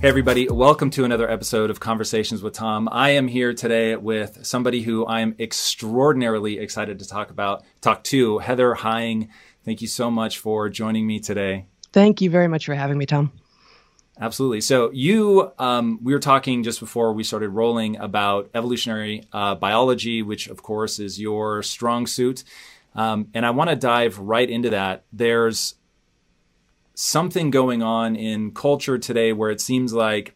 Hey, everybody, welcome to another episode of Conversations with Tom. I am here today with somebody who I am extraordinarily excited to talk about, talk to, Heather Heying. Thank you so much for joining me today. Thank you very much for having me, Tom. Absolutely. So, you, um, we were talking just before we started rolling about evolutionary uh, biology, which, of course, is your strong suit. Um, and I want to dive right into that. There's something going on in culture today where it seems like,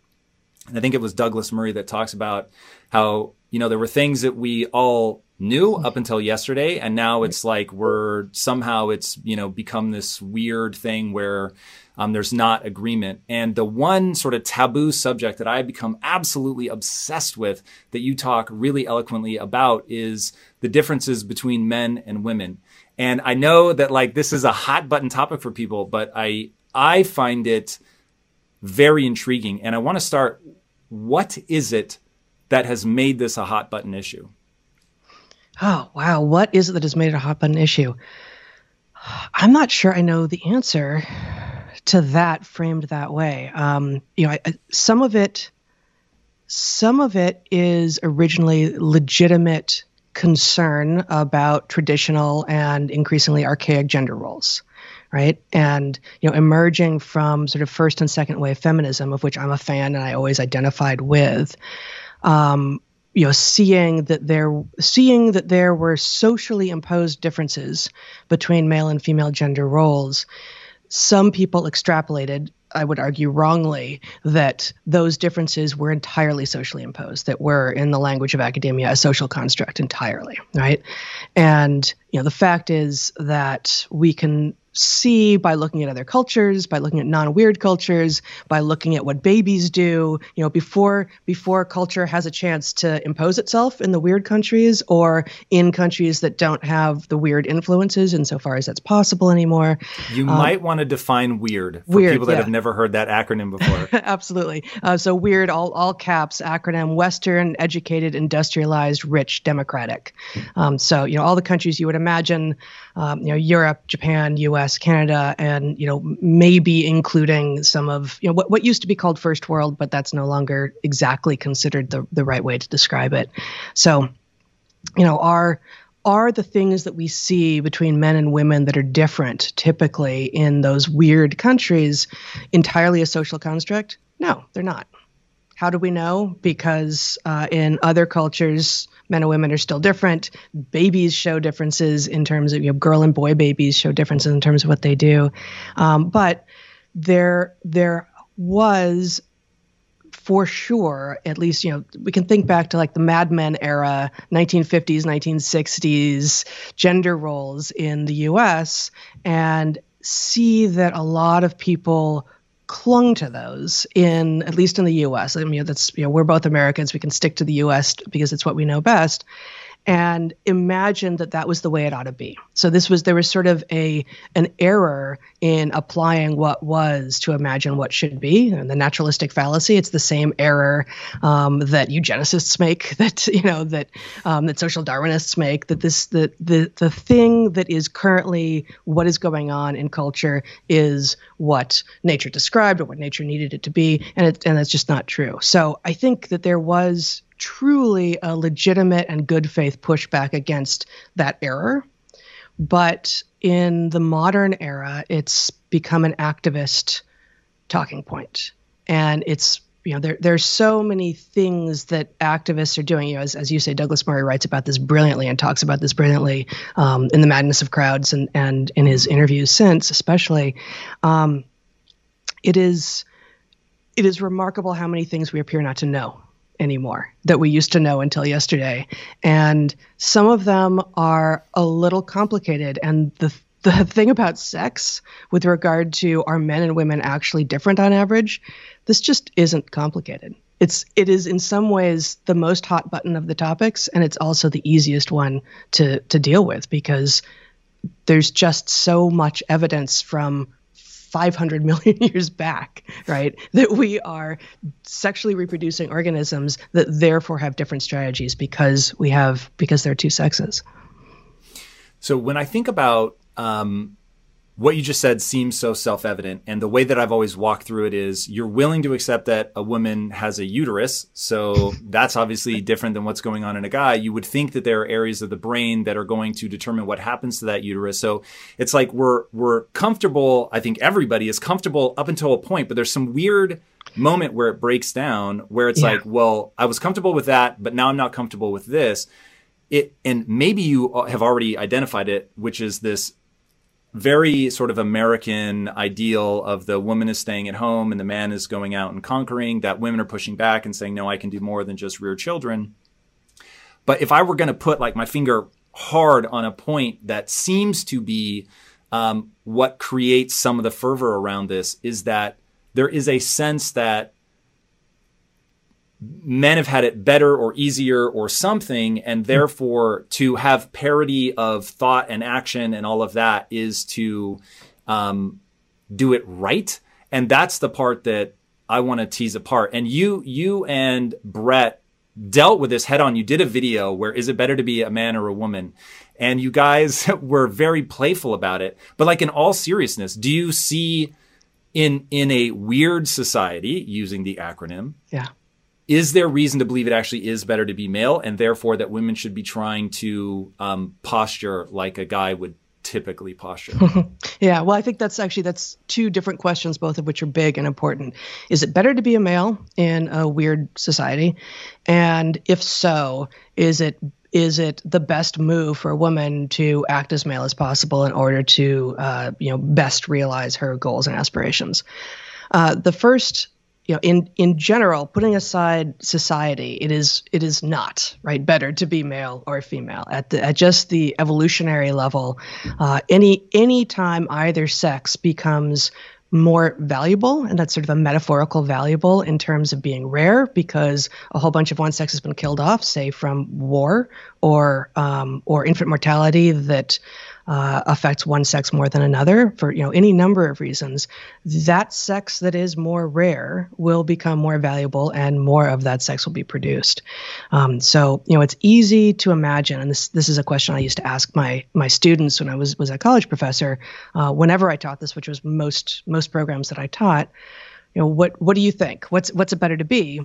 I think it was Douglas Murray that talks about how, you know, there were things that we all knew up until yesterday. And now it's like we're somehow it's, you know, become this weird thing where um, there's not agreement. And the one sort of taboo subject that I become absolutely obsessed with that you talk really eloquently about is the differences between men and women. And I know that like this is a hot button topic for people, but I I find it very intriguing. And I want to start what is it that has made this a hot button issue? Oh, wow. What is it that has made it a hot button issue? I'm not sure I know the answer to that framed that way. Um, you know, I, some of it, some of it is originally legitimate concern about traditional and increasingly archaic gender roles right? And you know emerging from sort of first and second wave feminism of which i'm a fan and i always identified with um, you know seeing that there seeing that there were socially imposed differences between male and female gender roles some people extrapolated I would argue wrongly that those differences were entirely socially imposed, that were, in the language of academia, a social construct entirely, right? And you know, the fact is that we can see by looking at other cultures, by looking at non-weird cultures, by looking at what babies do, you know, before before culture has a chance to impose itself in the weird countries or in countries that don't have the weird influences insofar as that's possible anymore. You um, might want to define weird for weird, people that yeah. have never heard that acronym before. Absolutely. Uh, so weird, all all caps acronym: Western, educated, industrialized, rich, democratic. Um, so you know all the countries you would imagine, um, you know, Europe, Japan, U.S. Canada, and you know maybe including some of you know what, what used to be called first world, but that's no longer exactly considered the the right way to describe it. So, you know, are are the things that we see between men and women that are different typically in those weird countries entirely a social construct? No, they're not. How do we know? Because uh, in other cultures, men and women are still different. Babies show differences in terms of you know, girl and boy babies show differences in terms of what they do. Um, but there, there was for sure, at least, you know, we can think back to like the Mad Men era, 1950s, 1960s gender roles in the US and see that a lot of people clung to those in at least in the US. I mean, that's you know we're both Americans. We can stick to the US because it's what we know best and imagine that that was the way it ought to be. So this was there was sort of a an error in applying what was to imagine what should be. And the naturalistic fallacy. It's the same error um, that eugenicists make, that you know that um, that social Darwinists make. That this the the the thing that is currently what is going on in culture is what nature described or what nature needed it to be, and it and that's just not true. So I think that there was truly a legitimate and good faith pushback against that error. But in the modern era, it's become an activist talking point. And it's you know there there's so many things that activists are doing. You know, as, as you say, Douglas Murray writes about this brilliantly and talks about this brilliantly um, in the madness of crowds and and in his interviews since, especially. Um, it is it is remarkable how many things we appear not to know anymore that we used to know until yesterday. And some of them are a little complicated. And the the thing about sex with regard to are men and women actually different on average, this just isn't complicated. It's it is in some ways the most hot button of the topics, and it's also the easiest one to to deal with because there's just so much evidence from 500 million years back, right? That we are sexually reproducing organisms that therefore have different strategies because we have because there are two sexes. So when I think about um, what you just said seems so self evident. And the way that I've always walked through it is you're willing to accept that a woman has a uterus. So that's obviously different than what's going on in a guy. You would think that there are areas of the brain that are going to determine what happens to that uterus. So it's like we're, we're comfortable. I think everybody is comfortable up until a point, but there's some weird moment where it breaks down where it's yeah. like, well, I was comfortable with that, but now I'm not comfortable with this. It, and maybe you uh, have already identified it, which is this very sort of American ideal of the woman is staying at home and the man is going out and conquering, that women are pushing back and saying, no, I can do more than just rear children. But if I were going to put like my finger hard on a point that seems to be um, what creates some of the fervor around this is that there is a sense that men have had it better or easier or something and therefore to have parity of thought and action and all of that is to um, do it right. And that's the part that i want to tease apart. And you you and brett dealt with this head on you did a video where is it better to be a man or a woman? And you guys were very playful about it. But like in all seriousness do you see in in a weird society using the acronym yeah is there reason to believe it actually is better to be male and therefore that women should be trying to um, posture like a guy would typically posture? Yeah well i think that's actually that's two different questions both of which are big and important. Is it better to be a male in a weird society? And if so is it is it the best move for a woman to act as male as possible in order to uh, you know best realize her goals and aspirations? Uh, the first you know, in in general, putting aside society, it is it is not right better to be male or female at the at just the evolutionary level. Uh, any any time either sex becomes more valuable, and that's sort of a metaphorical valuable in terms of being rare because a whole bunch of one sex has been killed off, say from war or um, or infant mortality that uh, affects one sex more than another for you know any number of reasons, that sex that is more rare will become more valuable, and more of that sex will be produced. Um, so you know it's easy to imagine, and this this is a question I used to ask my my students when I was was a college professor. Uh, whenever I taught this, which was most most programs that I taught, you know what what do you think? What's what's it better to be?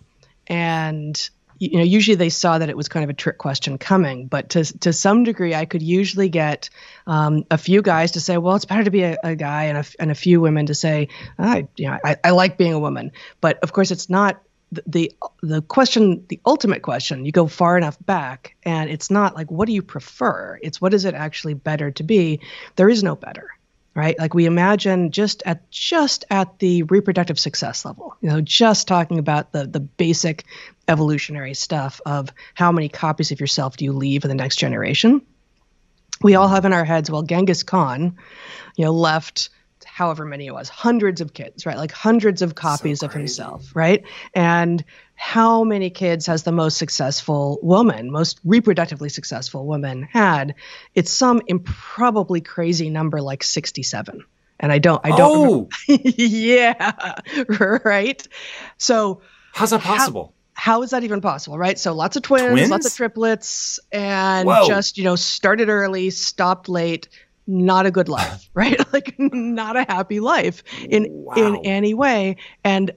And you know, usually they saw that it was kind of a trick question coming, but to to some degree, I could usually get um, a few guys to say, "Well, it's better to be a, a guy," and a, and a few women to say, "I, you know, I, I like being a woman." But of course, it's not the, the the question, the ultimate question. You go far enough back, and it's not like, "What do you prefer?" It's what is it actually better to be? There is no better right like we imagine just at just at the reproductive success level you know just talking about the the basic evolutionary stuff of how many copies of yourself do you leave in the next generation we all have in our heads well genghis khan you know left however many it was hundreds of kids right like hundreds of copies so of himself right and how many kids has the most successful woman, most reproductively successful woman had? It's some improbably crazy number like 67. And I don't, I don't. Oh, yeah, right. So, how's that possible? How, how is that even possible, right? So lots of twins, twins? lots of triplets, and Whoa. just you know started early, stopped late, not a good life, right? like not a happy life in wow. in any way. And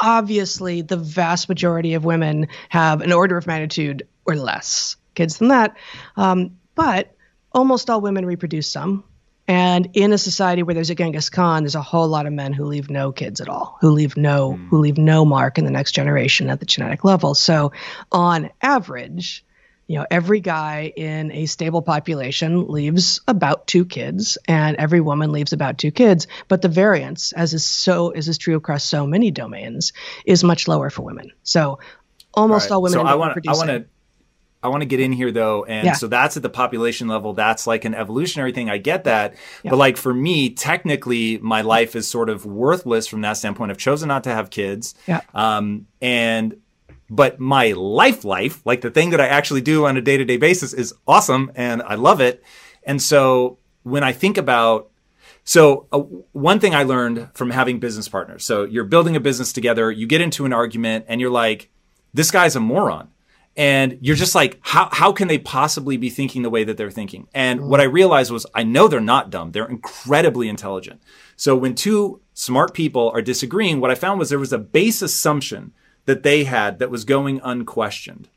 obviously the vast majority of women have an order of magnitude or less kids than that. Um, but almost all women reproduce some. And in a society where there's a Genghis Khan, there's a whole lot of men who leave no kids at all, who leave no mm. who leave no mark in the next generation at the genetic level. So, on average, you know every guy in a stable population leaves about two kids and every woman leaves about two kids but the variance as is so as is true across so many domains is much lower for women so almost all, right. all women so i want i want to I want to get in here though. And yeah. so that's at the population level. That's like an evolutionary thing. I get that. Yeah. But like for me, technically my life is sort of worthless from that standpoint. I've chosen not to have kids. Yeah. Um, and but my life life, like the thing that I actually do on a day to day basis is awesome and I love it. And so when I think about so uh, one thing I learned from having business partners. So you're building a business together, you get into an argument and you're like, this guy's a moron. And you're just like how how can they possibly be thinking the way that they're thinking? And mm-hmm. what i realized was i know they're not dumb. They're incredibly intelligent. So when two smart people are disagreeing what i found was there was a base assumption that they had that was going unquestioned.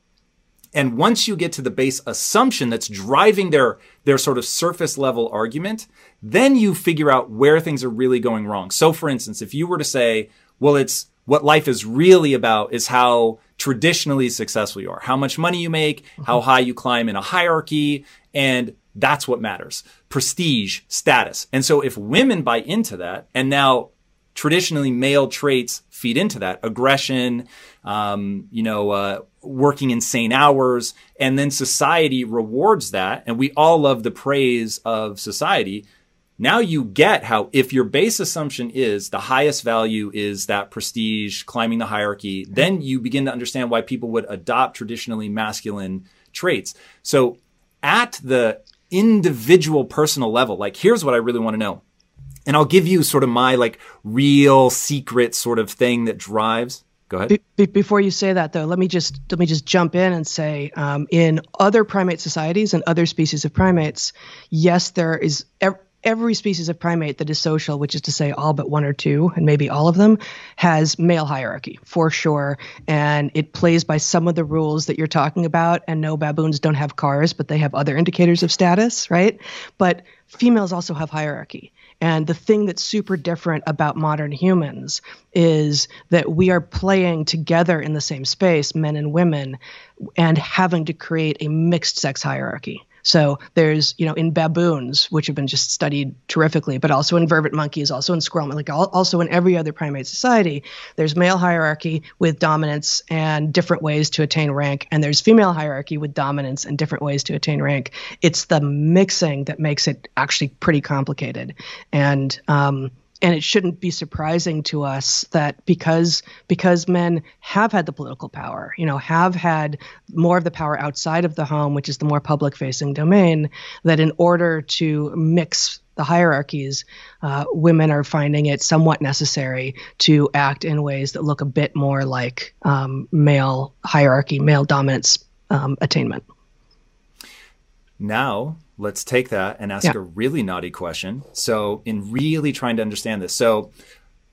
And once you get to the base assumption that's driving their their sort of surface level argument then you figure out where things are really going wrong. So for instance if you were to say well it's what life is really about is how traditionally successful you are, how much money you make, how high you climb in a hierarchy, and that's what matters. Prestige, status. And so if women buy into that, and now traditionally male traits feed into that, aggression, um, you know, uh, working insane hours, and then society rewards that, and we all love the praise of society now you get how if your base assumption is the highest value is that prestige climbing the hierarchy then you begin to understand why people would adopt traditionally masculine traits so at the individual personal level like here's what i really want to know and i'll give you sort of my like real secret sort of thing that drives Go ahead. Be- before you say that, though, let me just let me just jump in and say, um, in other primate societies and other species of primates, yes, there is every species of primate that is social, which is to say all but one or two, and maybe all of them, has male hierarchy for sure. And it plays by some of the rules that you're talking about. And no, baboons don't have cars, but they have other indicators of status, right? But females also have hierarchy. And the thing that's super different about modern humans is that we are playing together in the same space, men and women, and having to create a mixed sex hierarchy. So there's, you know, in baboons, which have been just studied terrifically, but also in vervet monkeys, also in squirrel, like also in every other primate society, there's male hierarchy with dominance and different ways to attain rank, and there's female hierarchy with dominance and different ways to attain rank. It's the mixing that makes it actually pretty complicated, and um, and it shouldn't be surprising to us that because because men have had the political power you know have had more of the power outside of the home which is the more public facing domain that in order to mix the hierarchies uh, women are finding it somewhat necessary to act in ways that look a bit more like um, male hierarchy male dominance um, attainment. Now let's take that and ask yeah. a really naughty question. So, in really trying to understand this, so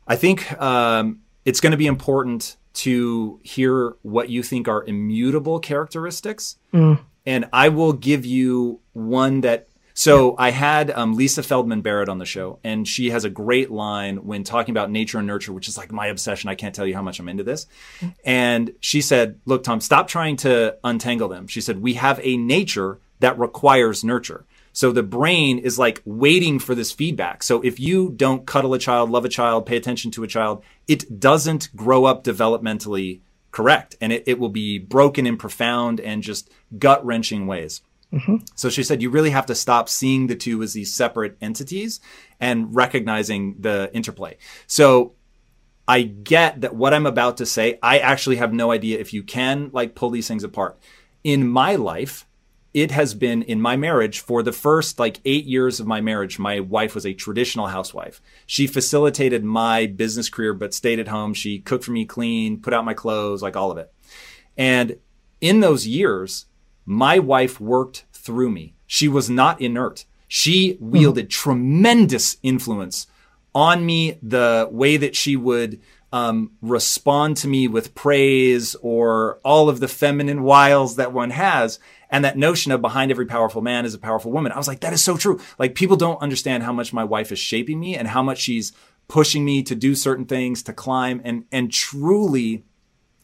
I think um, it's going to be important to hear what you think are immutable characteristics. Mm. And I will give you one that. So I had um, Lisa Feldman Barrett on the show, and she has a great line when talking about nature and nurture, which is like my obsession. I can't tell you how much I'm into this. Mm. And she said, "Look, Tom, stop trying to untangle them." She said, "We have a nature that requires nurture. So the brain is like waiting for this feedback. So if you don't cuddle a child, love a child, pay attention to a child, it doesn't grow up developmentally correct. And it, it will be broken in profound and just gut wrenching ways. Mm-hmm. So she said, you really have to stop seeing the two as these separate entities and recognizing the interplay. So I get that what I'm about to say, I actually have no idea if you can like pull these things apart. In my life, it has been in my marriage for the first like eight years of my marriage. My wife was a traditional housewife. She facilitated my business career, but stayed at home. She cooked for me, clean, put out my clothes, like all of it. And in those years, my wife worked through me. She was not inert. She wielded mm-hmm. tremendous influence on me, the way that she would um, respond to me with praise or all of the feminine wiles that one has and that notion of behind every powerful man is a powerful woman. I was like, that is so true. Like people don't understand how much my wife is shaping me and how much she's pushing me to do certain things, to climb. And, and truly,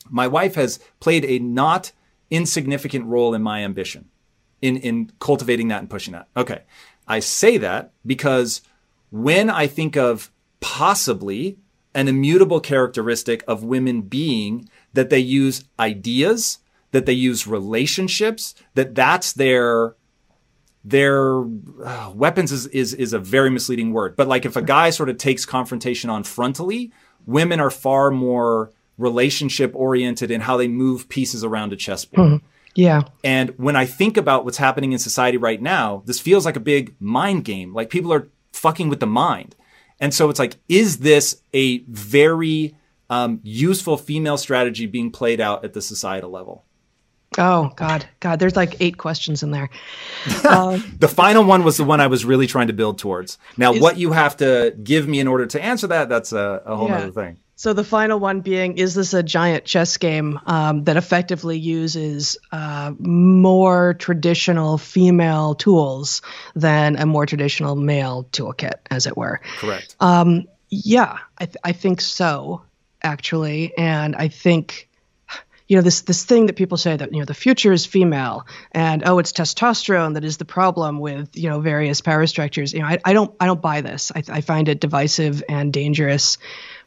my wife has played a not insignificant role in my ambition in, in cultivating that and pushing that. Okay. I say that because when I think of possibly an immutable characteristic of women being that they use ideas that they use relationships, that that's their their uh, weapons is, is is a very misleading word. But like if a guy sort of takes confrontation on frontally, women are far more relationship oriented in how they move pieces around a chessboard. Mm-hmm. Yeah. And when I think about what's happening in society right now, this feels like a big mind game. Like people are fucking with the mind. And so it's like, is this a very um, useful female strategy being played out at the societal level? Oh God, God, there's like eight questions in there. Um, the final one was the one I was really trying to build towards. Now, is, what you have to give me in order to answer that, that's a, a whole yeah. other thing. So the final one being, is this a giant chess game um, that effectively uses uh, more traditional female tools than a more traditional male toolkit, as it were? Correct. Um, yeah, I, th- I think so, actually, and I think you know this this thing that people say that you know the future is female and oh it's testosterone that is the problem with you know various power structures you know i, I don't i don't buy this I, I find it divisive and dangerous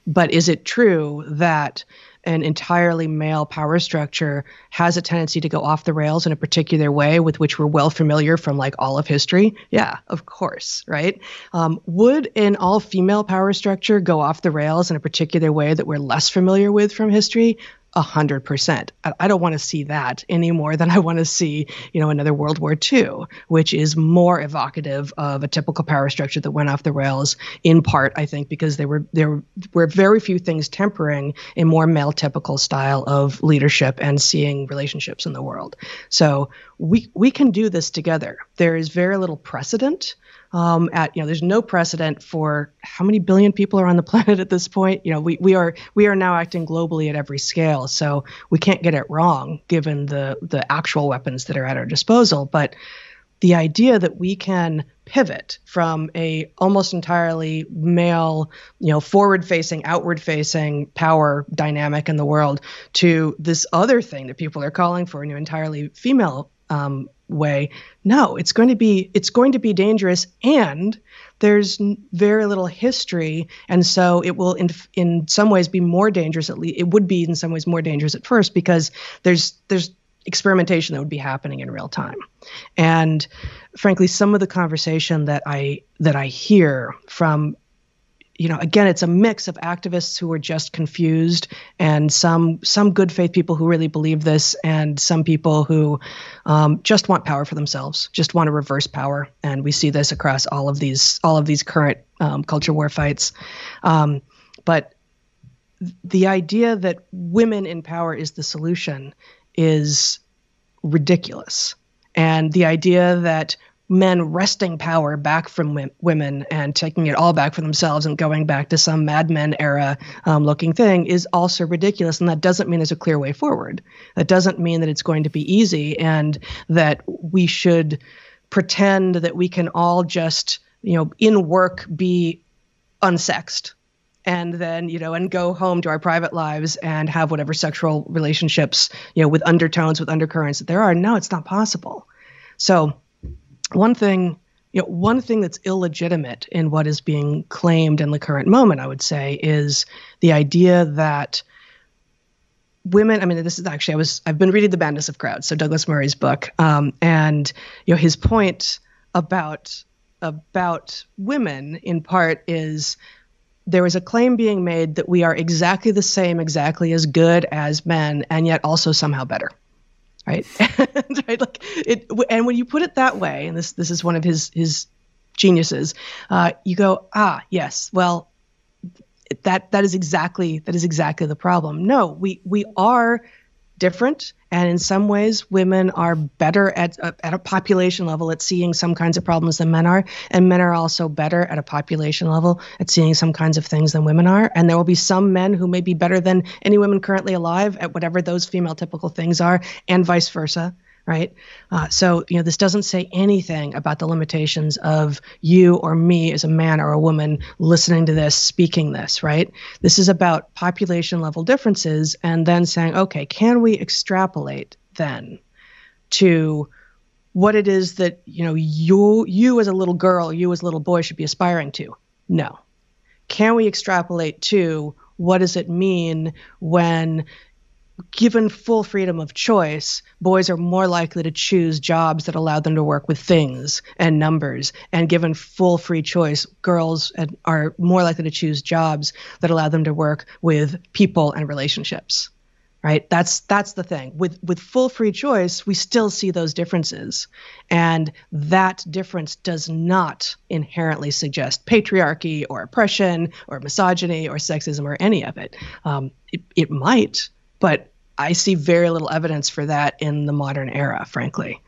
but is it true that an entirely male power structure has a tendency to go off the rails in a particular way with which we're well familiar from like all of history? Yeah, of course, right? Um, would an all female power structure go off the rails in a particular way that we're less familiar with from history? 100%. I don't want to see that any more than I want to see, you know, another World War II, which is more evocative of a typical power structure that went off the rails in part, I think, because there were there were very few things tempering a more male typical style of leadership and seeing relationships in the world. So we we can do this together. There is very little precedent um, at you know there's no precedent for how many billion people are on the planet at this point. You know we, we are we are now acting globally at every scale so we can't get it wrong given the the actual weapons that are at our disposal. But the idea that we can pivot from a almost entirely male you know forward facing outward facing power dynamic in the world to this other thing that people are calling for a new entirely female um, way. No it's going to be it's going to be dangerous and there's very little history and so it will in in some ways be more dangerous at least it would be in some ways more dangerous at first because there's there's experimentation that would be happening in real time. And frankly some of the conversation that i that i hear from you know again it's a mix of activists who are just confused and some some good faith people who really believe this and some people who um, just want power for themselves just want to reverse power. And we see this across all of these all of these current um, culture war fights. Um, but the idea that women in power is the solution is ridiculous. And the idea that men wresting power back from women and taking it all back for themselves and going back to some Mad Men era um, looking thing is also ridiculous. And that doesn't mean there's a clear way forward. That doesn't mean that it's going to be easy and that we should pretend that we can all just, you know, in work be unsexed and then you know and go home to our private lives and have whatever sexual relationships you know with undertones with undercurrents that there are no it's not possible so one thing you know one thing that's illegitimate in what is being claimed in the current moment i would say is the idea that women i mean this is actually i was i've been reading the madness of crowds so douglas murray's book um, and you know his point about about women in part is there is a claim being made that we are exactly the same exactly as good as men and yet also somehow better right? right? Like it, and when you put it that way, and this this is one of his his geniuses, uh, you go, ah, yes, well, that that is exactly that is exactly the problem. No, we we are different. And in some ways women are better at, uh, at a population level at seeing some kinds of problems than men are. And men are also better at a population level at seeing some kinds of things than women are. And there will be some men who may be better than any women currently alive at whatever those female typical things are and vice versa right? Uh, so, you know, this doesn't say anything about the limitations of you or me as a man or a woman listening to this, speaking this, right? This is about population level differences and then saying, okay, can we extrapolate then to what it is that, you know, you you as a little girl, you as a little boy should be aspiring to? No. Can we extrapolate to what does it mean when given full freedom of choice, boys are more likely to choose jobs that allow them to work with things and numbers. And given full free choice, girls are more likely to choose jobs that allow them to work with people and relationships. Right? That's that's the thing. With with full free choice, we still see those differences. And that difference does not inherently suggest patriarchy or oppression or misogyny or sexism or any of it. Um, it, it might, but I see very little evidence for that in the modern era, frankly.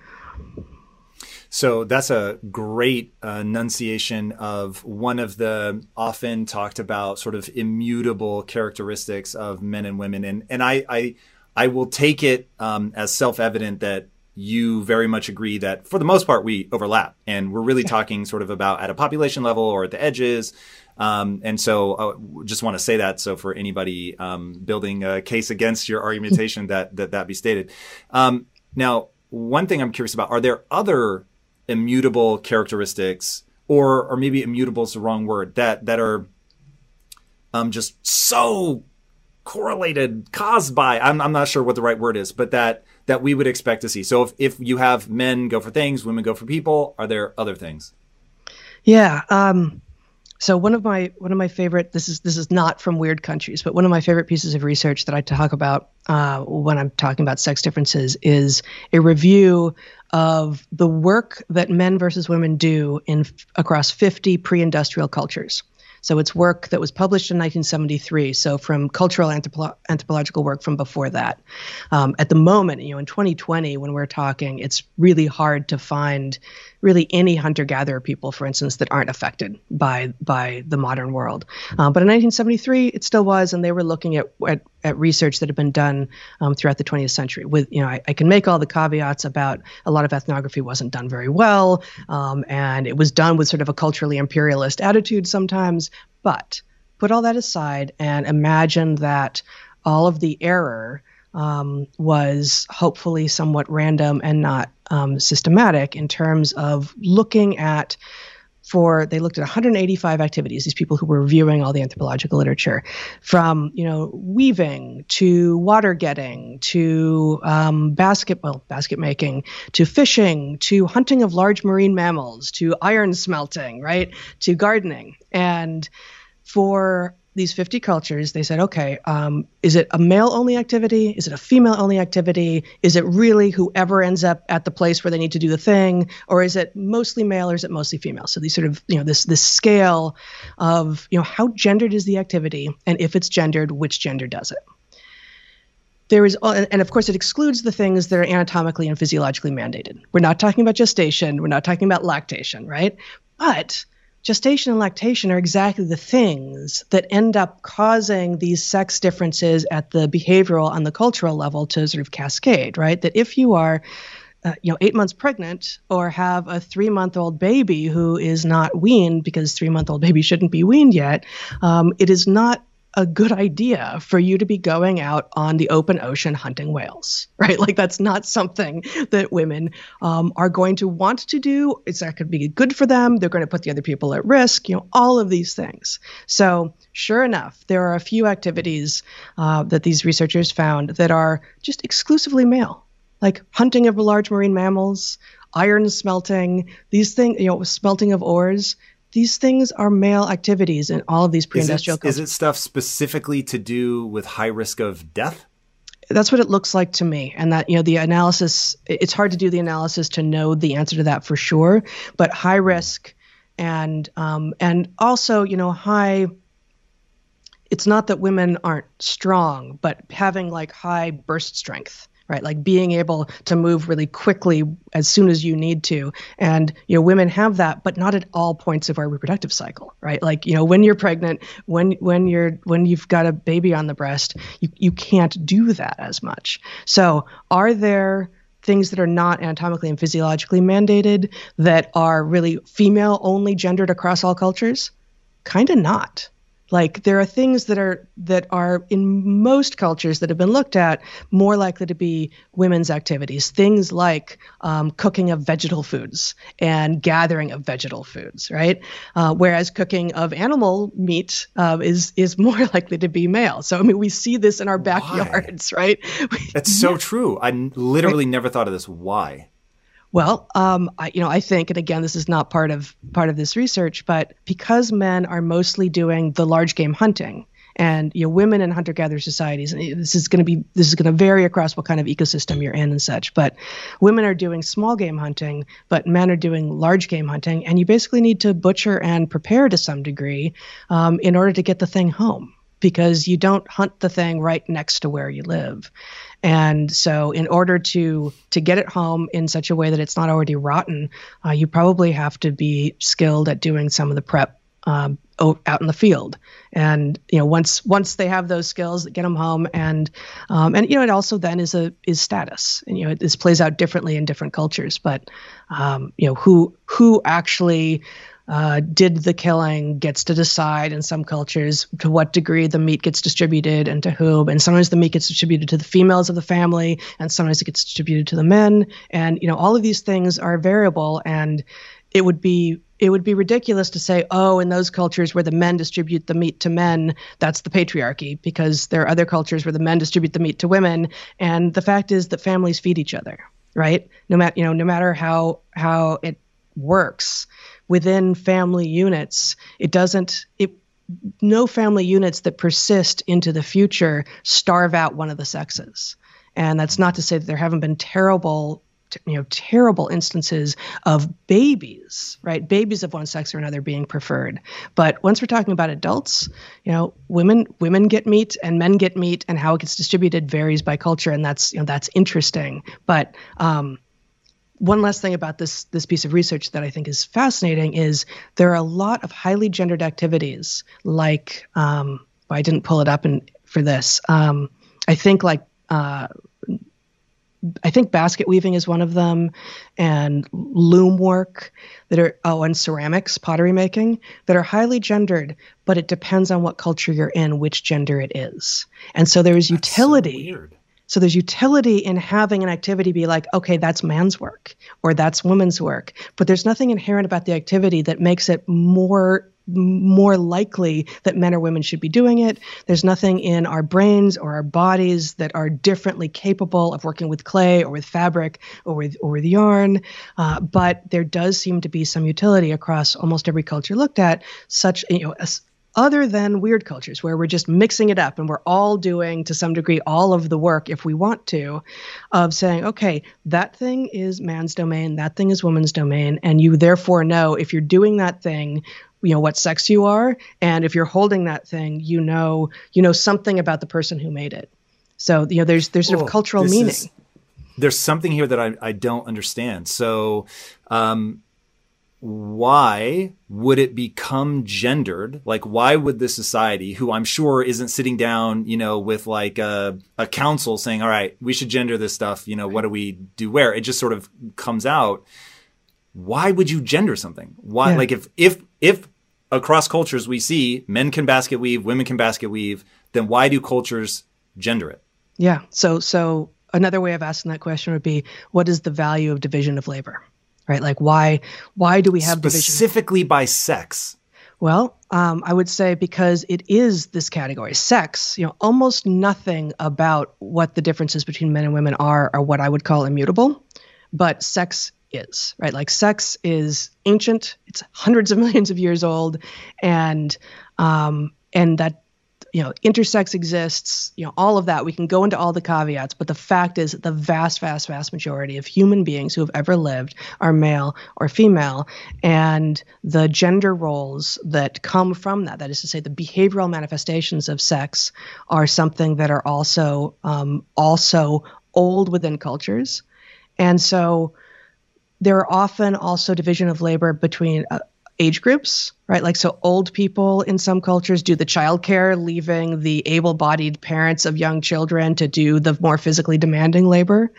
So that's a great uh, enunciation of one of the often talked about sort of immutable characteristics of men and women, and and I I, I will take it um, as self evident that you very much agree that for the most part we overlap, and we're really talking sort of about at a population level or at the edges. Um, and so, uh, just want to say that so for anybody um, building a case against your argumentation that that that be stated. Um, now, one thing I'm curious about: are there other immutable characteristics, or or maybe immutable is the wrong word that that are um, just so correlated, caused by I'm I'm not sure what the right word is, but that that we would expect to see. So if if you have men go for things, women go for people, are there other things? Yeah. Um, so one of my one of my favorite this is this is not from weird countries, but one of my favorite pieces of research that I talk about uh, when I'm talking about sex differences is a review of the work that men versus women do in across 50 pre-industrial cultures. So it's work that was published in 1973. So from cultural anthropo- anthropological work from before that. Um, at the moment, you know, in 2020, when we're talking, it's really hard to find really any hunter-gatherer people, for instance, that aren't affected by by the modern world. Um, but in 1973, it still was, and they were looking at at, at research that had been done um, throughout the 20th century. With you know, I, I, can make all the caveats about a lot of ethnography wasn't done very well, um, and it was done with sort of a culturally imperialist attitude sometimes. But put all that aside and imagine that all of the error um, was hopefully somewhat random and not um, systematic in terms of looking at for they looked at 185 activities these people who were reviewing all the anthropological literature from you know weaving to water getting to um, basket well basket making to fishing to hunting of large marine mammals to iron smelting right to gardening. And for these 50 cultures, they said, okay, um, is it a male only activity? Is it a female only activity? Is it really whoever ends up at the place where they need to do the thing? Or is it mostly male or is it mostly female? So these sort of, you know, this, this scale of, you know, how gendered is the activity? And if it's gendered, which gender does it? There is, and of course, it excludes the things that are anatomically and physiologically mandated. We're not talking about gestation. We're not talking about lactation, right? But gestation and lactation are exactly the things that end up causing these sex differences at the behavioral and the cultural level to sort of cascade, right? That if you are uh, you know, eight months pregnant or have a three month old baby who is not weaned because three month old baby shouldn't be weaned yet, um, it is not a good idea for you to be going out on the open ocean hunting whales, right? Like that's not something that women um, are going to want to do. It's not going to be good for them. They're going to put the other people at risk. You know, all of these things. So sure enough, there are a few activities uh, that these researchers found that are just exclusively male, like hunting of large marine mammals, iron smelting, these things, you know, smelting of ores these things are male activities in all of these pre-industrial is it, is it stuff specifically to do with high risk of death? That's what it looks like to me. And that, you know, the analysis, it's hard to do the analysis to know the answer to that for sure. But high risk and, um, and also, you know, high, it's not that women aren't strong, but having like high burst strength right? Like being able to move really quickly as soon as you need to. And you know women have that but not at all points of our reproductive cycle right? Like you know when you're pregnant when when you're when you've got a baby on the breast you, you can't do that as much. So are there things that are not anatomically and physiologically mandated that are really female only gendered across all cultures? Kind of not like there are things that are that are in most cultures that have been looked at more likely to be women's activities. Things like um, cooking of vegetal foods and gathering of vegetal foods, right? Uh, whereas cooking of animal meat uh, is is more likely to be male. So I mean, we see this in our backyards, Why? right? That's so true. I literally right. never thought of this. Why? Well, um, I, you know, I think, and again, this is not part of part of this research, but because men are mostly doing the large game hunting, and you know, women in hunter-gatherer societies, and this is going to be this is going to vary across what kind of ecosystem you're in and such. But women are doing small game hunting, but men are doing large game hunting, and you basically need to butcher and prepare to some degree um, in order to get the thing home because you don't hunt the thing right next to where you live. And so, in order to to get it home in such a way that it's not already rotten, uh, you probably have to be skilled at doing some of the prep um, out in the field. And you know, once once they have those skills, get them home, and um, and you know, it also then is a is status. And you know, this plays out differently in different cultures. But um, you know, who who actually uh, did the killing gets to decide in some cultures to what degree the meat gets distributed and to whom. And sometimes the meat gets distributed to the females of the family, and sometimes it gets distributed to the men. And you know, all of these things are variable, and it would be it would be ridiculous to say, oh, in those cultures where the men distribute the meat to men, that's the patriarchy, because there are other cultures where the men distribute the meat to women. And the fact is that families feed each other, right? No matter you know, no matter how how it works within family units, it doesn't it no family units that persist into the future starve out one of the sexes. And that's not to say that there haven't been terrible you know terrible instances of babies right? Babies of one sex or another being preferred. But once we're talking about adults you know women women get meat and men get meat and how it gets distributed varies by culture and that's you know that's interesting. But um, one last thing about this this piece of research that I think is fascinating is there are a lot of highly gendered activities like um, I didn't pull it up in, for this um, I think like uh, I think basket weaving is one of them, and loom work that are oh, and ceramics, pottery making that are highly gendered, but it depends on what culture you're in, which gender it is, and so there's That's utility. So, so there's utility in having an activity be like, okay, that's man's work or that's woman's work, but there's nothing inherent about the activity that makes it more more likely that men or women should be doing it. There's nothing in our brains or our bodies that are differently capable of working with clay or with fabric or with or with yarn. Uh, but there does seem to be some utility across almost every culture looked at, such you know. Other than weird cultures where we're just mixing it up and we're all doing to some degree all of the work if we want to of saying okay that thing is man's domain that thing is woman's domain and you therefore know if you're doing that thing you know what sex you are and if you're holding that thing you know you know something about the person who made it. So you know there's there's sort of cultural meaning is, there's something here that I, I don't understand. So um, why would it become gendered? Like, why would the society, who I'm sure isn't sitting down, you know, with like a, a council saying, all right, we should gender this stuff, you know, what do we do where? It just sort of comes out. Why would you gender something? Why, yeah. like, if, if, if across cultures we see men can basket weave, women can basket weave, then why do cultures gender it? Yeah. So so another way of asking that question would be what is the value of division of labor? Right? Like why why do we have specifically division? by sex? Well, um, I would say because it is this category, sex. You know, almost nothing about what the differences between men and women are are what I would call immutable, but sex is, right? Like sex is ancient; it's hundreds of millions of years old, and um, and that you know intersex exists. You know all of that. We can go into all the caveats, but the fact is the vast, vast, vast majority of human beings who have ever lived are male or female, and the gender roles that come from that, that is to say, the behavioral manifestations of sex, are something that are also um, also old within cultures, and so there are often also division of labor between uh, age groups, right? Like, so old people in some cultures do the childcare, leaving the able bodied parents of young children to do the more physically demanding labor.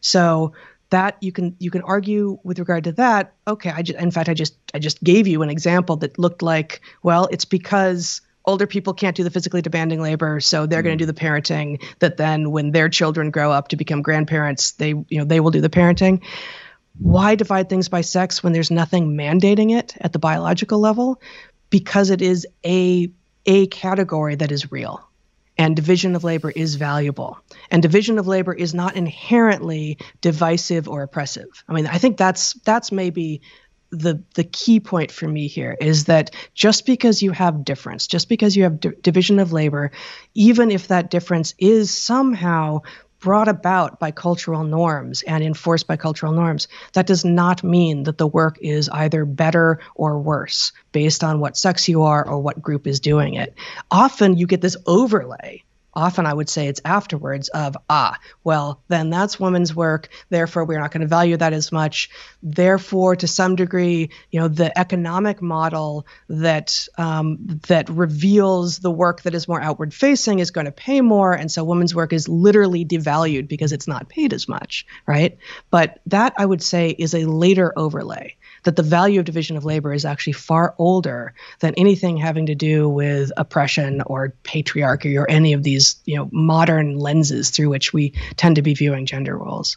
So, that you can you can argue with regard to that okay i just in fact i just i just gave you an example that looked like well it's because older people can't do the physically demanding labor so they're mm. going to do the parenting that then when their children grow up to become grandparents they you know they will do the parenting why divide things by sex when there's nothing mandating it at the biological level? Because it is a a category that is real. And division of labor is valuable. And division of labor is not inherently divisive or oppressive. I mean, I think that's that's maybe the the key point for me here is that just because you have difference, just because you have d- division of labor, even if that difference is somehow brought about by cultural norms and enforced by cultural norms, that does not mean that the work is either better or worse based on what sex you are or what group is doing it. Often you get this overlay often I would say it's afterwards of, ah, well, then that's women's work. Therefore, we're not going to value that as much. Therefore, to some degree, you know, the economic model that um, that reveals the work that is more outward facing is going to pay more, and so women's work is literally devalued because it's not paid as much, right? But that I would say is a later overlay that the value of division of labor is actually far older than anything having to do with oppression or patriarchy or any of these you know modern lenses through which we tend to be viewing gender roles.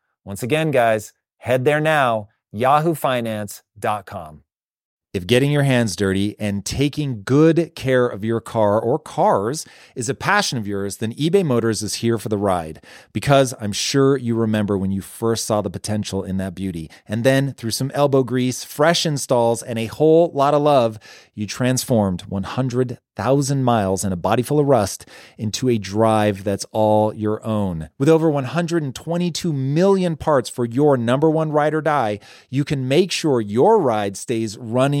Once again, guys, head there now, yahoofinance.com. If getting your hands dirty and taking good care of your car or cars is a passion of yours, then eBay Motors is here for the ride. Because I'm sure you remember when you first saw the potential in that beauty. And then, through some elbow grease, fresh installs, and a whole lot of love, you transformed 100,000 miles and a body full of rust into a drive that's all your own. With over 122 million parts for your number one ride or die, you can make sure your ride stays running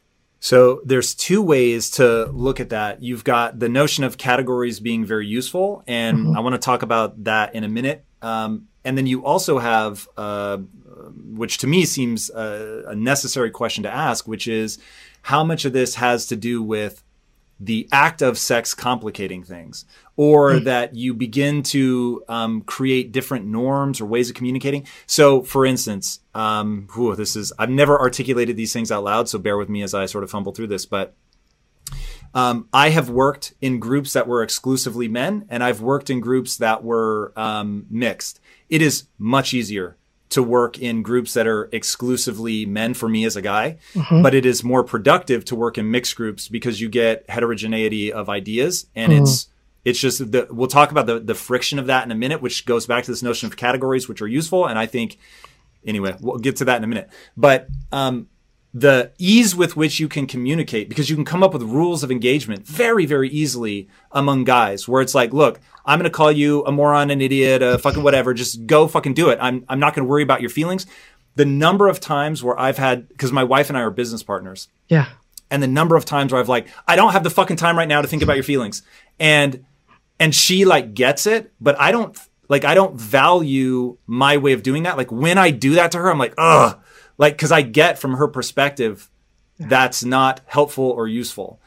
So there's two ways to look at that. You've got the notion of categories being very useful, and mm-hmm. I want to talk about that in a minute. Um, and then you also have uh, which to me seems a, a necessary question to ask, which is how much of this has to do with the act of sex complicating things, or mm. that you begin to um, create different norms or ways of communicating. So, for instance, um, whew, this is I've never articulated these things out loud, so bear with me as I sort of fumble through this. But Um, I have worked in groups that were exclusively men, and I've worked in groups that were um, mixed. It is much easier to work in groups that are exclusively men for me as a guy, mm-hmm. but it is more productive to work in mixed groups because you get heterogeneity of ideas and mm-hmm. it's it's just the, we'll talk about the the friction of that in a minute, which goes back to this notion of categories, which are useful. And I think anyway, we'll get to that in a minute. But um, the ease with which you can communicate because you can come up with rules of engagement very very easily among guys where it's like look i'm going to call you a moron an idiot a fucking whatever. Just go fucking do it. I'm, I'm not going to worry about your feelings. The number of times where i've had because my wife and i are business partners. Yeah. And the number of times where i've like i don't have the fucking time right now to think about your feelings. And and she like gets it but i don't like i don't value my way of doing that. Like when i do that to her i'm like ugh. Like because I get from her perspective that's not helpful or useful.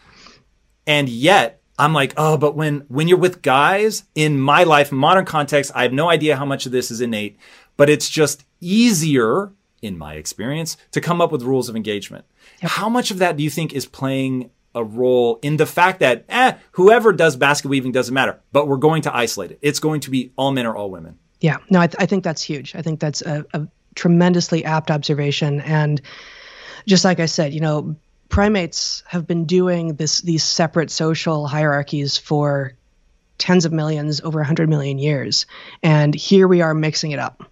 And yet I'm like, oh, but when when you're with guys in my life, modern context, I have no idea how much of this is innate, but it's just easier, in my experience, to come up with rules of engagement. Yep. How much of that do you think is playing a role in the fact that eh, whoever does basket weaving doesn't matter, but we're going to isolate it. It's going to be all men or all women. Yeah, no, I, th- I think that's huge. I think that's a, a tremendously apt observation. And just like I said, you know, primates have been doing this these separate social hierarchies for tens of millions, over 100 million years. And here we are mixing it up,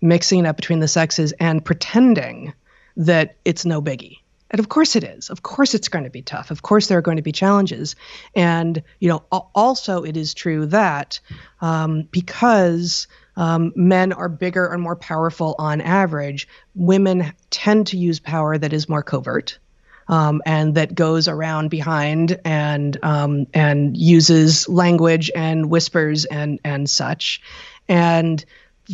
mixing it up between the sexes and pretending that it's no biggie. And of course it is. Of course it's going to be tough. Of course there are going to be challenges. And, you know, also it is true that um, because um, men are bigger and more powerful on average. Women tend to use power that is more covert. Um, and that goes around behind and um, and uses language and whispers and and such, and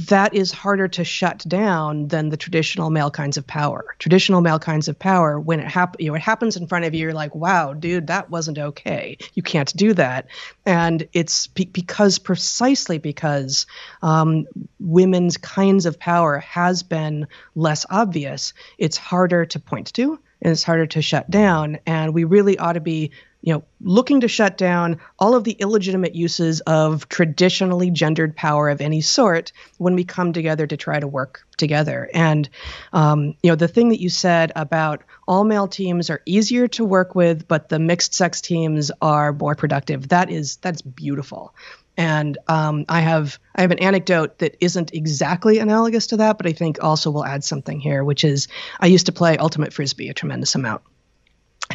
that is harder to shut down than the traditional male kinds of power. Traditional male kinds of power, when it happens, you know, it happens in front of you, you're like, "Wow, dude, that wasn't okay. You can't do that." And it's be- because precisely because um, women's kinds of power has been less obvious. It's harder to point to, and it's harder to shut down. And we really ought to be you know, looking to shut down all of the illegitimate uses of traditionally gendered power of any sort when we come together to try to work together. And, um, you know, the thing that you said about all male teams are easier to work with, but the mixed sex teams are more productive. That is that's beautiful. And um, I have I have an anecdote that isn't exactly analogous to that, but I think also will add something here, which is I used to play ultimate frisbee a tremendous amount.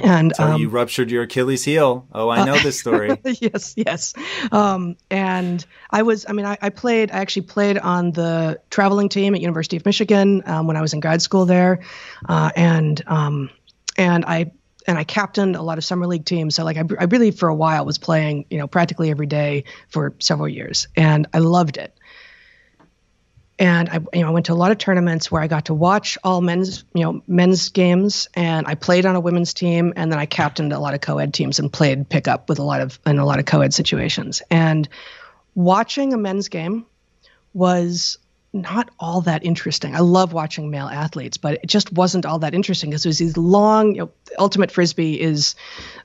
And so um, you ruptured your Achilles heel. Oh, I know uh, this story. yes, yes. Um, and I was, I mean, I, I, played, I actually played on the traveling team at University of Michigan um, when I was in grad school there, uh, and um, and I and I captained a lot of summer league teams. So like I, I really for a while was playing, you know, practically every day for several years, and I loved it and I, you know, I went to a lot of tournaments where I got to watch all men's, you know, men's games, and I played on a women's team, and then I captained a lot of co-ed teams and played pickup with a lot of in a lot of co-ed situations. And watching a men's game was not all that interesting. I love watching male athletes, but it just wasn't all that interesting because it was these long. You know, ultimate frisbee is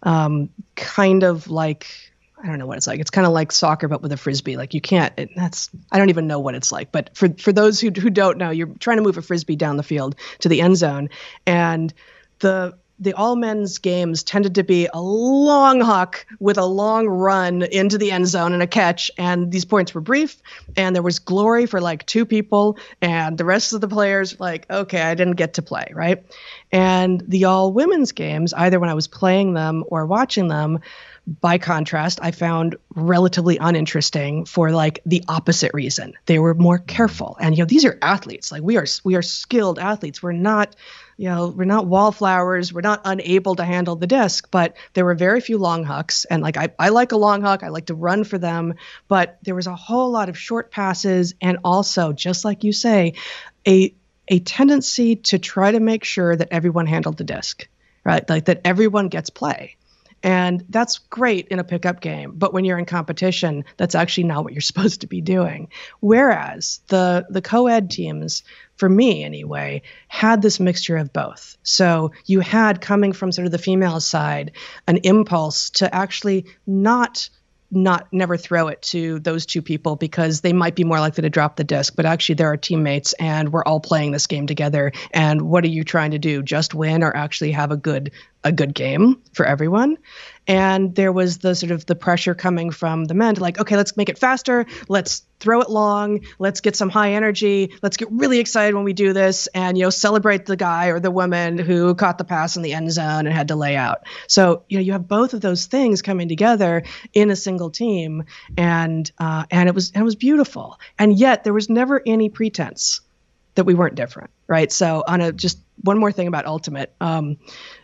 um, kind of like I don't know what it's like. It's kind of like soccer, but with a frisbee. Like you can't. It, that's I don't even know what it's like. But for for those who who don't know, you're trying to move a frisbee down the field to the end zone, and the the all men's games tended to be a long huck with a long run into the end zone and a catch. And these points were brief, and there was glory for like two people, and the rest of the players like, okay, I didn't get to play, right? And the all women's games, either when I was playing them or watching them, by contrast, I found relatively uninteresting for like the opposite reason. They were more careful. And you know, these are athletes. Like we are we are skilled athletes. We're not, you know, we're not wallflowers. We're not unable to handle the disc, but there were very few long hucks. And like I, I like a long huck. I like to run for them. But there was a whole lot of short passes and also, just like you say, a a tendency to try to make sure that everyone handled the disc, right? Like that everyone gets play And that's great in a pickup game, but when you're in competition, that's actually not what you're supposed to be doing. Whereas the the co-ed teams for me anyway, had this mixture of both. So you had coming from sort of the female side an impulse to actually not not never throw it to those two people because they might be more likely to drop the disc but actually they're our teammates and we're all playing this game together and what are you trying to do just win or actually have a good a good game for everyone. And there was the sort of the pressure coming from the men to like okay let's make it faster. Let's throw it long. Let's get some high energy. Let's get really excited when we do this and you know celebrate the guy or the woman who caught the pass in the end zone and had to lay out. So you know you have both of those things coming together in a single team. And uh, and it was and it was beautiful. And yet there was never any pretense that we weren't different right? So on a just one more thing about ultimate. Um,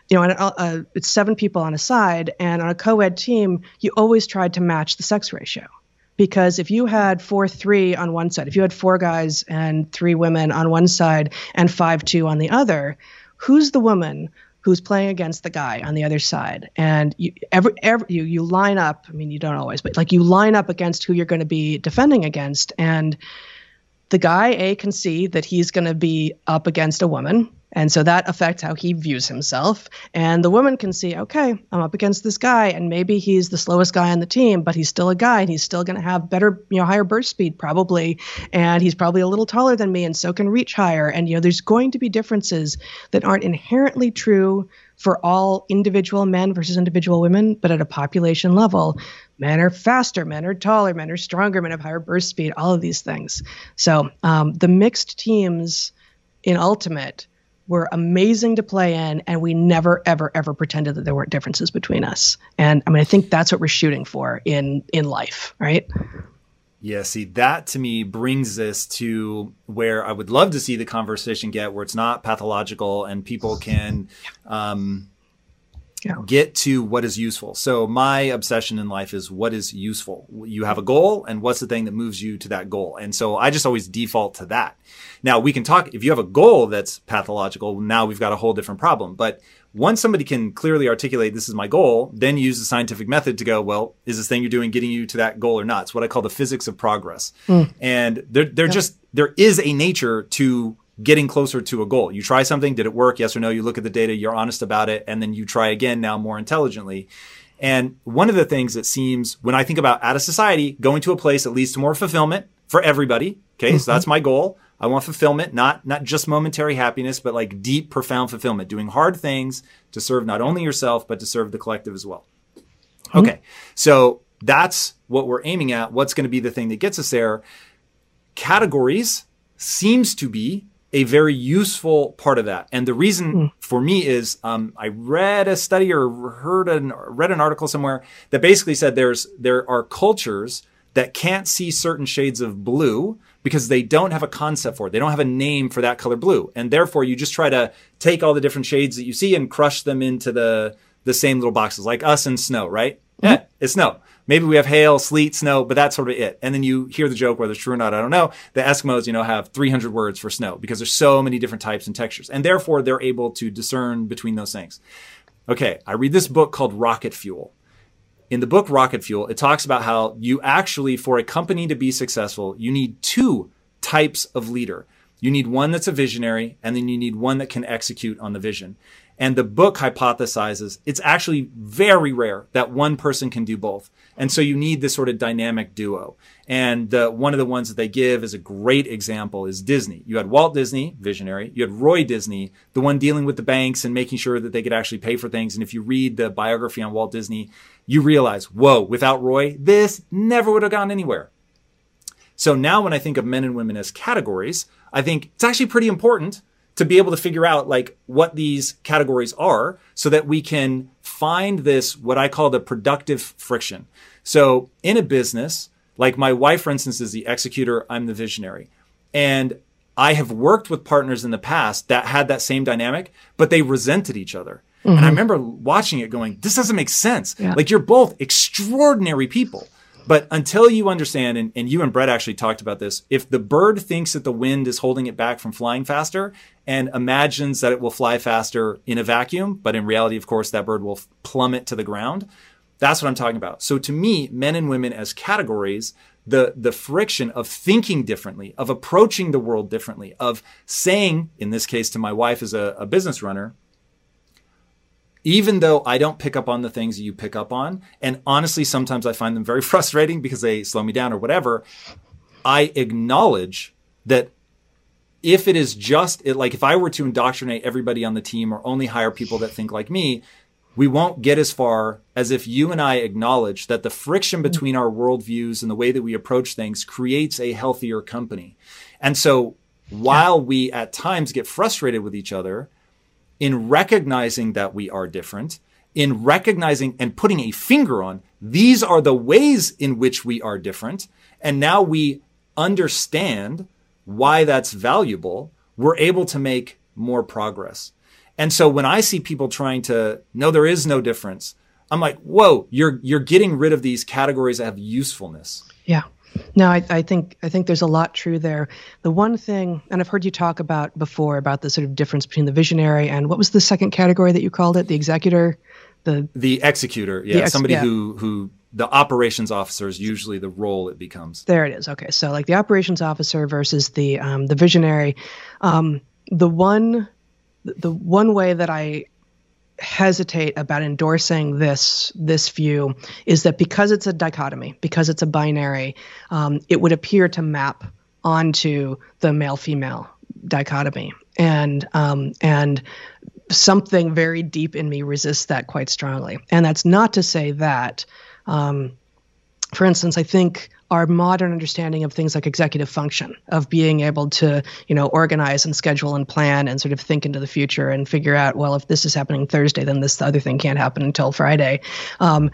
you know, and uh, it's seven people on a side, and on a co-ed team, you always tried to match the sex ratio. Because if you had four three on one side, if you had four guys and three women on one side and five two on the other, who's the woman who's playing against the guy on the other side? And you every, every you you line up. I mean, you don't always, but like you line up against who you're going to be defending against, and the guy A can see that he's going to be up against a woman and so that affects how he views himself. And the woman can see, okay, I'm up against this guy, and maybe he's the slowest guy on the team, but he's still a guy, and he's still going to have better, you know, higher burst speed probably, and he's probably a little taller than me, and so can reach higher. And you know, there's going to be differences that aren't inherently true for all individual men versus individual women, but at a population level, men are faster, men are taller, men are stronger, men have higher burst speed, all of these things. So um, the mixed teams in Ultimate were amazing to play in, and we never, ever, ever pretended that there weren't differences between us. And I mean, I think that's what we're shooting for in in life, right? Yeah, see, that to me brings us to where I would love to see the conversation get, where it's not pathological and people can um, yeah. get to what is useful. So my obsession in life is what is useful. You have a goal and what's the thing that moves you to that goal. And so I just always default to that. Now we can talk, if you have a goal that's pathological, now we've got a whole different problem. But once somebody can clearly articulate this is my goal, then use the scientific method to go, well, is this thing you're doing getting you to that goal or not? It's what I call the physics of progress. Mm. And there, there just, there is a nature to getting closer to a goal. You try something, did it work? Yes or no? You look at the data, you're honest about it, and then you try again now more intelligently. And one of the things that seems when I think about out of society, going to a place that leads to more fulfillment for everybody. Okay. Mm-hmm. So that's my goal. I want fulfillment, not, not just momentary happiness, but like deep, profound fulfillment, doing hard things to serve not only yourself, but to serve the collective as well. Mm-hmm. Okay. So that's what we're aiming at. What's going to be the thing that gets us there? Categories seems to be a very useful part of that. And the reason mm. for me is um, I read a study or heard an read an article somewhere that basically said there's there are cultures that can't see certain shades of blue because they don't have a concept for it. They don't have a name for that color blue. And therefore you just try to take all the different shades that you see and crush them into the the same little boxes like us and snow, right? Mm-hmm. Yeah, it's snow. Maybe we have hail, sleet, snow, but that's sort of it. And then you hear the joke, whether it's true or not, I don't know. The Eskimos, you know, have 300 words for snow because there's so many different types and textures. And therefore, they're able to discern between those things. Okay, I read this book called Rocket Fuel. In the book Rocket Fuel, it talks about how you actually, for a company to be successful, you need two types of leader. You need one that's a visionary, and then you need one that can execute on the vision. And the book hypothesizes it's actually very rare that one person can do both. And so you need this sort of dynamic duo. And uh, one of the ones that they give as a great example is Disney. You had Walt Disney, visionary. You had Roy Disney, the one dealing with the banks and making sure that they could actually pay for things. And if you read the biography on Walt Disney, you realize, whoa, without Roy, this never would have gone anywhere. So now when I think of men and women as categories, I think it's actually pretty important to be able to figure out like what these categories are so that we can find this, what I call the productive friction. So in a business, like my wife, for instance, is the executor. I'm the visionary. And I have worked with partners in the past that had that same dynamic, but they resented each other. Mm-hmm. And I mm-hmm. remember watching it going, this doesn't make sense. Yeah. Like you're both extraordinary people, But until you understand, and, and you and Brett actually talked about this, if the bird thinks that the wind is holding it back from flying faster and imagines that it will fly faster in a vacuum, but in reality, of course, that bird will plummet to the ground. That's what I'm talking about. So to me, men and women as categories, the, the friction of thinking differently, of approaching the world differently, of saying, in this case to my wife as a, a business runner, even though I don't pick up on the things that you pick up on, and honestly, sometimes I find them very frustrating because they slow me down or whatever, I acknowledge that if it is just it, like if I were to indoctrinate everybody on the team or only hire people that think like me, we won't get as far as if you and I acknowledge that the friction mm-hmm. between our worldviews and the way that we approach things creates a healthier company. And so while we at times get frustrated with each other, in recognizing that we are different, in recognizing and putting a finger on these are the ways in which we are different. And now we understand why that's valuable. We're able to make more progress. And so when I see people trying to, no, there is no difference. I'm like, whoa, you're, you're getting rid of these categories that have usefulness. Yeah. No, I, I, think I think there's a lot true there. The one thing, and I've heard you talk about before about the sort of difference between the visionary and what was the second category that you called it, the executor, the the executor, yeah, the ex- somebody yeah. who who the operations officer is usually the role it becomes. There it is. Okay, so like the operations officer versus the um, the visionary. Um, the one the one way that I hesitate about endorsing this this view is that because it's a dichotomy, because it's a binary, um, it would appear to map onto the male female dichotomy, and um, and something very deep in me resists that quite strongly. And that's not to say that, um, for instance, I think our modern understanding of things like executive function of being able to you know organize and schedule and plan and sort of think into the future and figure out well if this is happening thursday then this other thing can't happen until friday um,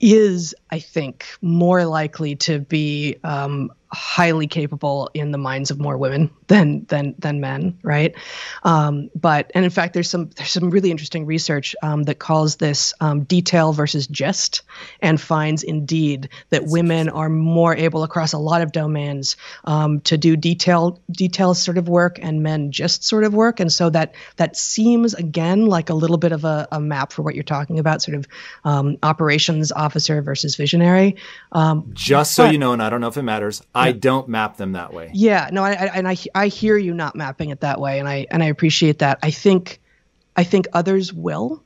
is i think more likely to be um, highly capable in the minds of more women than than than men, right? Um, but and in fact, there's some there's some really interesting research um, that calls this um, detail versus gist, and finds indeed that women are more able across a lot of domains um, to do detail detail sort of work, and men just sort of work, and so that that seems again like a little bit of a, a map for what you're talking about, sort of um, operations officer versus visionary. Um, just so but, you know, and I don't know if it matters. I don't map them that way. Yeah, no, I, I, and I I hear you not mapping it that way, and I and I appreciate that. I think I think others will,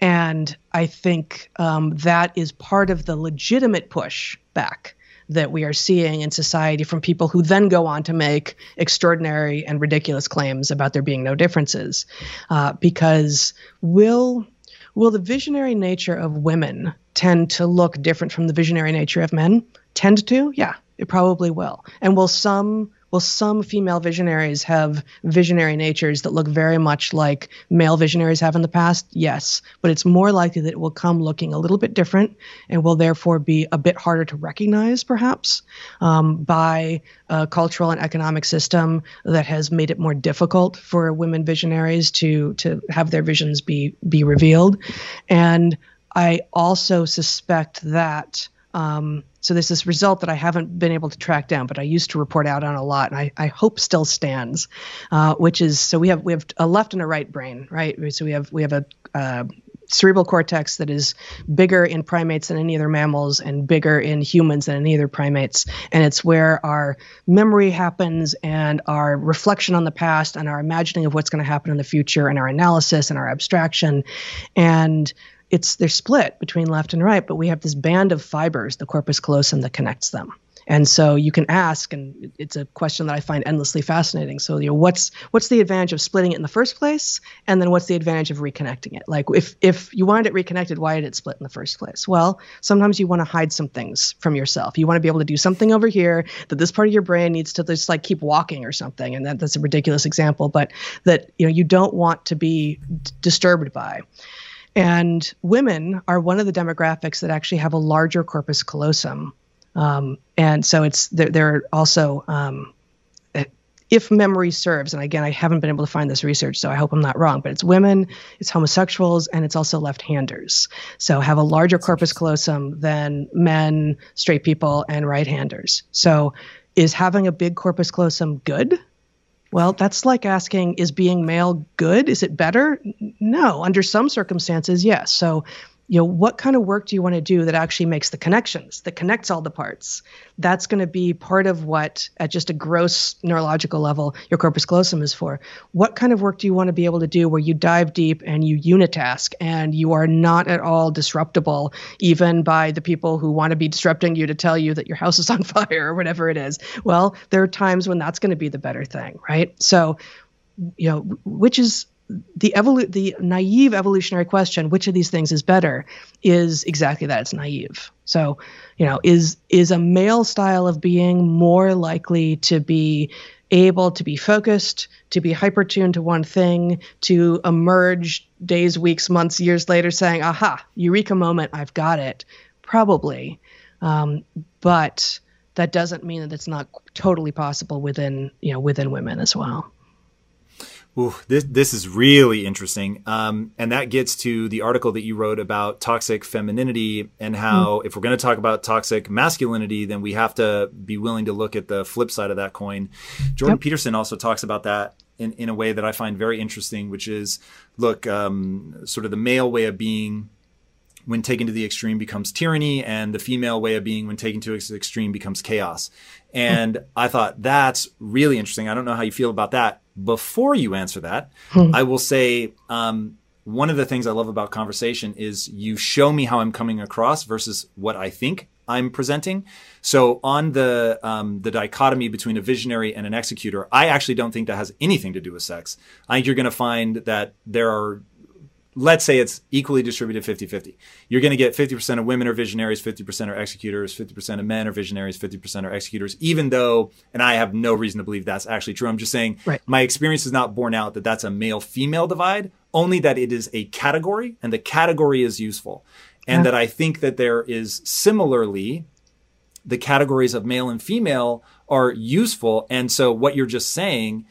and I think um, that is part of the legitimate push back that we are seeing in society from people who then go on to make extraordinary and ridiculous claims about there being no differences, uh, because will will the visionary nature of women tend to look different from the visionary nature of men? Tend to, yeah, it probably will. And will some will some female visionaries have visionary natures that look very much like male visionaries have in the past? Yes, but it's more likely that it will come looking a little bit different and will therefore be a bit harder to recognize, perhaps, um, by a cultural and economic system that has made it more difficult for women visionaries to to have their visions be be revealed. And I also suspect that. Um, so there's this result that I haven't been able to track down, but I used to report out on a lot, and I, I hope still stands, uh, which is so we have we have a left and a right brain, right? So we have we have a uh, cerebral cortex that is bigger in primates than any other mammals and bigger in humans than any other primates. And it's where our memory happens and our reflection on the past and our imagining of what's going to happen in the future and our analysis and our abstraction. And it's they're split between left and right, but we have this band of fibers, the corpus callosum, that connects them. And so you can ask, and it's a question that I find endlessly fascinating. So, you know, what's what's the advantage of splitting it in the first place, and then what's the advantage of reconnecting it? Like, if if you wanted it reconnected, why did it split in the first place? Well, sometimes you want to hide some things from yourself. You want to be able to do something over here that this part of your brain needs to just like keep walking or something. And that, that's a ridiculous example, but that you know you don't want to be d- disturbed by. And women are one of the demographics that actually have a larger corpus callosum. Um, and so it's they're, they're also um, if memory serves, and again, I haven't been able to find this research, so I hope I'm not wrong, but it's women, it's homosexuals, and it's also left-handers. So have a larger corpus callosum than men, straight people, and right-handers. So is having a big corpus callosum good? Well, that's like asking, is being male good? Is it better? No. Under some circumstances, yes. So you know what kind of work do you want to do that actually makes the connections that connects all the parts? That's going to be part of what at just a gross neurological level your corpus callosum is for. What kind of work do you want to be able to do where you dive deep and you unitask and you are not at all disruptible even by the people who want to be disrupting you to tell you that your house is on fire or whatever it is? Well there are times when that's going to be the better thing right? So you know which is the evolu- the naive evolutionary question, which of these things is better, is exactly that. It's naive. So, you know, is is a male style of being more likely to be able to be focused, to be hyper tuned to one thing, to emerge days, weeks, months, years later saying, aha, eureka moment, I've got it? Probably. Um, but that doesn't mean that it's not totally possible within, you know, within women as well. Ooh, this this is really interesting, um, and that gets to the article that you wrote about toxic femininity and how mm. if we're going to talk about toxic masculinity, then we have to be willing to look at the flip side of that coin. Jordan yep. Peterson also talks about that in in a way that I find very interesting, which is look, um, sort of the male way of being when taken to the extreme becomes tyranny and the female way of being when taken to its extreme becomes chaos and mm. i thought that's really interesting i don't know how you feel about that before you answer that, hmm. I will say um, one of the things I love about conversation is you show me how I'm coming across versus what I think I'm presenting. So on the um, the dichotomy between a visionary and an executor, I actually don't think that has anything to do with sex. I think you're going to find that there are let's say it's equally distributed 50-50 you're going to get 50% of women are visionaries 50% are executors 50% of men are visionaries 50% are executors even though and i have no reason to believe that's actually true i'm just saying right. my experience is not borne out that that's a male female divide only that it is a category and the category is useful and yeah. that i think that there is similarly the categories of male and female are useful and so what you're just saying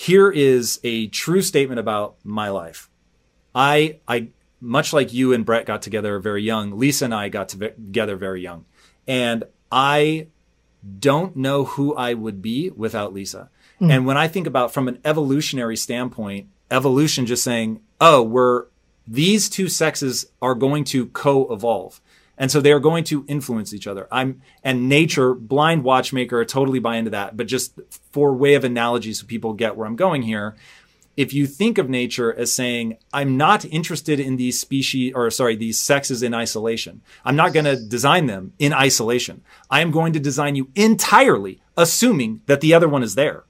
here is a true statement about my life. I, I, much like you and Brett got together very young, Lisa and I got together very young. And I don't know who I would be without Lisa. Mm. And when I think about from an evolutionary standpoint, evolution just saying, oh, we're, these two sexes are going to co-evolve. And so they are going to influence each other. I'm, and nature, blind watchmaker, totally buy into that. But just for way of analogy so people get where I'm going here, if you think of nature as saying, I'm not interested in these species, or sorry, these sexes in isolation. I'm not going to design them in isolation. I am going to design you entirely, assuming that the other one is there.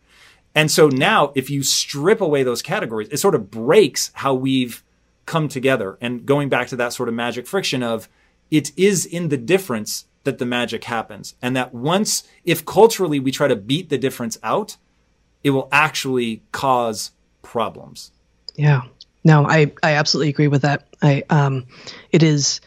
And so now, if you strip away those categories, it sort of breaks how we've come together. And going back to that sort of magic friction of, it is in the difference that the magic happens. And that once, if culturally we try to beat the difference out, it will actually cause problems. Yeah. No, I, I absolutely agree with that. I um it is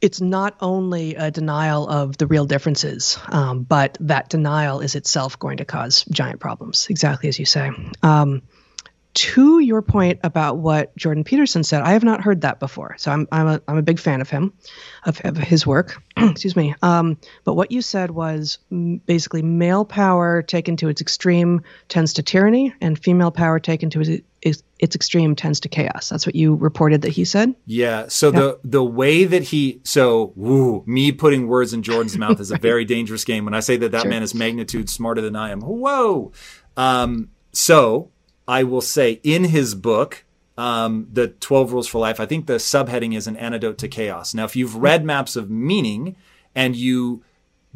it's not only a denial of the real differences, um, but that denial is itself going to cause giant problems, exactly as you say. Um, to your point about what Jordan Peterson said, I have not heard that before. So I'm I'm a I'm a big fan of him, of, of his work. Excuse me. Um, but what you said was basically male power taken to its extreme tends to tyranny, and female power taken to its, its, its extreme tends to chaos. That's what you reported that he said. Yeah. So the the way that he so woo me putting words in Jordan's mouth is a very dangerous game. When I say that that sure. man is magnitude smarter than I am, whoa. Um, so I will say in his book, um, the 12 Rules for Life, I think the subheading is an antidote to chaos. Now, if you've read Maps of Meaning and you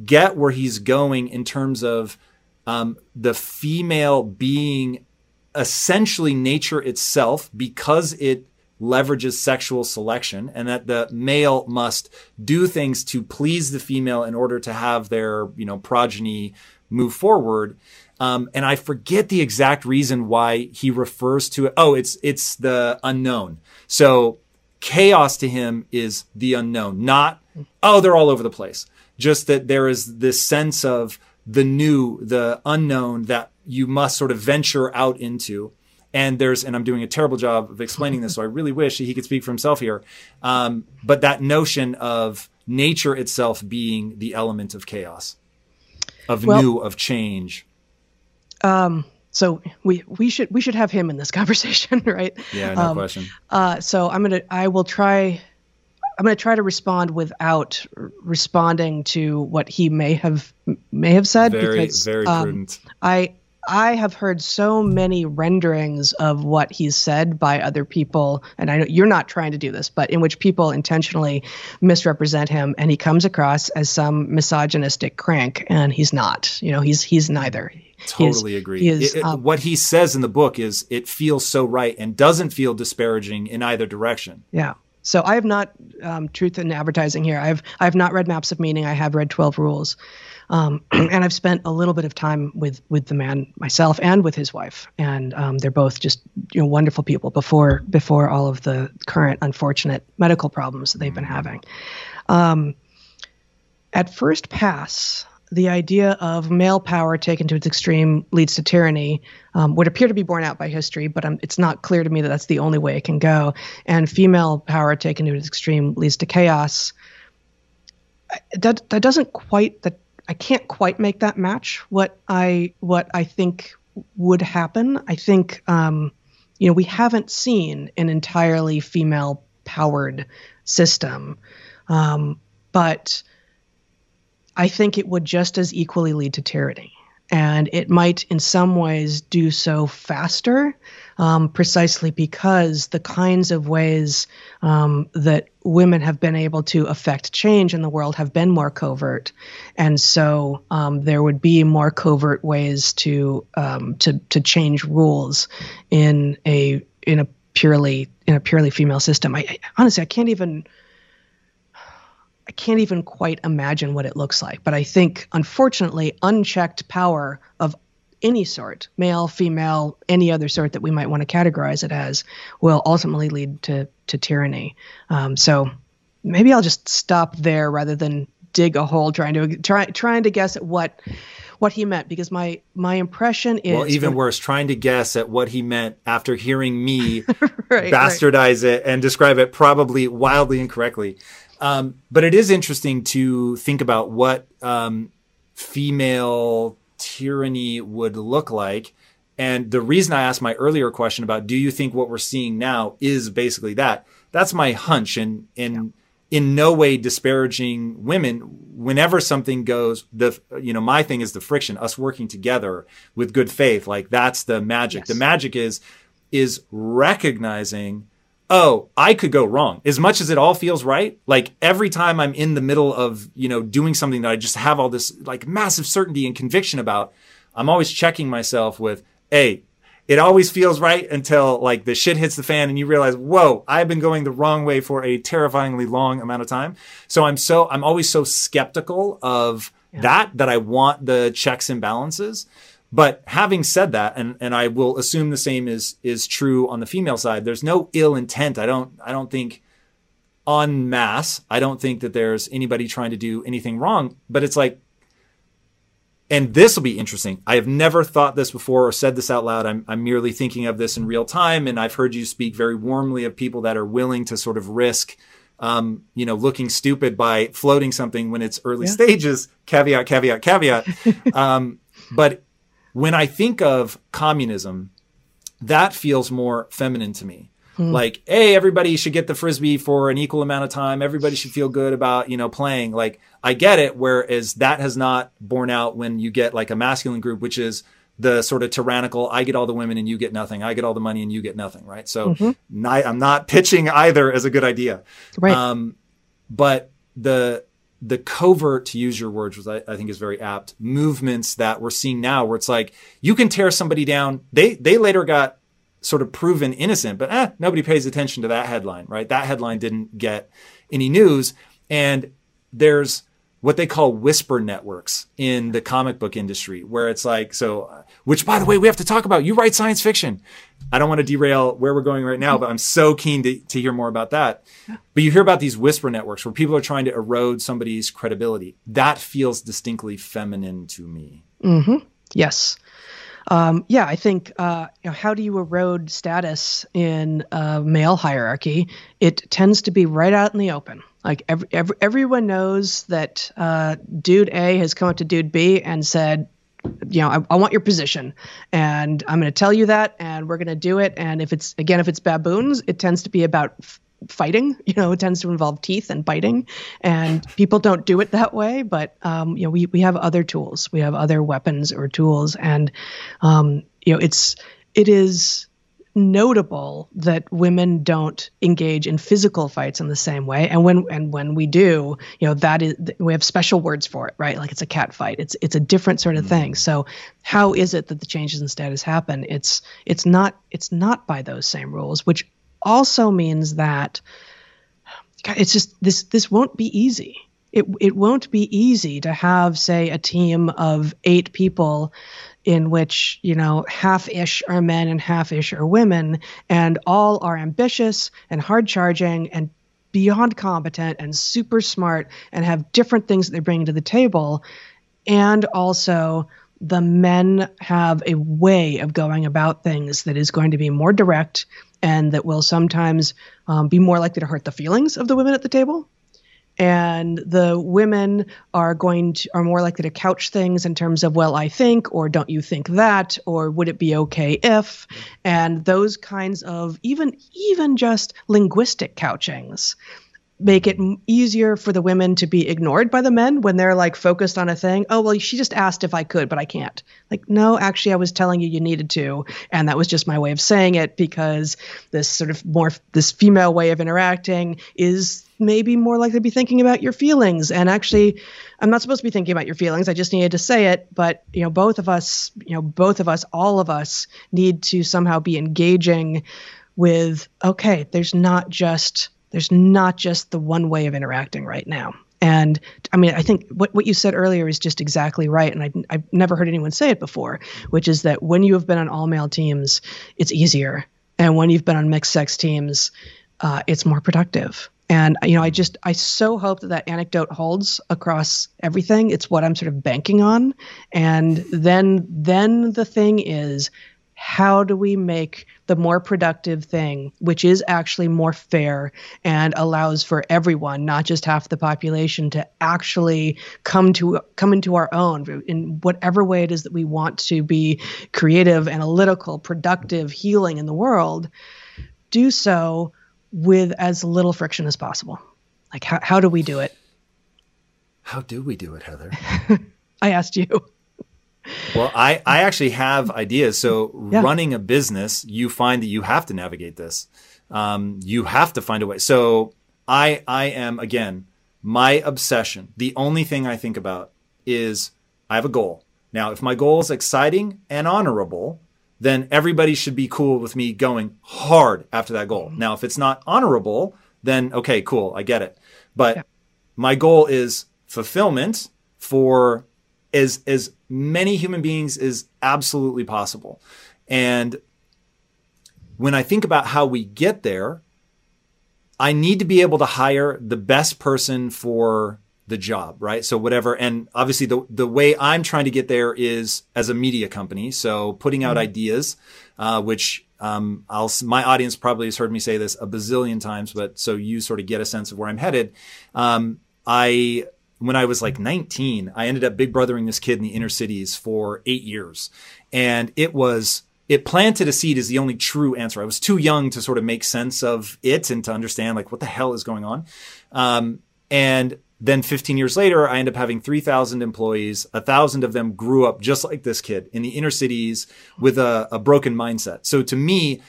get where he's going in terms of um, the female being essentially nature itself because it leverages sexual selection and that the male must do things to please the female in order to have their, you know, progeny move forward um, and I forget the exact reason why he refers to it. Oh, it's it's the unknown. So chaos to him is the unknown, not oh they're all over the place. Just that there is this sense of the new, the unknown that you must sort of venture out into. And there's, and I'm doing a terrible job of explaining this, so I really wish he could speak for himself here. Um, but that notion of nature itself being the element of chaos, of well, new, of change. Um, so we we should we should have him in this conversation, right? Yeah, no um, question. Uh, so I'm gonna I will try. I'm going to try to respond without responding to what he may have may have said very, because very um, prudent. I I have heard so many renderings of what he's said by other people, and I know you're not trying to do this, but in which people intentionally misrepresent him, and he comes across as some misogynistic crank, and he's not. You know, he's he's neither. Totally he is, agree. He is, it, it, um, what he says in the book is it feels so right and doesn't feel disparaging in either direction. Yeah. So I have not um, truth in advertising here. I've I've not read Maps of Meaning. I have read Twelve Rules. Um, and I've spent a little bit of time with with the man myself and with his wife, and um, they're both just you know wonderful people before before all of the current unfortunate medical problems that they've been having. Um, at first pass, the idea of male power taken to its extreme leads to tyranny um, would appear to be borne out by history, but um, it's not clear to me that that's the only way it can go. And female power taken to its extreme leads to chaos. That that doesn't quite that I can't quite make that match what I what I think would happen. I think um, you know we haven't seen an entirely female powered system, um, but I think it would just as equally lead to tyranny and it might in some ways do so faster um, precisely because the kinds of ways um, that women have been able to affect change in the world have been more covert. And so um, there would be more covert ways to um, to to change rules in a in a purely in a purely female system. I, I honestly I can't even I can't even quite imagine what it looks like. But I think, unfortunately, unchecked power of any sort, male, female, any other sort that we might want to categorize it as, will ultimately lead to to tyranny. Um, so maybe I'll just stop there rather than dig a hole trying to try trying to guess at what what he meant because my my impression is well even worse trying to guess at what he meant after hearing me right, bastardize right. it and describe it probably wildly incorrectly um, but it is interesting to think about what um, female tyranny would look like. And the reason I asked my earlier question about do you think what we're seeing now is basically that? That's my hunch, and in yeah. in no way disparaging women. Whenever something goes, the you know my thing is the friction, us working together with good faith. Like that's the magic. Yes. The magic is is recognizing oh, I could go wrong. As much as it all feels right, like every time I'm in the middle of, you know, doing something that I just have all this like massive certainty and conviction about, I'm always checking myself with, hey, it always feels right until like the shit hits the fan and you realize, whoa, I've been going the wrong way for a terrifyingly long amount of time. So I'm so, I'm always so skeptical of yeah. that, that I want the checks and balances. But having said that, and, and I will assume the same is is true on the female side, there's no ill intent. I don't I don't think on mass. I don't think that there's anybody trying to do anything wrong. But it's like and this will be interesting. I have never thought this before or said this out loud. I'm, I'm merely thinking of this in real time. And I've heard you speak very warmly of people that are willing to sort of risk, um, you know, looking stupid by floating something when it's early yeah. stages. Caveat, caveat, caveat. um, but when I think of communism, that feels more feminine to me. Hmm. Like, hey, everybody should get the frisbee for an equal amount of time. Everybody should feel good about, you know, playing. Like, I get it. Whereas that has not borne out when you get like a masculine group, which is the sort of tyrannical, I get all the women and you get nothing. I get all the money and you get nothing. Right. So mm-hmm. not, I'm not pitching either as a good idea. Right. Um, but the, the covert, to use your words, which I, I, think is very apt, movements that we're seeing now, where it's like you can tear somebody down. They they later got sort of proven innocent, but eh, nobody pays attention to that headline, right? That headline didn't get any news, and there's what they call whisper networks in the comic book industry, where it's like, so, which by the way, we have to talk about. You write science fiction. I don't want to derail where we're going right now, but I'm so keen to, to hear more about that. But you hear about these whisper networks where people are trying to erode somebody's credibility. That feels distinctly feminine to me. Mm-hmm. Yes. Um, yeah, I think uh, you know, how do you erode status in a male hierarchy? It tends to be right out in the open. Like every, every everyone knows that uh, dude A has come up to dude B and said, you know, I, I want your position, and I'm going to tell you that, and we're going to do it. And if it's again, if it's baboons, it tends to be about fighting. You know, it tends to involve teeth and biting, and people don't do it that way. But um, you know, we we have other tools. We have other weapons or tools, and um, you know, it's it is notable that women don't engage in physical fights in the same way. And when and when we do you know that is we have special words for it right? Like it's a cat fight. It's it's a different sort of mm-hmm. thing. So how is it that the changes in status happen? It's it's not it's not by those same rules which also means that God, it's just this this won't be easy. It, it won't be easy to have say a team of eight people in which you know half-ish are men and half-ish are women and all are ambitious and hard charging and beyond competent and super smart and have different things that they're bringing to the table. And also the men have a way of going about things that is going to be more direct and that will sometimes um, be more likely to hurt the feelings of the women at the table and the women are going to are more likely to couch things in terms of well i think or don't you think that or would it be okay if and those kinds of even even just linguistic couchings make it easier for the women to be ignored by the men when they're like focused on a thing. Oh, well, she just asked if I could, but I can't. Like, no, actually, I was telling you you needed to. And that was just my way of saying it because this sort of more, this female way of interacting is maybe more likely to be thinking about your feelings. And actually, I'm not supposed to be thinking about your feelings. I just needed to say it. But, you know, both of us, you know, both of us, all of us need to somehow be engaging with, okay, there's not just there's not just the one way of interacting right now. And I mean, I think what, what you said earlier is just exactly right. And I, I've never heard anyone say it before, which is that when you have been on all male teams, it's easier. And when you've been on mixed sex teams, uh, it's more productive. And you know, I just I so hope that that anecdote holds across everything. It's what I'm sort of banking on. And then then the thing is, how do we make the more productive thing, which is actually more fair and allows for everyone, not just half the population, to actually come to come into our own in whatever way it is that we want to be creative, analytical, productive, healing in the world. Do so with as little friction as possible. Like how how do we do it? How do we do it, Heather? I asked you. Well, I, I actually have ideas. So yeah. running a business, you find that you have to navigate this. Um, you have to find a way. So I, I am again, my obsession. The only thing I think about is I have a goal. Now, if my goal is exciting and honorable, then everybody should be cool with me going hard after that goal. Mm-hmm. Now, if it's not honorable, then okay, cool. I get it. But yeah. my goal is fulfillment for as as many human beings as absolutely possible. And when I think about how we get there, I need to be able to hire the best person for the job, right? So whatever. And obviously the, the way I'm trying to get there is as a media company. So putting out mm-hmm. ideas, uh, which, um, I'll, my audience probably has heard me say this a bazillion times, but so you sort of get a sense of where I'm headed. Um, I when I was like 19, I ended up big brothering this kid in the inner cities for eight years. And it was, it planted a seed is the only true answer. I was too young to sort of make sense of it and to understand like what the hell is going on. Um, and then 15 years later, I end up having 3,000 employees. A thousand of them grew up just like this kid in the inner cities with a, a broken mindset. So to me,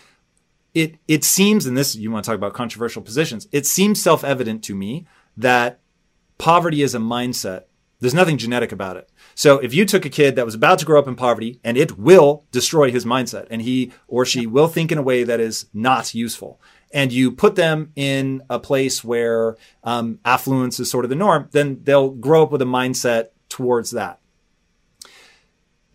it, it seems, and this, you want to talk about controversial positions, it seems self-evident to me that poverty is a mindset There's nothing genetic about it. So if you took a kid that was about to grow up in poverty and it will destroy his mindset and he or she will think in a way that is not useful and you put them in a place where um, affluence is sort of the norm, then they'll grow up with a mindset towards that.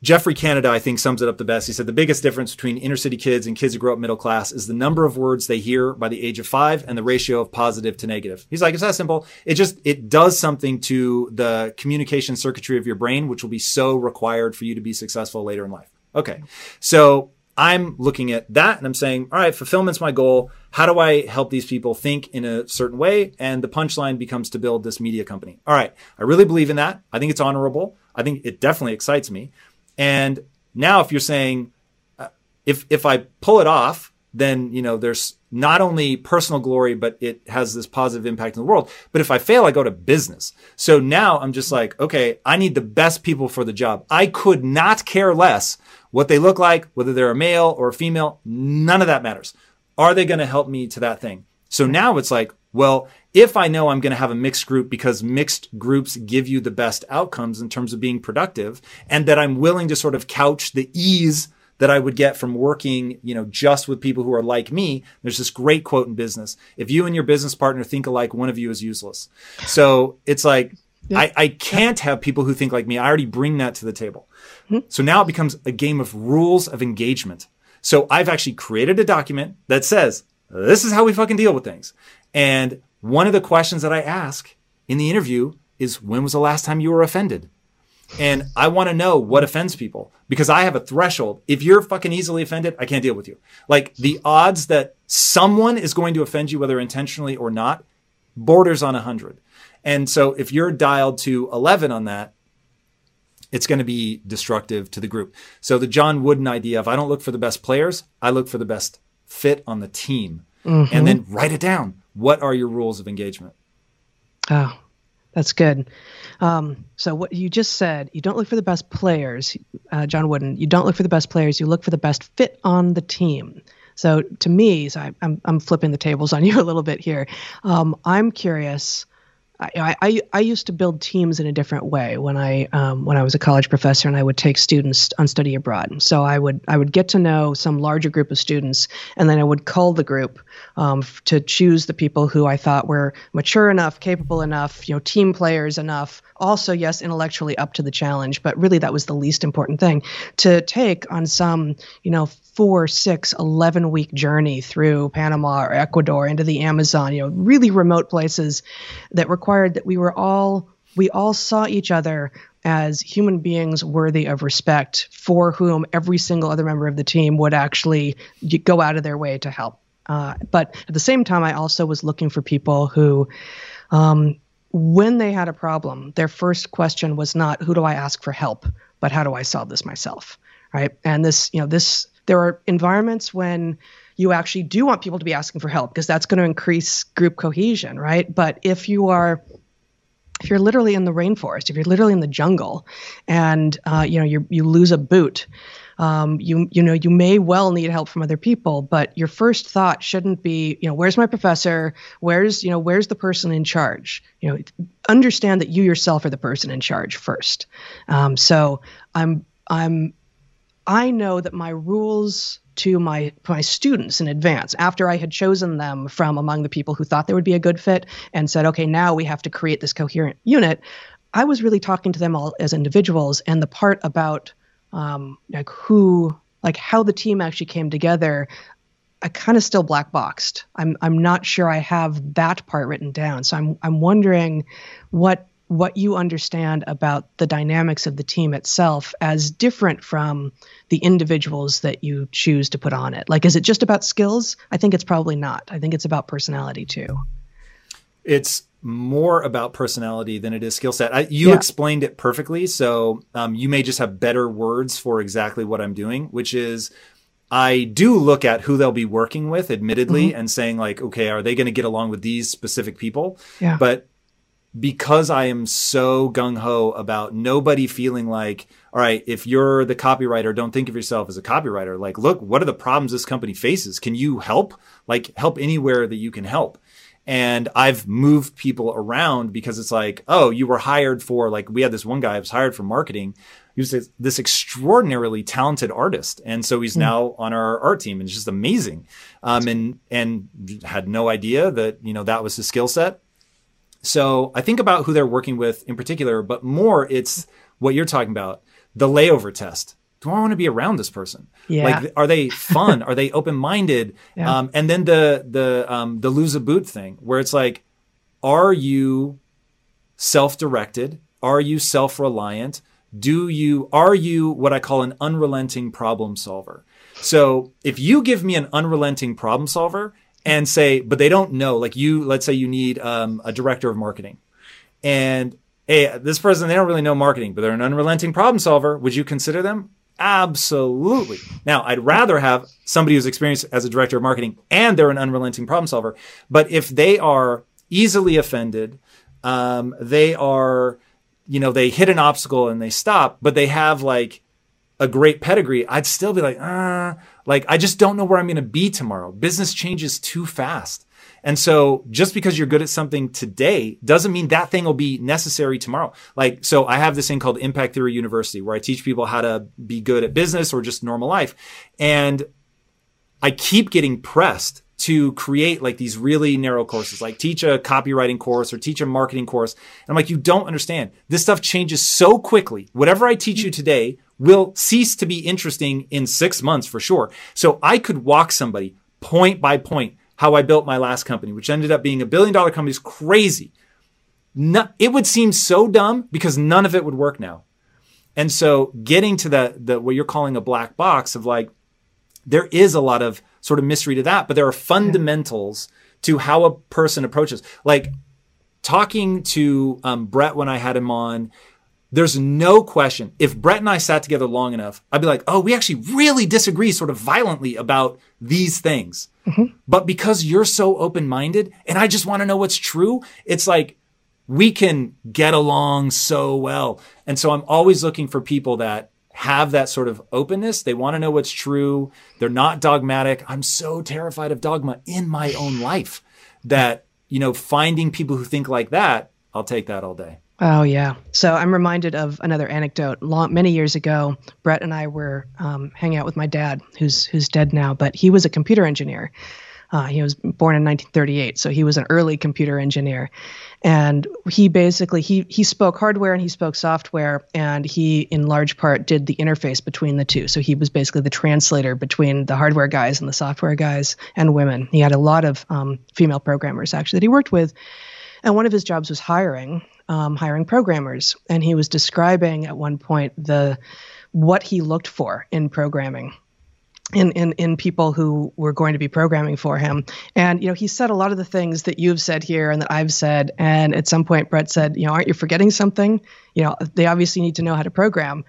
Geoffrey Canada, I think, sums it up the best. He said the biggest difference between inner city kids and kids who grow up middle class is the number of words they hear by the age of five and the ratio of positive to negative. He's like, it's that simple. It just, it does something to the communication circuitry of your brain, which will be so required for you to be successful later in life. Okay. So I'm looking at that and I'm saying, all right, fulfillment's my goal. How do I help these people think in a certain way? And the punchline becomes to build this media company. All right. I really believe in that. I think it's honorable. I think it definitely excites me. And now if you're saying, uh, if, if I pull it off, then, you know, there's not only personal glory, but it has this positive impact in the world. But if I fail, I go to business. So now I'm just like, okay, I need the best people for the job. I could not care less what they look like, whether they're a male or a female. None of that matters. Are they going to help me to that thing? So now it's like, well, if I know I'm going to have a mixed group because mixed groups give you the best outcomes in terms of being productive and that I'm willing to sort of couch the ease that I would get from working, you know, just with people who are like me. There's this great quote in business. If you and your business partner think alike, one of you is useless. So it's like, I, I can't have people who think like me. I already bring that to the table. Mm-hmm. So now it becomes a game of rules of engagement. So I've actually created a document that says, this is how we fucking deal with things. And one of the questions that I ask in the interview is, when was the last time you were offended? And I want to know what offends people because I have a threshold. If you're fucking easily offended, I can't deal with you. Like the odds that someone is going to offend you, whether intentionally or not, borders on 100. And so if you're dialed to 11 on that, it's going to be destructive to the group. So the John Wooden idea of I don't look for the best players, I look for the best fit on the team. Mm-hmm. And then write it down. What are your rules of engagement? Oh, that's good. Um, so what you just said, you don't look for the best players, uh, John Wooden. You don't look for the best players. You look for the best fit on the team. So to me, so I, am I'm, I'm flipping the tables on you a little bit here. Um, I'm curious I, I, I used to build teams in a different way when I um, when I was a college professor and I would take students on study abroad. So I would I would get to know some larger group of students and then I would cull the group um, to choose the people who I thought were mature enough, capable enough, you know, team players enough. Also, yes, intellectually up to the challenge, but really that was the least important thing to take on some you know four, six, 11 week journey through Panama or Ecuador into the Amazon, you know, really remote places that required that we were all, we all saw each other as human beings worthy of respect for whom every single other member of the team would actually go out of their way to help. Uh, but at the same time, I also was looking for people who, um, when they had a problem, their first question was not, who do I ask for help, but how do I solve this myself? Right. And this, you know, this there are environments when you actually do want people to be asking for help because that's going to increase group cohesion, right? But if you are if you're literally in the rainforest, if you're literally in the jungle, and uh, you know you you lose a boot, um, you you know you may well need help from other people, but your first thought shouldn't be you know where's my professor, where's you know where's the person in charge. You know, understand that you yourself are the person in charge first. Um, so I'm I'm I know that my rules to my my students in advance after I had chosen them from among the people who thought they would be a good fit and said, okay, now we have to create this coherent unit. I was really talking to them all as individuals, and the part about um, like who, like how the team actually came together, I kind of still black boxed. I'm I'm not sure I have that part written down. So I'm I'm wondering what what you understand about the dynamics of the team itself as different from the individuals that you choose to put on it. Like, is it just about skills? I think it's probably not. I think it's about personality too. It's more about personality than it is skill set. You yeah. explained it perfectly. So um, you may just have better words for exactly what I'm doing, which is I do look at who they'll be working with, admittedly, mm-hmm. and saying like, okay, are they going to get along with these specific people? Yeah. But because I am so gung ho about nobody feeling like, all right, if you're the copywriter, don't think of yourself as a copywriter. Like, look, what are the problems this company faces? Can you help? Like, help anywhere that you can help. And I've moved people around because it's like, oh, you were hired for like we had this one guy who was hired for marketing. He was this extraordinarily talented artist, and so he's mm. now on our art team, and it's just amazing. Um, and and had no idea that you know that was his skill set. So I think about who they're working with in particular, but more it's what you're talking about the layover test. Do I want to be around this person? Yeah. Like, are they fun? are they open minded? Yeah. Um, and then the the um, the lose a boot thing, where it's like, are you self directed? Are you self reliant? Do you are you what I call an unrelenting problem solver? So if you give me an unrelenting problem solver and say, but they don't know, like you, let's say you need um, a director of marketing, and hey, this person they don't really know marketing, but they're an unrelenting problem solver. Would you consider them? Absolutely. Now, I'd rather have somebody who's experienced as a director of marketing and they're an unrelenting problem solver. But if they are easily offended, um, they are, you know, they hit an obstacle and they stop, but they have like a great pedigree, I'd still be like, ah, like I just don't know where I'm going to be tomorrow. Business changes too fast. And so just because you're good at something today doesn't mean that thing will be necessary tomorrow. Like, so I have this thing called Impact Theory University where I teach people how to be good at business or just normal life. And I keep getting pressed to create like these really narrow courses, like teach a copywriting course or teach a marketing course. And I'm like, you don't understand. This stuff changes so quickly. Whatever I teach you today will cease to be interesting in six months for sure. So I could walk somebody point by point how I built my last company, which ended up being a billion dollar company, is crazy. No, it would seem so dumb because none of it would work now. And so getting to that, the, what you're calling a black box of like, there is a lot of sort of mystery to that, but there are fundamentals to how a person approaches. Like talking to um, Brett when I had him on, there's no question. If Brett and I sat together long enough, I'd be like, oh, we actually really disagree sort of violently about these things. Mm-hmm. But because you're so open minded and I just want to know what's true, it's like we can get along so well. And so I'm always looking for people that have that sort of openness. They want to know what's true. They're not dogmatic. I'm so terrified of dogma in my own life that, you know, finding people who think like that, I'll take that all day. Oh yeah. So I'm reminded of another anecdote. Long, many years ago, Brett and I were um, hanging out with my dad, who's who's dead now, but he was a computer engineer. Uh, he was born in 1938, so he was an early computer engineer, and he basically he he spoke hardware and he spoke software, and he in large part did the interface between the two. So he was basically the translator between the hardware guys and the software guys and women. He had a lot of um, female programmers actually that he worked with, and one of his jobs was hiring um, hiring programmers, and he was describing at one point the what he looked for in programming. In, in, in people who were going to be programming for him. And, you know, he said a lot of the things that you've said here and that I've said. And at some point, Brett said, you know, aren't you forgetting something? You know, they obviously need to know how to program.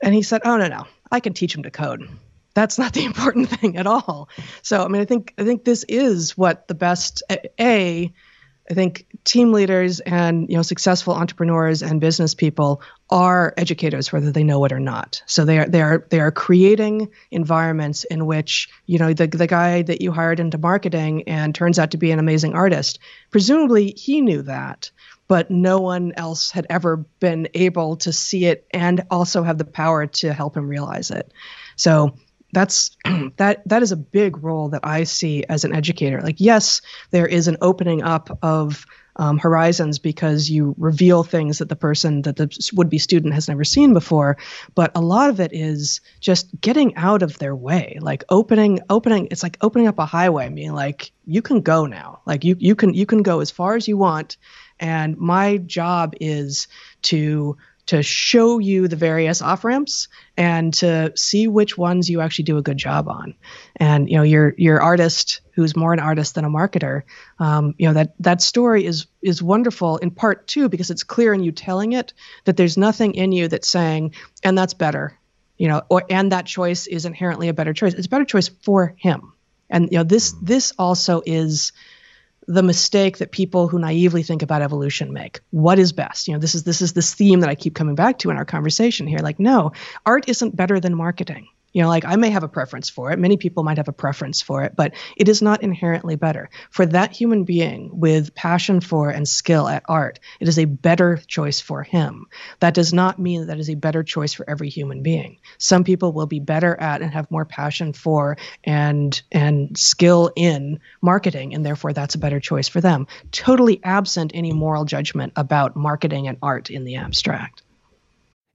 And he said, oh, no, no, I can teach them to code that's not the important thing at all. So I mean I think I think this is what the best a I think team leaders and you know successful entrepreneurs and business people are educators whether they know it or not. So they are they are they are creating environments in which you know the the guy that you hired into marketing and turns out to be an amazing artist. Presumably he knew that, but no one else had ever been able to see it and also have the power to help him realize it. So that's that that is a big role that I see as an educator. Like, yes, there is an opening up of um, horizons because you reveal things that the person that the would-be student has never seen before but a lot of it is just getting out of their way like opening opening it's like opening up a highway being like you can go now like you you can you can go as far as you want and my job is to to show you the various off ramps and to see which ones you actually do a good job on. And you know, your your artist who's more an artist than a marketer, um, you know that that story is is wonderful in part too because it's clear in you telling it that there's nothing in you that's saying and that's better, you know, or and that choice is inherently a better choice. It's a better choice for him. And you know this this also is the mistake that people who naively think about evolution make. What is best? You know, this is this is this theme that I keep coming back to in our conversation here. Like, no, art isn't better than marketing. You know, like I may have a preference for it. Many people might have a preference for it, but it is not inherently better. For that human being with passion for and skill at art, it is a better choice for him. That does not mean that is a better choice for every human being. Some people will be better at and have more passion for and and skill in marketing, and therefore that's a better choice for them. Totally absent any moral judgment about marketing and art in the abstract.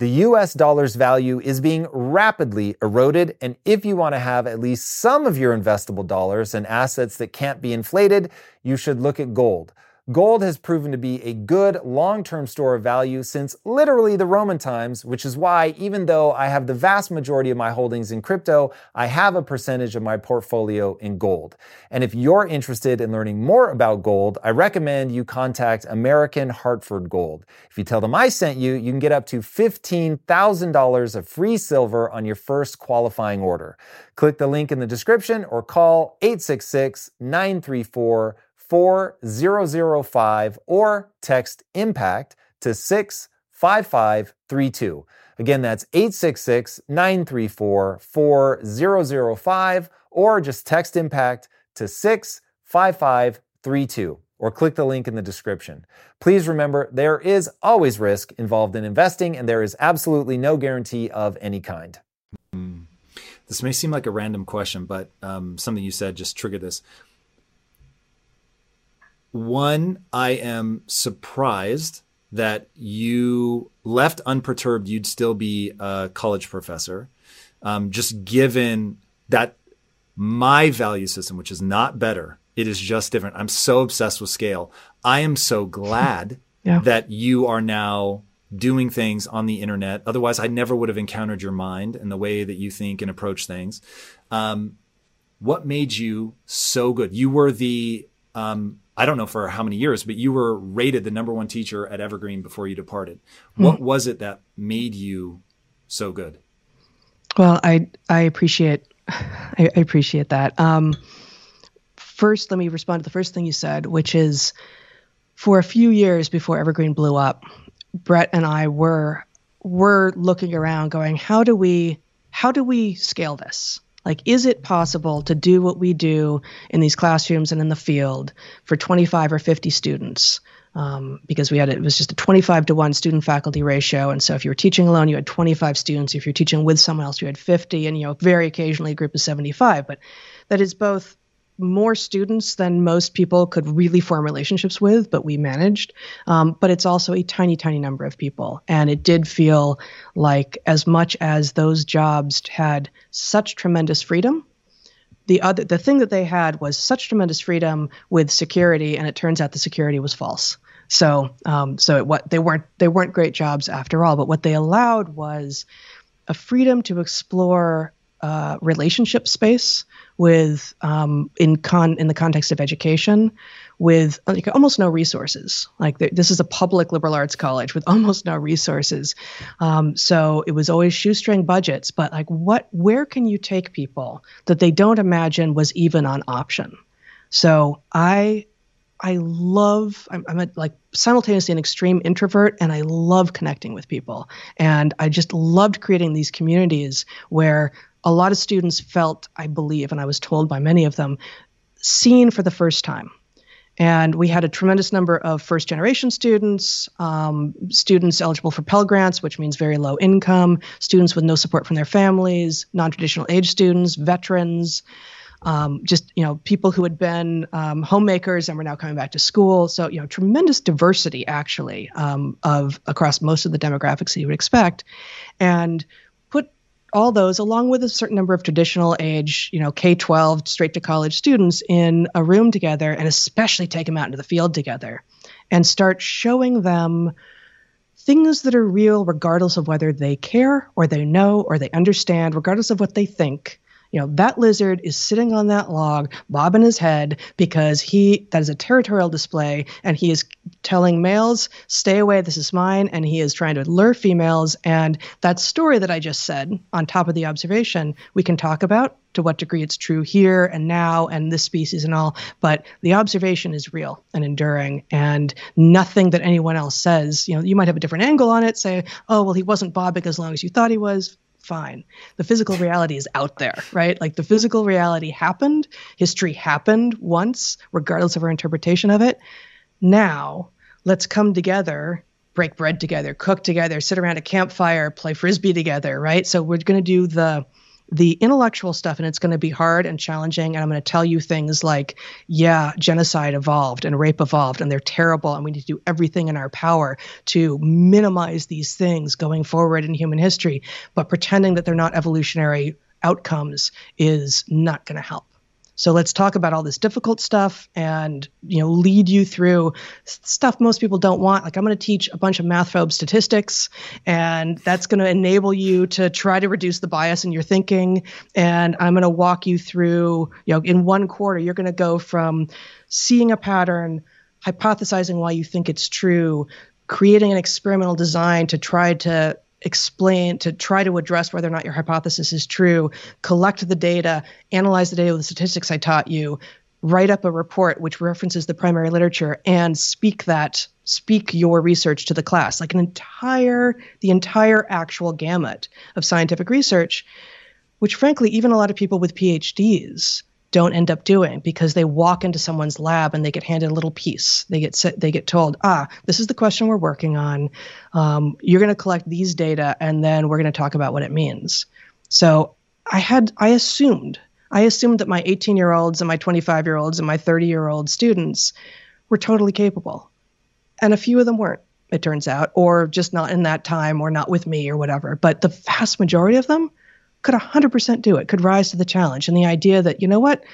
The US dollar's value is being rapidly eroded, and if you want to have at least some of your investable dollars and assets that can't be inflated, you should look at gold. Gold has proven to be a good long term store of value since literally the Roman times, which is why, even though I have the vast majority of my holdings in crypto, I have a percentage of my portfolio in gold. And if you're interested in learning more about gold, I recommend you contact American Hartford Gold. If you tell them I sent you, you can get up to $15,000 of free silver on your first qualifying order. Click the link in the description or call 866 934 4005 or text impact to 65532. Again, that's 866 934 4005 or just text impact to 65532 or click the link in the description. Please remember there is always risk involved in investing and there is absolutely no guarantee of any kind. This may seem like a random question, but um, something you said just triggered this. One, I am surprised that you left unperturbed, you'd still be a college professor. Um, just given that my value system, which is not better, it is just different. I'm so obsessed with scale. I am so glad yeah. that you are now doing things on the internet. Otherwise, I never would have encountered your mind and the way that you think and approach things. Um, what made you so good? You were the um, I don't know for how many years, but you were rated the number one teacher at Evergreen before you departed. Mm-hmm. What was it that made you so good? Well, I I appreciate I, I appreciate that. Um, first, let me respond to the first thing you said, which is for a few years before Evergreen blew up, Brett and I were were looking around, going, how do we how do we scale this? Like, is it possible to do what we do in these classrooms and in the field for 25 or 50 students? Um, because we had it was just a 25 to 1 student faculty ratio. And so if you were teaching alone you had 25 students. If you're teaching with someone else you had 50 and you know very occasionally a group of 75 but that is both more students than most people could really form relationships with, but we managed. Um, but it's also a tiny, tiny number of people. And it did feel like, as much as those jobs had such tremendous freedom, the other the thing that they had was such tremendous freedom with security, and it turns out the security was false. So, um, so it, what they weren't they weren't great jobs after all. But what they allowed was a freedom to explore uh, relationship space with um, in con in the context of education with like almost no resources. Like th- this is a public liberal arts college with almost no resources. Um, so it was always shoestring budgets but like what where can you take people that they don't imagine was even an option? So i I love, I'm, I'm a, like simultaneously an extreme introvert and I love connecting with people. And I just loved creating these communities where a lot of students felt, I believe, and I was told by many of them, seen for the first time. And we had a tremendous number of first generation students, um, students eligible for Pell Grants, which means very low income, students with no support from their families, non traditional age students, veterans. Um, just you know people who had been um, homemakers and were now coming back to school so you know tremendous diversity actually um, of across most of the demographics that you would expect and all those, along with a certain number of traditional age, you know, K 12 straight to college students in a room together, and especially take them out into the field together and start showing them things that are real, regardless of whether they care or they know or they understand, regardless of what they think you know that lizard is sitting on that log bobbing his head because he that is a territorial display and he is telling males stay away this is mine and he is trying to lure females. And that story that i just said on top of the observation we can talk about to what degree it's true here and now and this species and all but the observation is real and enduring and nothing that anyone else says you know you might have a different angle on it say oh well he wasn't bobbing as long as you thought he was fine. The physical reality is out there, right? Like the physical reality happened, history happened once, regardless of our interpretation of it. Now, let's come together, break bread together, cook together, sit around a campfire, play frisbee together, right? So we're going to do the the intellectual stuff and it's going to be hard and challenging and i'm going to tell you things like yeah genocide evolved and rape evolved and they're terrible and we need to do everything in our power to minimize these things going forward in human history. But pretending that they're not evolutionary outcomes is not going to help so let's talk about all this difficult stuff and you know lead you through stuff most people don't want. Like I'm going to teach a bunch of math phobe statistics, and that's going to enable you to try to reduce the bias in your thinking. And I'm going to walk you through. You know, in one quarter, you're going to go from seeing a pattern, hypothesizing why you think it's true, creating an experimental design to try to explain to try to address whether or not your hypothesis is true collect the data analyze the data with the statistics i taught you write up a report which references the primary literature and speak that speak your research to the class. Like an entire the entire actual gamut of scientific research which frankly even a lot of people with phds don't end up doing because they walk into someone's lab and they get handed a little piece. They get they get told, ah, this is the question we're working on. Um, you're going to collect these data and then we're going to talk about what it means. So I had I assumed I assumed that my 18 year olds and my 25 year olds and my 30 year old students were totally capable, and a few of them weren't. It turns out, or just not in that time, or not with me, or whatever. But the vast majority of them could 100% do it, could rise to the challenge. And the idea that, you know what,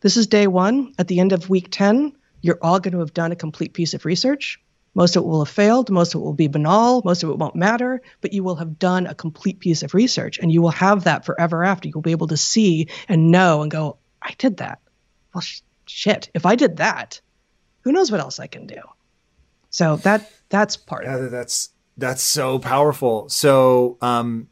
this is day one. At the end of week 10, you're all going to have done a complete piece of research. Most of it will have failed, most of it will be banal, most of it won't matter, but you will have done a complete piece of research and you will have that forever after. You'll be able to see and know and go, I did that. Well, sh- shit, if I did that, who knows what else I can do? So that that's part yeah, of it. That's that's so powerful. So um,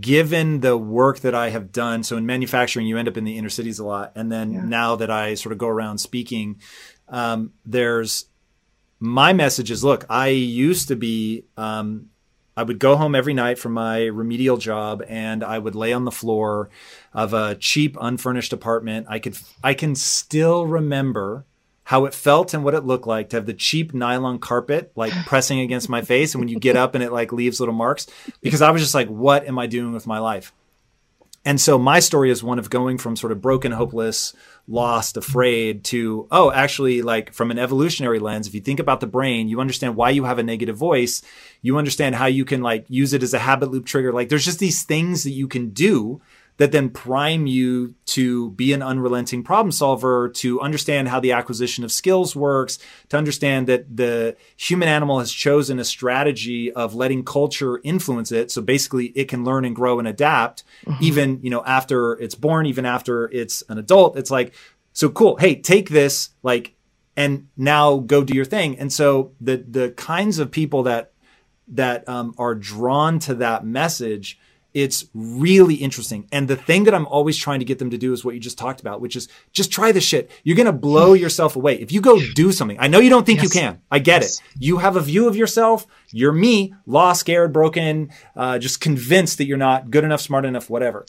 given the work that I have done, so in manufacturing, you end up in the inner cities a lot. And then yeah. now that I sort of go around speaking, um, there's my message is look, I used to be, um, I would go home every night from my remedial job and I would lay on the floor of a cheap, unfurnished apartment. I could, I can still remember how it felt and what it looked like to have the cheap nylon carpet like pressing against my face and when you get up and it like leaves little marks because I was just like what am I doing with my life? And so my story is one of going from sort of broken, hopeless, lost, afraid to, oh, actually, like from an evolutionary lens, if you think about the brain, you understand why you have a negative voice. You understand how you can like use it as a habit loop trigger. Like there's just these things that you can do that then prime you to be an unrelenting problem solver, to understand how the acquisition of skills works, to understand that the human animal has chosen a strategy of letting culture influence it. So basically it can learn and grow and adapt mm-hmm. even, you know, after it's born, even after it's an adult. It's like, so cool. Hey, take this, like, and now go do your thing. And so the, the kinds of people that, that um, are drawn to that message, it's really interesting. And the thing that I'm always trying to get them to do is what you just talked about, which is just try this shit. You're going to blow yourself away. If you go do something, I know you don't think yes. you can. I get yes. it. You have a view of yourself. You're me, lost, scared, broken, uh, just convinced that you're not good enough, smart enough, whatever.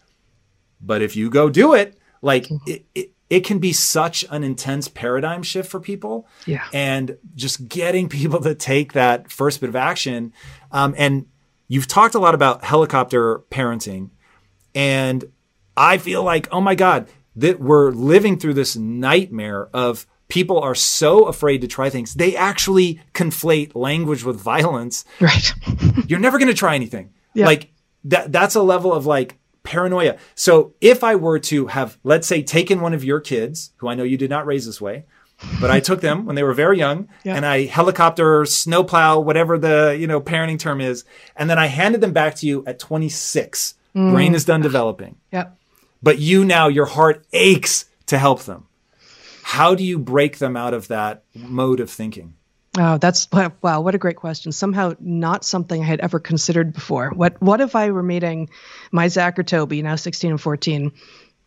But if you go do it, like mm-hmm. it, it, it can be such an intense paradigm shift for people. Yeah. And just getting people to take that first bit of action. Um, and you've talked a lot about helicopter parenting. And I feel like, oh my God, that we're living through this nightmare of people are so afraid to try things. They actually conflate language with violence. Right. You're never going to try anything. Yeah. Like that, that's a level of like paranoia. So if I were to have, let's say, taken one of your kids, who I know you did not raise this way, but I took them when they were very young Yeah. and I helicopter, snowplow, whatever the, you know, parenting term is. And then I handed them back to you at 26. Mm. Brain is done developing Yep. but you now your heart aches to help them how do you break them out of that mode of thinking Oh, that's wow! What a great question. Somehow not something I had ever considered before. What What if I were meeting my Zach or Toby, now 16 and 14,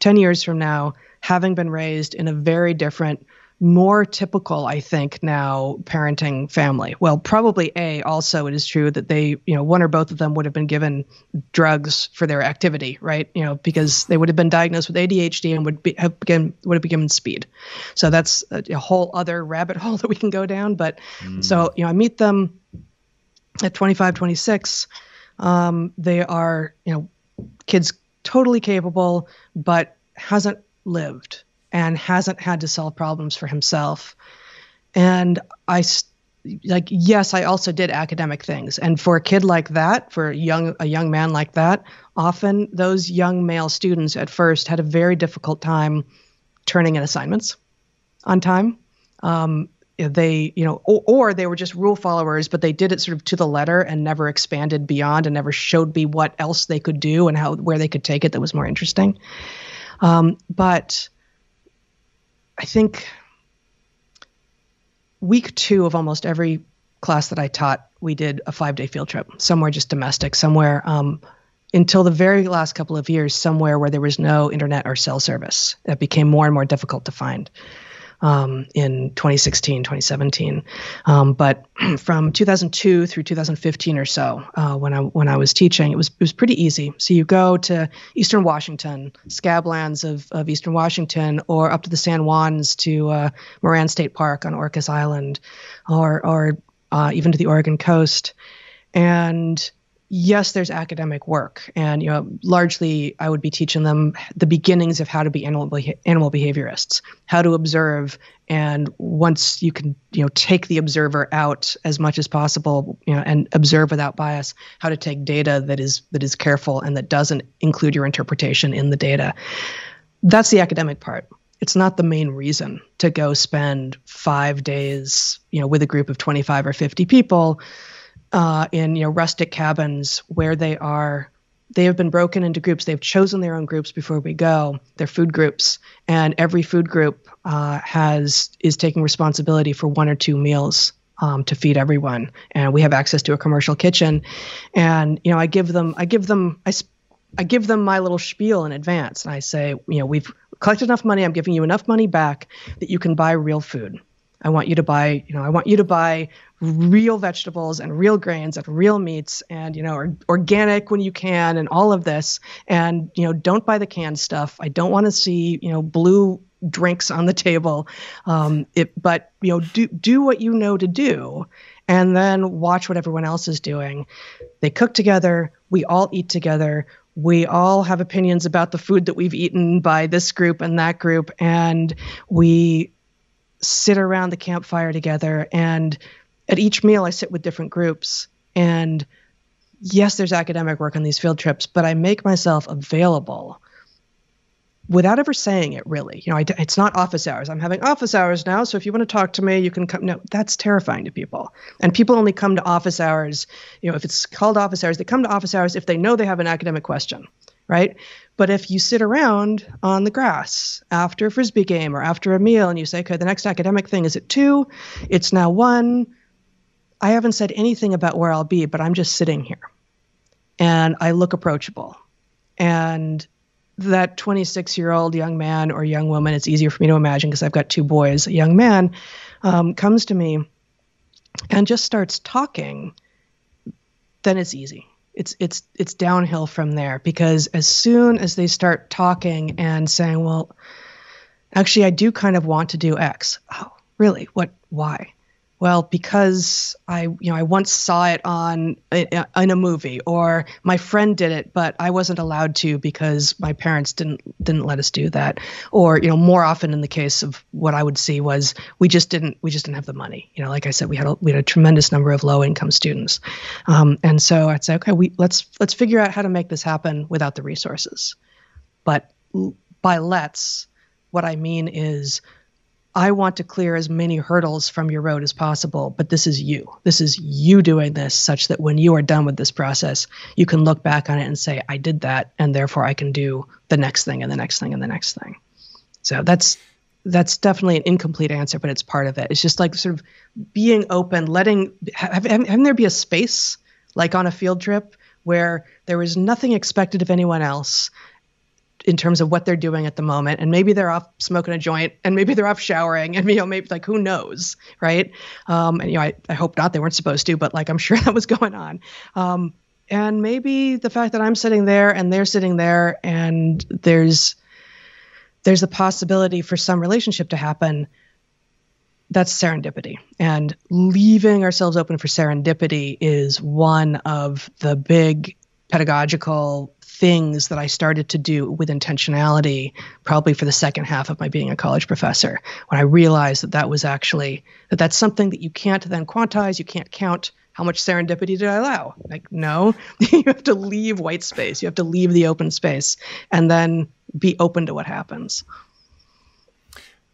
10 years from now, having been raised in a very different, more typical, I think now, parenting family? Well, probably a. Also, it is true that they, you know, one or both of them would have been given drugs for their activity, right? You know, because they would have been diagnosed with ADHD and would be have been would have been given speed. So that's a, a whole other rabbit hole that we can go down. But so, you know, I meet them at 25, 26. Um, they are, you know, kids totally capable, but hasn't lived and hasn't had to solve problems for himself. And I, like, yes, I also did academic things. And for a kid like that, for a young, a young man like that, often those young male students at first had a very difficult time turning in assignments on time. Um, they, you know, or, or they were just rule followers, but they did it sort of to the letter and never expanded beyond and never showed me what else they could do and how where they could take it that was more interesting. Um, but I think week two of almost every class that I taught, we did a five day field trip, somewhere just domestic, somewhere um, until the very last couple of years, somewhere where there was no internet or cell service. That became more and more difficult to find um, in 2016, 2017. Um, but from 2002 through 2015 or so, uh, when I when I was teaching, it was it was pretty easy. So you go to Eastern Washington, scablands of, of Eastern Washington, or up to the San Juans to uh, Moran State Park on Orcas Island, or or uh, even to the Oregon coast, and yes, there's academic work, and you know, largely I would be teaching them the beginnings of how to be animal beha- animal behaviorists, how to observe, and once you can, you know, take the observer out as much as possible, you know, and observe without bias, how to take data that is that is careful and that doesn't include your interpretation in the data. That's the academic part. It's not the main reason to go spend five days, you know, with a group of 25 or 50 people uh, in you know rustic cabins where they are they have been broken into groups. They've chosen their own groups before we go they're food groups. And every food group uh, has is taking responsibility for one or two meals um, to feed everyone. And we have access to a commercial kitchen. And you know i give them i give them i, I give them my little spiel in advance. And i say you know we've collected enough money. I'm giving you enough money back that you can buy real food I want you to buy, you know, I want you to buy real vegetables and real grains and real meats and, you know, or, organic when you can and all of this. And, you know, don't buy the canned stuff. I don't want to see, you know, blue drinks on the table. Um, it, but, you know, do, do what you know to do and then watch what everyone else is doing. They cook together. We all eat together. We all have opinions about the food that we've eaten by this group and that group. And we, sit around the campfire together and at each meal I sit with different groups. And yes there's academic work on these field trips but I make myself available without ever saying it really. You know I, it's not office hours. I'm having office hours now so if you want to talk to me you can come no that's terrifying to people. And people only come to office hours you know if it's called office hours they come to office hours if they know they have an academic question right? But if you sit around on the grass after a frisbee game or after a meal and you say, okay, the next academic thing is at two, it's now one. I haven't said anything about where I'll be, but I'm just sitting here and I look approachable. And that 26 year old young man or young woman, it's easier for me to imagine because I've got two boys, a young man um, comes to me and just starts talking, then it's easy it's it's it's downhill from there because as soon as they start talking and saying well actually, I do kind of want to do X. Oh, really? What? Why? Well because i you know i once saw it on in a movie or my friend did it but i wasn't allowed to because my parents didn't didn't let us do that. Or you know more often in the case of what i would see was we just didn't we just didn't have the money. You know like i said we had a, we had a tremendous number of low income students. Um, and so i'd say okay we let's let's figure out how to make this happen without the resources. But by let's what i mean is I want to clear as many hurdles from your road as possible, but this is you. This is you doing this such that when you are done with this process, you can look back on it and say, I did that, and therefore I can do the next thing and the next thing and the next thing. So that's that's definitely an incomplete answer, but it's part of it. It's just like sort of being open, letting having there be a space like on a field trip where there is nothing expected of anyone else in terms of what they're doing at the moment. And maybe they're off smoking a joint and maybe they're off showering and you know maybe like who knows right? Um, and you know I, I hope not they weren't supposed to but like i'm sure that was going on. Um, and maybe the fact that i'm sitting there and they're sitting there and there's there's a possibility for some relationship to happen that's serendipity. And leaving ourselves open for serendipity is one of the big pedagogical things that I started to do with intentionality, probably for the second half of my being a college professor, when I realized that that was actually that that's something that you can't then quantize, you can't count. How much serendipity did I allow? Like, no, you have to leave white space. You have to leave the open space and then be open to what happens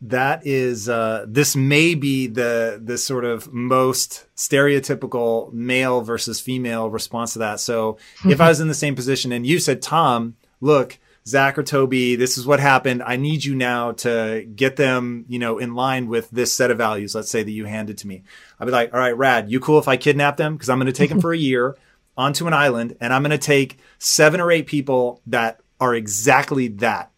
that is uh, this may be the the sort of most stereotypical male versus female response to that. So if I was in the same position and you said, Tom, look, Zach or Toby, this is what happened. I need you now to get them, you know, in line with this set of values. Let's say that you handed to me. I'd be like, all right, Rad, you cool if I kidnap them? Because I'm going to take them for a year onto an island and I'm going to take seven or eight people that are exactly that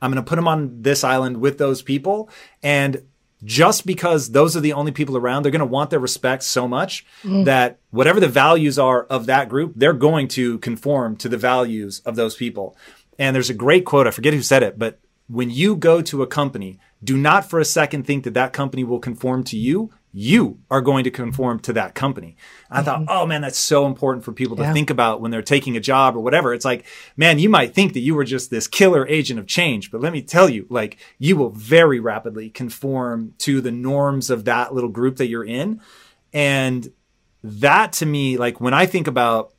I'm going to put them on this island with those people. And just because those are the only people around, they're going to want their respect so much mm. that whatever the values are of that group, they're going to conform to the values of those people. And there's a great quote, I forget who said it, but when you go to a company, do not for a second think that that company will conform to you you are going to conform to that company. I mm-hmm. thought, oh man, that's so important for people to yeah. think about when they're taking a job or whatever. It's like, man, you might think that you were just this killer agent of change, but let me tell you, like, you will very rapidly conform to the norms of that little group that you're in. And that to me, like, when I think about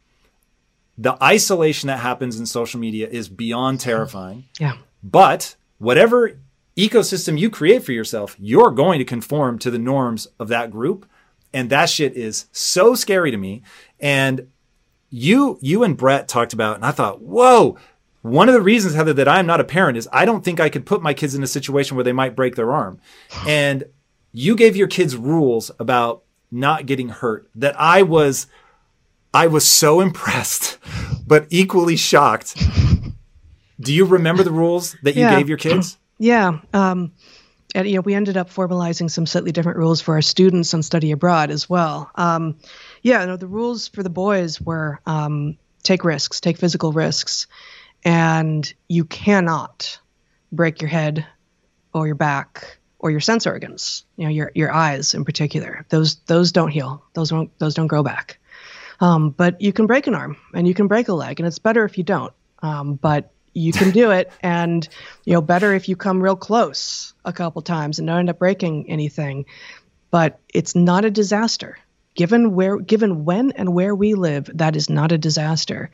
the isolation that happens in social media is beyond terrifying. Yeah. But whatever ecosystem you create for yourself, you're going to conform to the norms of that group. And that shit is so scary to me. And you, you and Brett talked about, and I thought, whoa, one of the reasons, Heather, that I'm not a parent is I don't think I could put my kids in a situation where they might break their arm. And you gave your kids rules about not getting hurt that I was, I was so impressed, but equally shocked. Do you remember the rules that you yeah. gave your kids? Yeah. Um, and, you know, we ended up formalizing some slightly different rules for our students on study abroad as well. Um, yeah, no, the rules for the boys were um, take risks, take physical risks, and you cannot break your head or your back or your sense organs. You know, your your eyes in particular. Those those don't heal. Those don't those don't grow back. Um, but you can break an arm and you can break a leg, and it's better if you don't. Um, but you can do it. And you know better if you come real close a couple times and don't end up breaking anything. But it's not a disaster. Given where given when and where we live that is not a disaster.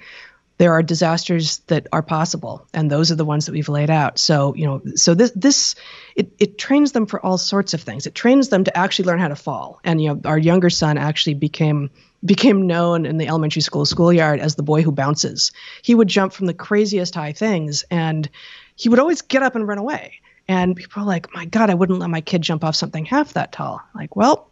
There are disasters that are possible and those are the ones that we've laid out. So you know so this this it, it trains them for all sorts of things. It trains them to actually learn how to fall. And you know our younger son actually became became known in the elementary school schoolyard as the boy who bounces. He would jump from the craziest high things and he would always get up and run away. And people are like, my God, I wouldn't let my kid jump off something half that tall. Like, well,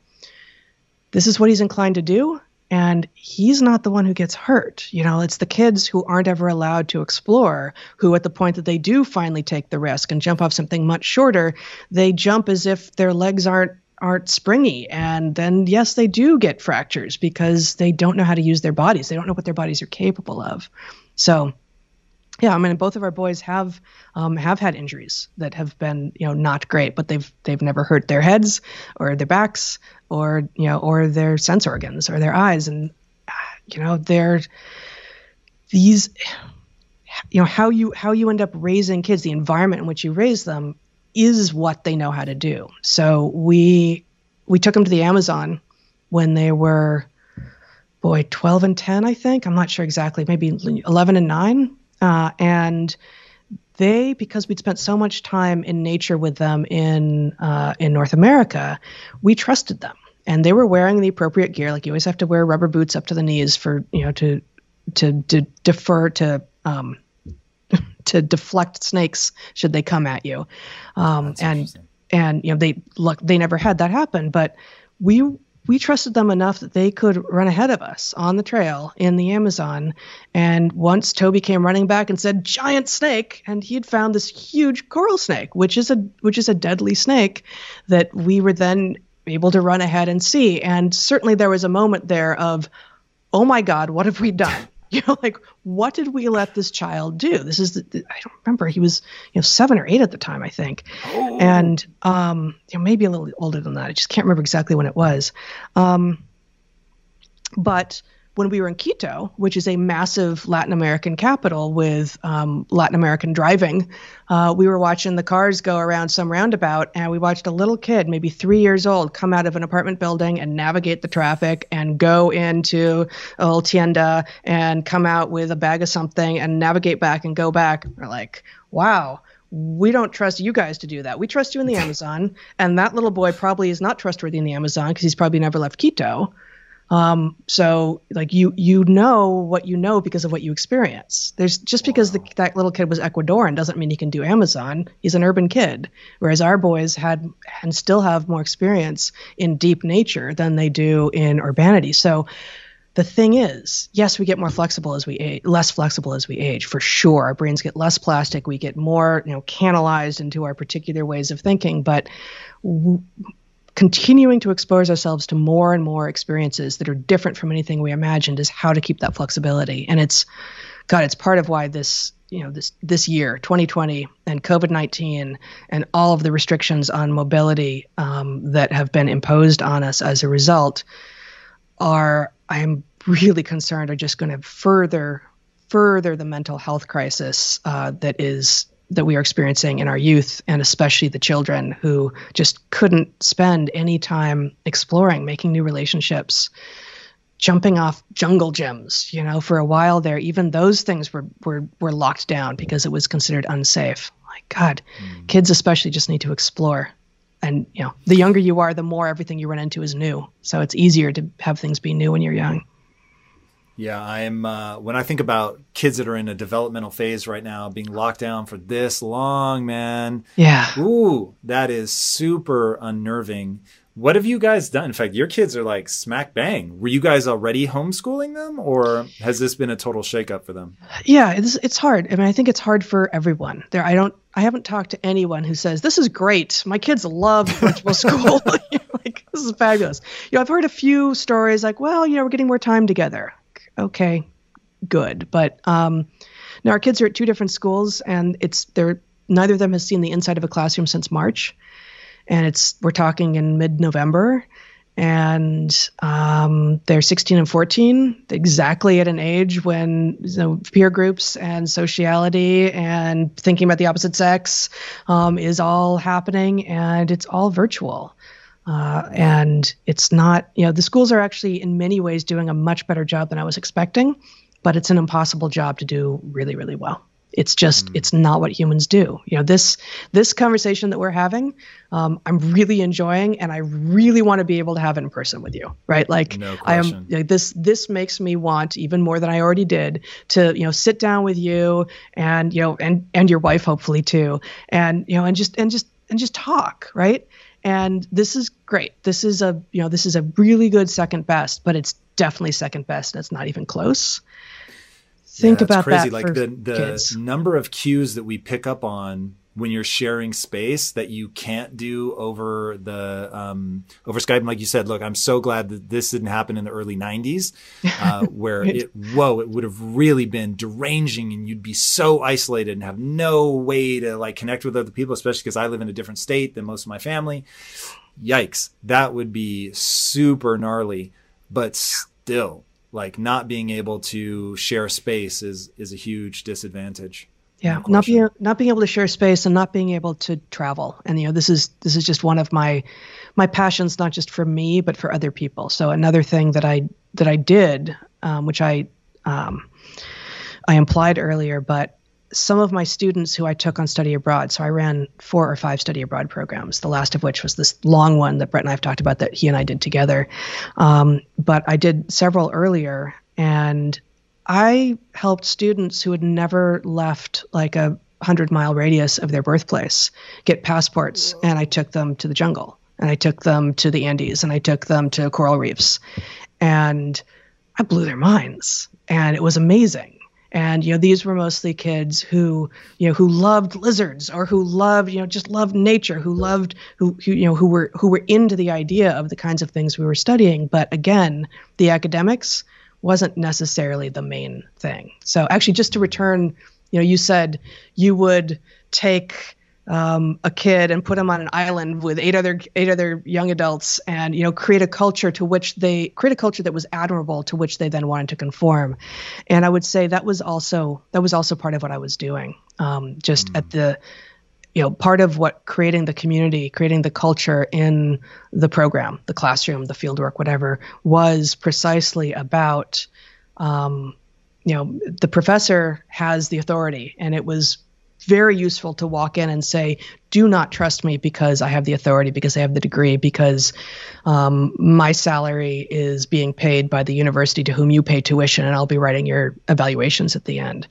this is what he's inclined to do. And he's not the one who gets hurt. You know, it's the kids who aren't ever allowed to explore, who, at the point that they do finally take the risk and jump off something much shorter, they jump as if their legs aren't aren't springy. And then yes they do get fractures because they don't know how to use their bodies. They don't know what their bodies are capable of. So yeah, I mean, both of our boys have um, have had injuries that have been, you know, not great, but they've they've never hurt their heads or their backs or you know or their sense organs or their eyes, and you know they're these, you know, how you how you end up raising kids, the environment in which you raise them is what they know how to do. So we we took them to the Amazon when they were boy 12 and 10 i think i'm not sure exactly maybe 11 and 9 uh, and they, because we'd spent so much time in nature with them in uh, in North America, we trusted them, and they were wearing the appropriate gear. Like you always have to wear rubber boots up to the knees for you know to to, to defer to um, to deflect snakes should they come at you. Um, and and you know they look they never had that happen, but we we trusted them enough that they could run ahead of us on the trail in the Amazon. And once Toby came running back and said, "Giant snake," and he had found this huge coral snake, which is a which is a deadly snake, that we were then able to run ahead and see. And certainly there was a moment there of, "Oh my God, what have we done?" you know like what did we let this child do? This is the, i don't remember. He was you know seven or eight at the time i think. Oh. and um you know, maybe a little older than that. I just can't remember exactly when it was. Um but when we were in Quito, which is a massive Latin American capital with um, Latin American driving, uh, we were watching the cars go around some roundabout, and we watched a little kid, maybe three years old, come out of an apartment building and navigate the traffic and go into a little tienda and come out with a bag of something and navigate back and go back. We're like, wow we don't trust you guys to do that. We trust you in the Amazon. And that little boy probably is not trustworthy in the Amazon because he's probably never left Quito. Um, so like you you know what you know because of what you experience. There's just because the, that little kid was Ecuadorian doesn't mean he can do Amazon. He's an urban kid, whereas our boys had and still have more experience in deep nature than they do in urbanity. So the thing is, yes, we get more flexible as we age, less flexible as we age, for sure. Our brains get less plastic. We get more, you know, canalized into our particular ways of thinking. But w- continuing to expose ourselves to more and more experiences that are different from anything we imagined is how to keep that flexibility. And it's, God, it's part of why this, you know, this this year, 2020, and COVID-19, and all of the restrictions on mobility um, that have been imposed on us as a result, are I'm really concerned are just going to further further the mental health crisis uh, that is that we are experiencing in our youth and especially the children who just couldn't spend any time exploring making new relationships jumping off jungle gyms you know for a while there. Even those things were were, were locked down because it was considered unsafe. Like god mm. kids especially just need to explore. And you know the younger you are the more everything you run into is new. So it's easier to have things be new when you're young yeah, I'm. Uh, when I think about kids that are in a developmental phase right now, being locked down for this long, man. Yeah. Ooh, that is super unnerving. What have you guys done? In fact, your kids are like smack bang. Were you guys already homeschooling them, or has this been a total shakeup for them? Yeah, it's it's hard. I mean, I think it's hard for everyone. There, I don't. I haven't talked to anyone who says this is great. My kids love virtual school. like this is fabulous. You know, I've heard a few stories like, well, you know, we're getting more time together okay, good. But um, now our kids are at two different schools, and it's they're neither of them has seen the inside of a classroom since March, and it's we're talking in mid-November, and um, they're 16 and 14, exactly at an age when you know, peer groups and sociality and thinking about the opposite sex um, is all happening, and it's all virtual. Uh, and it's not, you know, the schools are actually in many ways doing a much better job than I was expecting, but it's an impossible job to do really, really well. It's just, mm. it's not what humans do. You know, this this conversation that we're having, um, I'm really enjoying, and I really want to be able to have it in person with you, right? Like, no I am. Like, this this makes me want even more than I already did to, you know, sit down with you and you know, and and your wife hopefully too, and you know, and just and just and just talk, right? And this is great. This is a you know this is a really good second best, but it's definitely second best, and it's not even close. Think yeah, about crazy. that. Like the the kids. number of cues that we pick up on when you're sharing space that you can't do over the um, over Skype. And like you said, look, I'm so glad that this didn't happen in the early '90s, uh, where right. it whoa, it would have really been deranging, and you'd be so isolated and have no way to like connect with other people, especially because I live in a different state than most of my family. Yikes, that would be super gnarly, but still, like not being able to share space is is a huge disadvantage yeah. Not being not being able to share space and not being able to travel. And you know this is this is just one of my my passions not just for me but for other people. So another thing that i that i did um, which i um, i implied earlier but some of my students who I took on study abroad, so I ran four or five study abroad programs, the last of which was this long one that Brett and I have talked about that he and I did together. Um, but I did several earlier, and I helped students who had never left like a 100 mile radius of their birthplace get passports, and I took them to the jungle, and I took them to the Andes, and I took them to coral reefs. And I blew their minds, and it was amazing. And you know, these were mostly kids who you know who loved lizards or who loved you know just loved nature, who loved who, who you know who were who were into the idea of the kinds of things we were studying. But again, the academics wasn't necessarily the main thing. So actually, just to return, you know, you said you would take um, a kid and put him on an island with eight other eight other young adults, and you know, create a culture to which they create a culture that was admirable to which they then wanted to conform. And I would say that was also that was also part of what I was doing, um, just mm. at the you know part of what creating the community creating the culture in the program the classroom the fieldwork whatever was precisely about um, you know the professor has the authority and it was very useful to walk in and say, do not trust me because I have the authority, because I have the degree, because um, my salary is being paid by the university to whom you pay tuition, and I'll be writing your evaluations at the end.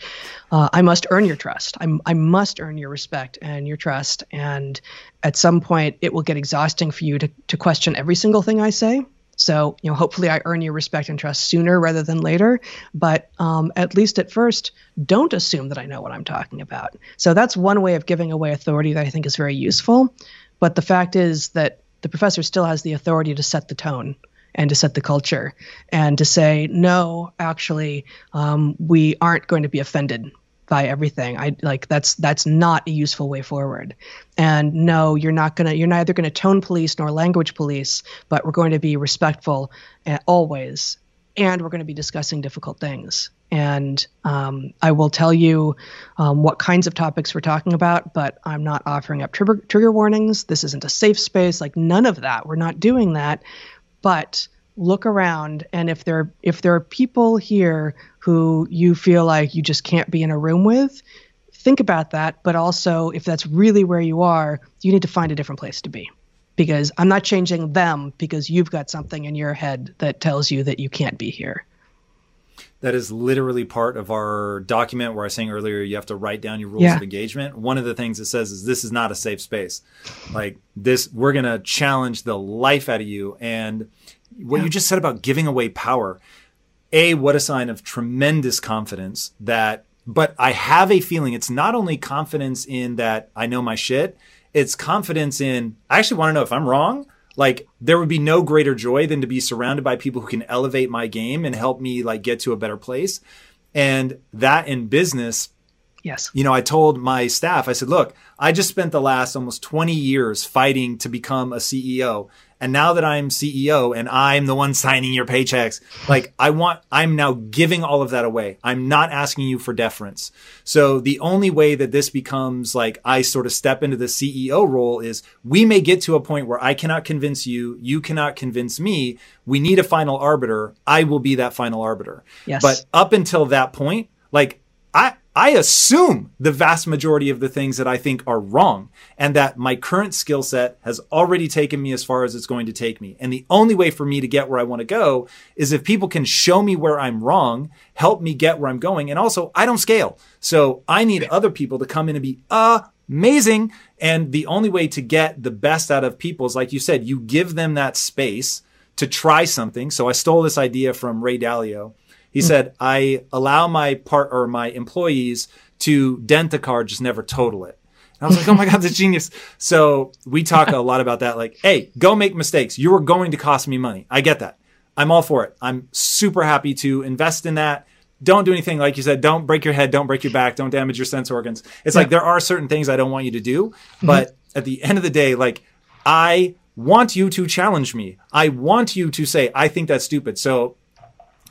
Uh, I must earn your trust. I'm, I must earn your respect and your trust. And at some point, it will get exhausting for you to, to question every single thing I say. So, you know, hopefully I earn your respect and trust sooner rather than later. But um, at least at first, don't assume that I know what I'm talking about. So that's one way of giving away authority that I think is very useful. But the fact is that the professor still has the authority to set the tone and to set the culture and to say, no, actually, um, we aren't going to be offended by everything. I like that's that's not a useful way forward. And no, you're not gonna you're neither gonna tone police nor language police, but we're going to be respectful uh, always, and we're going to be discussing difficult things. And um, I will tell you um, what kinds of topics we're talking about, but I'm not offering up trigger, trigger warnings. This isn't a safe space. Like none of that. We're not doing that. But look around and if there if there are people here who you feel like you just can't be in a room with think about that but also if that's really where you are you need to find a different place to be because i'm not changing them because you've got something in your head that tells you that you can't be here that is literally part of our document where I was saying earlier you have to write down your rules yeah. of engagement. One of the things it says is this is not a safe space. Like this, we're gonna challenge the life out of you. And what yeah. you just said about giving away power, a what a sign of tremendous confidence that. But I have a feeling it's not only confidence in that I know my shit. It's confidence in I actually want to know if I'm wrong like there would be no greater joy than to be surrounded by people who can elevate my game and help me like get to a better place and that in business yes you know i told my staff i said look i just spent the last almost 20 years fighting to become a ceo and now that I'm CEO and I'm the one signing your paychecks, like I want, I'm now giving all of that away. I'm not asking you for deference. So the only way that this becomes like I sort of step into the CEO role is we may get to a point where I cannot convince you, you cannot convince me. We need a final arbiter. I will be that final arbiter. Yes. But up until that point, like I, I assume the vast majority of the things that I think are wrong and that my current skill set has already taken me as far as it's going to take me. And the only way for me to get where I want to go is if people can show me where I'm wrong, help me get where I'm going. And also I don't scale. So I need other people to come in and be amazing. And the only way to get the best out of people is like you said, you give them that space to try something. So I stole this idea from Ray Dalio he mm-hmm. said, I allow my part or my employees to dent the car, just never total it. I was like, oh my God, that's genius. So we talk a lot about that. Like, hey, go make mistakes. You are going to cost me money. I get that. I'm all for it. I'm super happy to invest in that. Don't do anything like you said. Don't break your head. Don't break your back. Don't damage your sense organs. It's yeah. like there are certain things I don't want you to do, mm-hmm. but at the end of the day, like I want you to challenge me. I want you to say I think that's stupid. So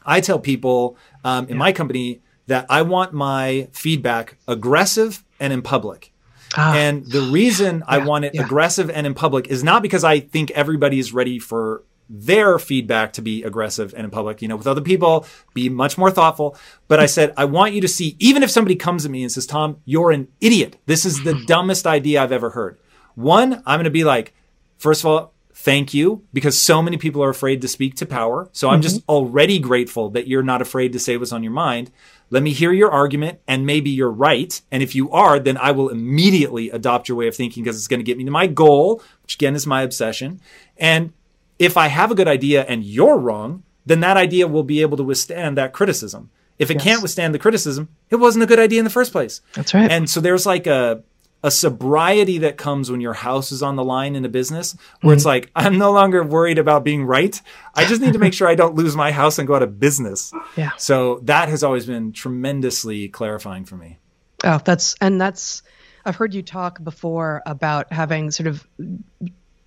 I tell people um, in yeah. my company that I want my feedback aggressive and in public. Ah. And the reason yeah, I want it yeah. aggressive and in public is not because I think everybody is ready for their feedback to be aggressive and in public, you know, with other people, be much more thoughtful. But I said, I want you to see, even if somebody comes at me and says, Tom, you're an idiot. This is the dumbest idea I've ever heard. One, I'm going to be like, first of all, thank you because so many people are afraid to speak to power. So I'm mm-hmm. just already grateful that you're not afraid to say what's on your mind. Let me hear your argument and maybe you're right. And if you are, then I will immediately adopt your way of thinking because it's going to get me to my goal, which again is my obsession. And if I have a good idea and you're wrong, then that idea will be able to withstand that criticism. If it yes. can't withstand the criticism, it wasn't a good idea in the first place. That's right. And so there's like a a sobriety that comes when your house is on the line in a business where mm-hmm. it's like i'm no longer worried about being right. I just need to make sure i don't lose my house and go out of business. Yeah. So that has always been tremendously clarifying for me. Oh that's and that's i've heard you talk before about having sort of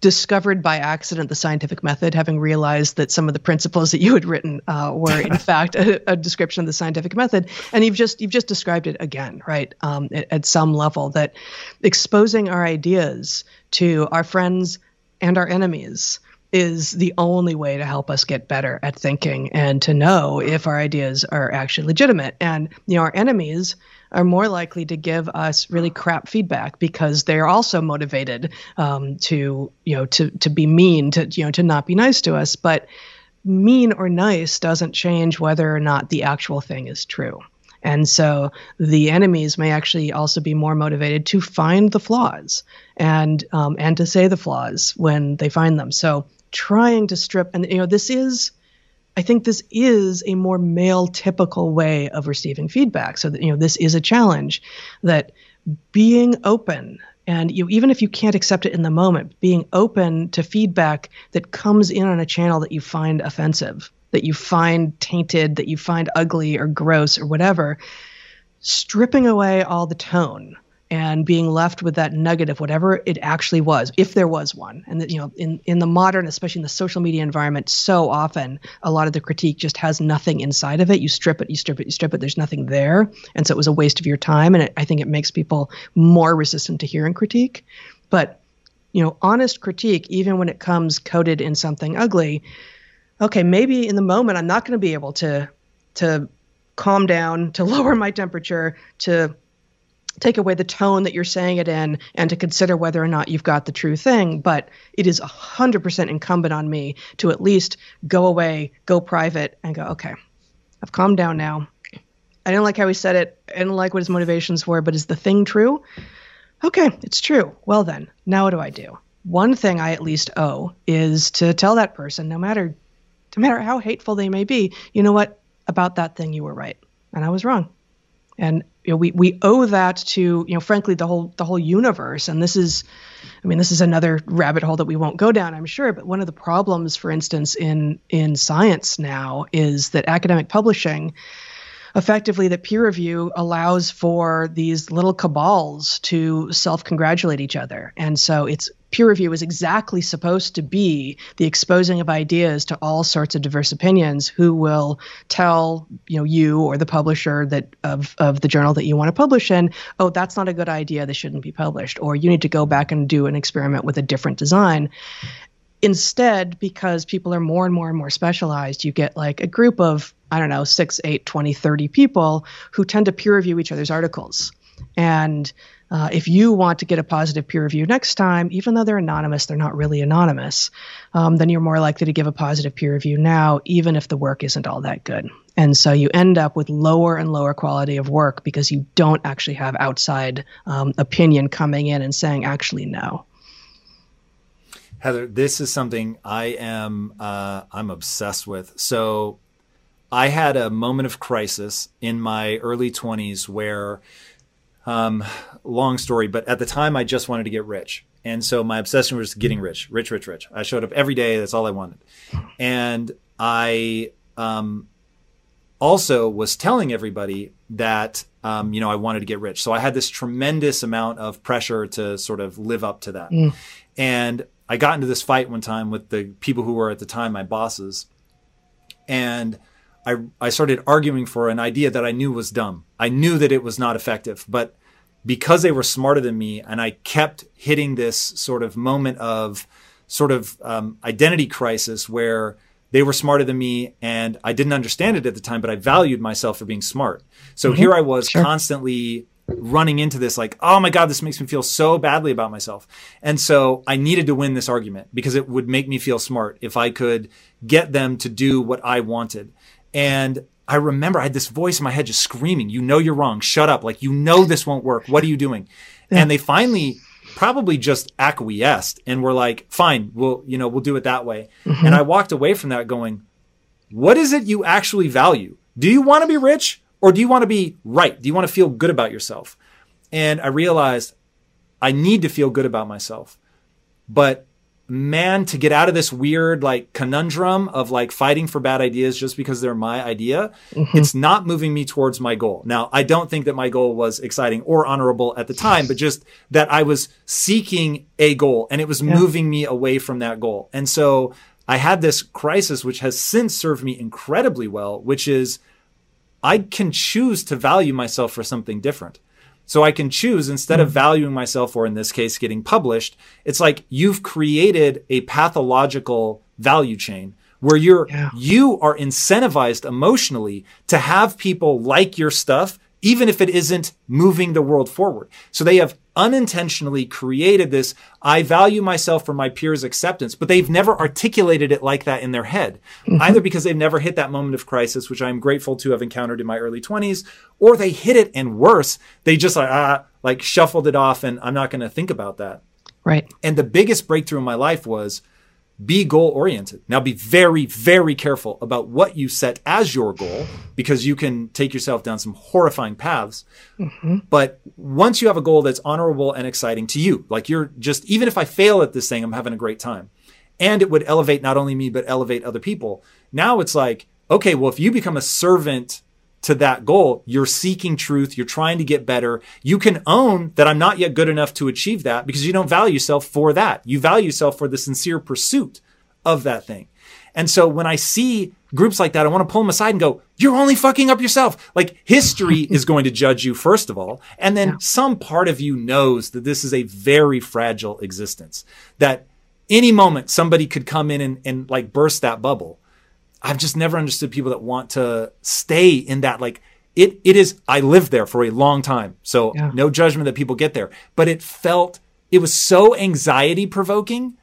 discovered by accident the scientific method, having realized that some of the principles that you had written uh, were in fact a, a, description of the scientific method, and you've just you've just described it again, right? Um, at, at some level, that exposing our ideas to our friends and our enemies is the only way to help us get better at thinking and to know if our ideas are actually legitimate. And you know, our enemies are more likely to give us really crap feedback because they're also motivated um, to you know to to be mean to you know to not be nice to us. But mean or nice doesn't change whether or not the actual thing is true. And so the enemies may actually also be more motivated to find the flaws and um, and to say the flaws when they find them. So trying to strip and you know this is I think this is a more male typical way of receiving feedback. So that you know this is a challenge that being open and you even if you can't accept it in the moment, being open to feedback that comes in on a channel that you find offensive, that you find tainted, that you find ugly or gross or whatever, stripping away all the tone and being left with that nugget of whatever it actually was, if there was one. And that, you know, in, in the modern, especially in the social media environment, so often a lot of the critique just has nothing inside of it. You strip it, you strip it, you strip it, there's nothing there. And so it was a waste of your time. And it, I think it makes people more resistant to hearing critique. But, you know, honest critique, even when it comes coated in something ugly, okay, maybe in the moment I'm not going to be able to to calm down, to lower my temperature, to take away the tone that you're saying it in and to consider whether or not you've got the true thing. But it is 100% incumbent on me to at least go away, go private, and go, okay, I've calmed down now. I didn't like how he said it. I didn't like what his motivations were, but is the thing true? Okay, it's true. Well, then, now what do I do? One thing I at least owe is to tell that person, no matter, no matter how hateful they may be, you know what? About that thing, you were right, and I was wrong. And you know, we we owe that to you know frankly the whole the whole universe. And this is i mean this is another rabbit hole that we won't go down i'm sure. But one of the problems for instance in in science now is that academic publishing effectively that peer review allows for these little cabals to self-congratulate each other. And so it's peer review is exactly supposed to be the exposing of ideas to all sorts of diverse opinions who will tell you know you or the publisher that of, of the journal that you want to publish in oh that's not a good idea. This shouldn't be published. Or you need to go back and do an experiment with a different design instead because people are more and more and more specialized you get like a group of i don't know 6 8 20 30 people who tend to peer review each other's articles and uh, if you want to get a positive peer review next time, even though they're anonymous, they're not really anonymous, um, then you're more likely to give a positive peer review now, even if the work isn't all that good. And so you end up with lower and lower quality of work because you don't actually have outside um, opinion coming in and saying, actually, no. Heather, this is something I am uh, I'm obsessed with. So I had a moment of crisis in my early 20s where Um, long story, but at the time I just wanted to get rich. And so my obsession was getting rich, rich, rich, rich. I showed up every day. That's all I wanted. And I um, also was telling everybody that, um, you know, I wanted to get rich. So I had this tremendous amount of pressure to sort of live up to that. Mm. And I got into this fight one time with the people who were at the time my bosses. And I, I started arguing for an idea that I knew was dumb. I knew that it was not effective, but because they were smarter than me and I kept hitting this sort of moment of sort of um, identity crisis where they were smarter than me and I didn't understand it at the time, but I valued myself for being smart. So mm-hmm. here I was sure. constantly running into this like, oh my God, this makes me feel so badly about myself. And so I needed to win this argument because it would make me feel smart if I could get them to do what I wanted. And I remember I had this voice in my head just screaming, you know, you're wrong. Shut up. Like, you know, this won't work. What are you doing? Yeah. And they finally probably just acquiesced and were like, fine, we'll, you know, we'll do it that way. Mm-hmm. And I walked away from that going, what is it you actually value? Do you want to be rich or do you want to be right? Do you want to feel good about yourself? And I realized I need to feel good about myself. But man, to get out of this weird like conundrum of like fighting for bad ideas just because they're my idea, mm-hmm. it's not moving me towards my goal. Now, I don't think that my goal was exciting or honorable at the time, but just that I was seeking a goal and it was yeah. moving me away from that goal. And so I had this crisis, which has since served me incredibly well, which is I can choose to value myself for something different. So I can choose instead of hmm. valuing myself, or in this case, getting published, it's like you've created a pathological value chain where you're, yeah. you are incentivized emotionally to have people like your stuff even if it isn't moving the world forward. So they have unintentionally created this I value myself for my peers' acceptance, but they've never articulated it like that in their head, mm-hmm. either because they've never hit that moment of crisis, which I'm grateful to have encountered in my early 20s, or they hit it and worse, they just like, ah, like shuffled it off and I'm not going to think about that. Right. And the biggest breakthrough in my life was be goal oriented. Now be very, very careful about what you set as your goal because you can take yourself down some horrifying paths. Mm-hmm. But once you have a goal that's honorable and exciting to you, like you're just, even if I fail at this thing, I'm having a great time. And it would elevate not only me, but elevate other people. Now it's like, okay, well, if you become a servant to that goal. You're seeking truth. You're trying to get better. You can own that I'm not yet good enough to achieve that because you don't value yourself for that. You value yourself for the sincere pursuit of that thing. And so when I see groups like that, I want to pull them aside and go, you're only fucking up yourself. Like history is going to judge you, first of all. And then yeah. some part of you knows that this is a very fragile existence, that any moment somebody could come in and, and like burst that bubble. I've just never understood people that want to stay in that like it it is I lived there for a long time. So yeah. no judgment that people get there, but it felt it was so anxiety provoking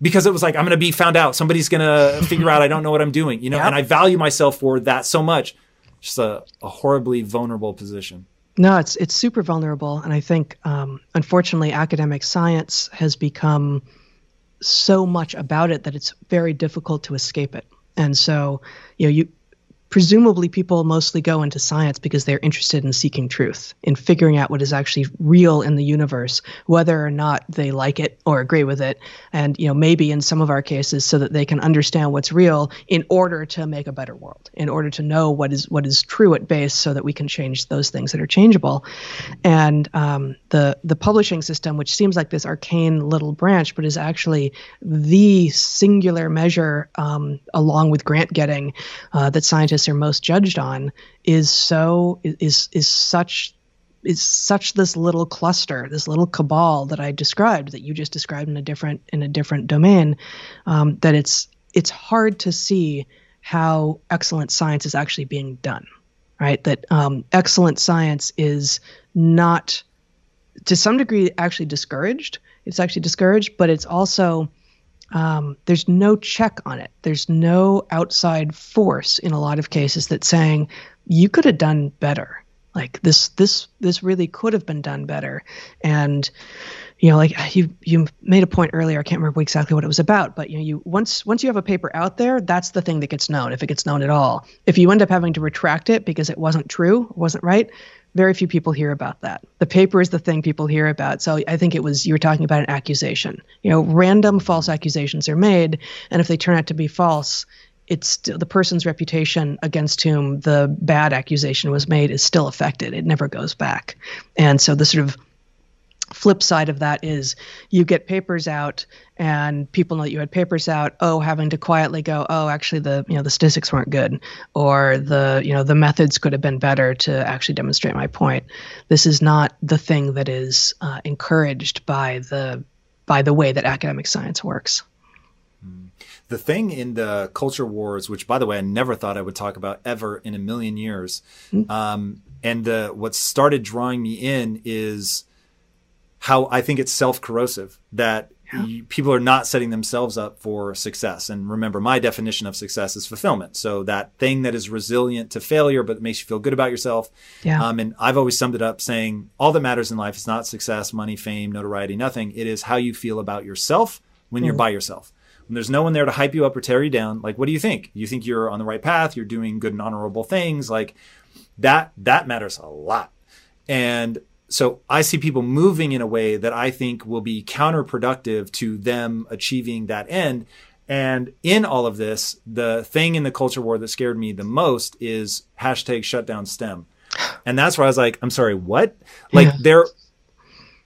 because it was like I'm going to be found out. Somebody's going to figure out I don't know what I'm doing, you know, yep. and I value myself for that so much. Just a, a horribly vulnerable position. No, it's it's super vulnerable, and I think um, unfortunately academic science has become so much about it that it's very difficult to escape it. And so, you know, you presumably people mostly go into science because they're interested in seeking truth, in figuring out what is actually real in the universe, whether or not they like it or agree with it. And, you know, maybe in some of our cases so that they can understand what's real in order to make a better world, in order to know what is what is true at base so that we can change those things that are changeable. And um, the the publishing system, which seems like this arcane little branch, but is actually the singular measure um, along with grant getting uh, that scientists scientists are most judged on is so is is such is such this little cluster, this little cabal that I described, that you just described in a different in a different domain, um, that it's it's hard to see how excellent science is actually being done, right? That um, excellent science is not, to some degree, actually discouraged. It's actually discouraged, but it's also um, there's no check on it. There's no outside force in a lot of cases that's saying you could have done better. Like this, this, this really could have been done better. And you know, like you you made a point earlier. I can't remember exactly what it was about, but you know, you once once you have a paper out there, that's the thing that gets known, if it gets known at all. If you end up having to retract it because it wasn't true, wasn't right, very few people hear about that. The paper is the thing people hear about. So I think it was you were talking about an accusation. You know, random false accusations are made, and if they turn out to be false, it's the person's reputation against whom the bad accusation was made is still affected. It never goes back. And so the sort of flip side of that is you get papers out and people know that you had papers out oh having to quietly go oh actually the you know the statistics weren't good or the you know the methods could have been better to actually demonstrate my point this is not the thing that is uh, encouraged by the by the way that academic science works the thing in the culture wars, which by the way, I never thought I would talk about ever in a million years. Mm-hmm. Um, and the, what started drawing me in is how I think it's self corrosive that yeah. people are not setting themselves up for success. And remember, my definition of success is fulfillment. So that thing that is resilient to failure, but makes you feel good about yourself. Yeah. Um, and I've always summed it up saying all that matters in life is not success, money, fame, notoriety, nothing. It is how you feel about yourself when mm. you're by yourself. When there's no one there to hype you up or tear you down, like, what do you think? You think you're on the right path? You're doing good and honorable things? Like that, that matters a lot. And so I see people moving in a way that I think will be counterproductive to them achieving that end. And in all of this, the thing in the culture war that scared me the most is hashtag shutdown STEM. And that's where I was like, I'm sorry, what? Like yeah. there,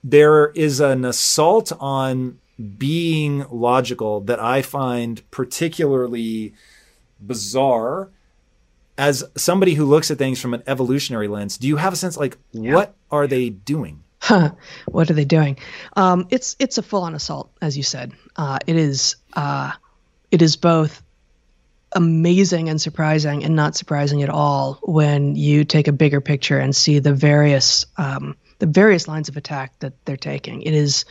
there is an assault on being logical that I find particularly bizarre as somebody who looks at things from an evolutionary lens, do you have a sense like yeah. what are they doing? Huh. What are they doing? Um, it's it's a full on assault, as you said. Uh, it is uh, it is both amazing and surprising, and not surprising at all when you take a bigger picture and see the various um, the various lines of attack that they're taking. It is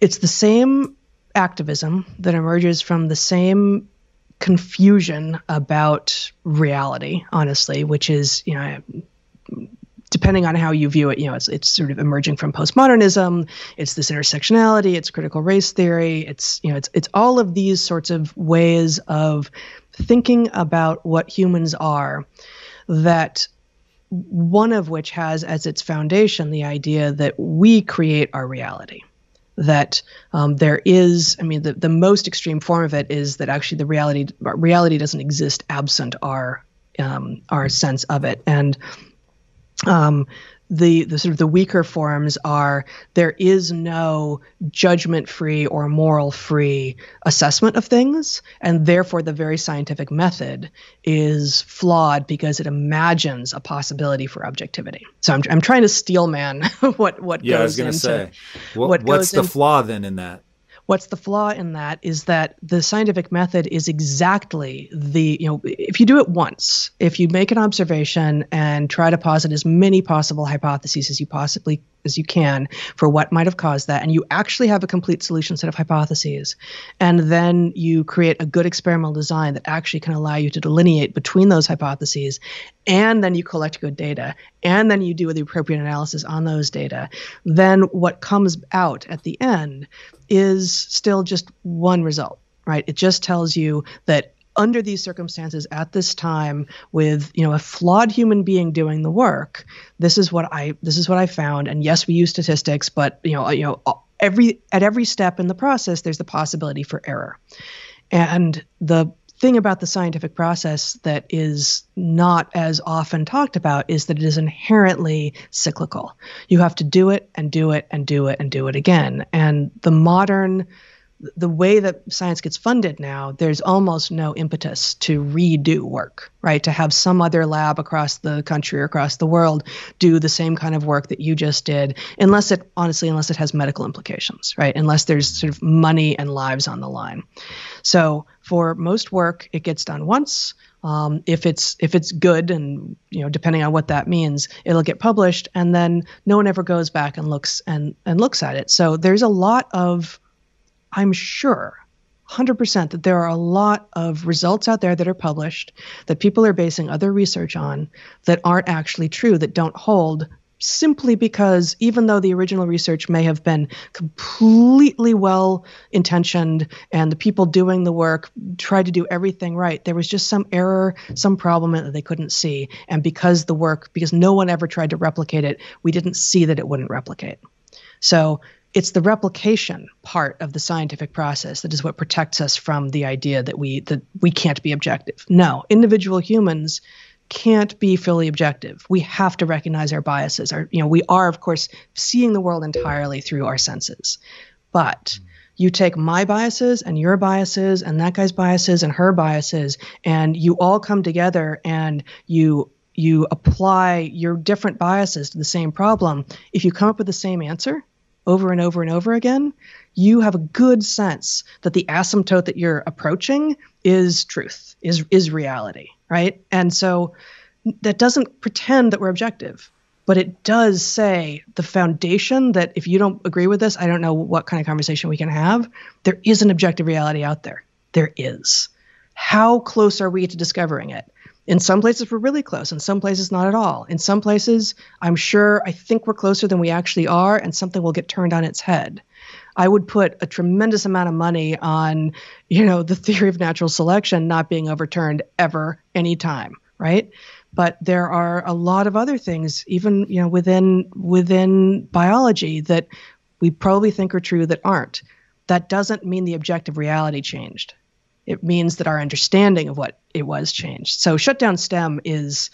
it's the same activism that emerges from the same confusion about reality, honestly, which is, you know, depending on how you view it, you know, it's it's sort of emerging from postmodernism. It's this intersectionality. It's critical race theory. It's you know, it's it's all of these sorts of ways of thinking about what humans are. That one of which has as its foundation the idea that we create our reality that um, there is i mean the, the most extreme form of it is that actually the reality reality doesn't exist absent our um, our sense of it. And um, the the sort of the weaker forms are there is no judgment free or moral free assessment of things and therefore the very scientific method is flawed because it imagines a possibility for objectivity. So i'm, I'm trying to steel man what what yeah, goes i was going to say what, what what's the in, flaw then in that What's the flaw in that is that the scientific method is exactly the, you know, if you do it once, if you make an observation and try to posit as many possible hypotheses as you possibly as you can for what might have caused that, and you actually have a complete solution set of hypotheses, and then you create a good experimental design that actually can allow you to delineate between those hypotheses, and then you collect good data, and then you do the appropriate analysis on those data, then what comes out at the end is still just one result, right? It just tells you that under these circumstances at this time with you know a flawed human being doing the work this is what i this is what i found and yes we use statistics but you know you know every at every step in the process there's the possibility for error and the thing about the scientific process that is not as often talked about is that it is inherently cyclical. You have to do it and do it and do it and do it again. And the modern the way that science gets funded now, there's almost no impetus to redo work, right? To have some other lab across the country or across the world do the same kind of work that you just did, unless it, honestly, unless it has medical implications, right? Unless there's sort of money and lives on the line. So for most work, it gets done once. Um, if it's if it's good and you know depending on what that means it'll get published and then no one ever goes back and looks and and looks at it so there's a lot of I'm sure 100% that there are a lot of results out there that are published that people are basing other research on that aren't actually true, that don't hold simply because even though the original research may have been completely well intentioned and the people doing the work tried to do everything right, there was just some error, some problem that they couldn't see. And because the work, because no one ever tried to replicate it, we didn't see that it wouldn't replicate. So it's the replication part of the scientific process that is what protects us from the idea that we that we can't be objective. No, individual humans can't be fully objective. We have to recognize our biases. Our, you know, we are, of course, seeing the world entirely through our senses. But you take my biases and your biases and that guy's biases and her biases, and you all come together and you you apply your different biases to the same problem. If you come up with the same answer over and over and over again, you have a good sense that the asymptote that you're approaching is truth, is is reality right? And so that doesn't pretend that we're objective, but it does say the foundation that if you don't agree with this, I don't know what kind of conversation we can have. There is an objective reality out there. There is. How close are we to discovering it? In some places, we're really close. In some places, not at all. In some places, I'm sure, I think we're closer than we actually are, and something will get turned on its head. I would put a tremendous amount of money on, you know, the theory of natural selection not being overturned ever, anytime, right? But there are a lot of other things, even you know, within within biology that we probably think are true that aren't. That doesn't mean the objective reality changed. It means that our understanding of what it was changed. So shutdown STEM is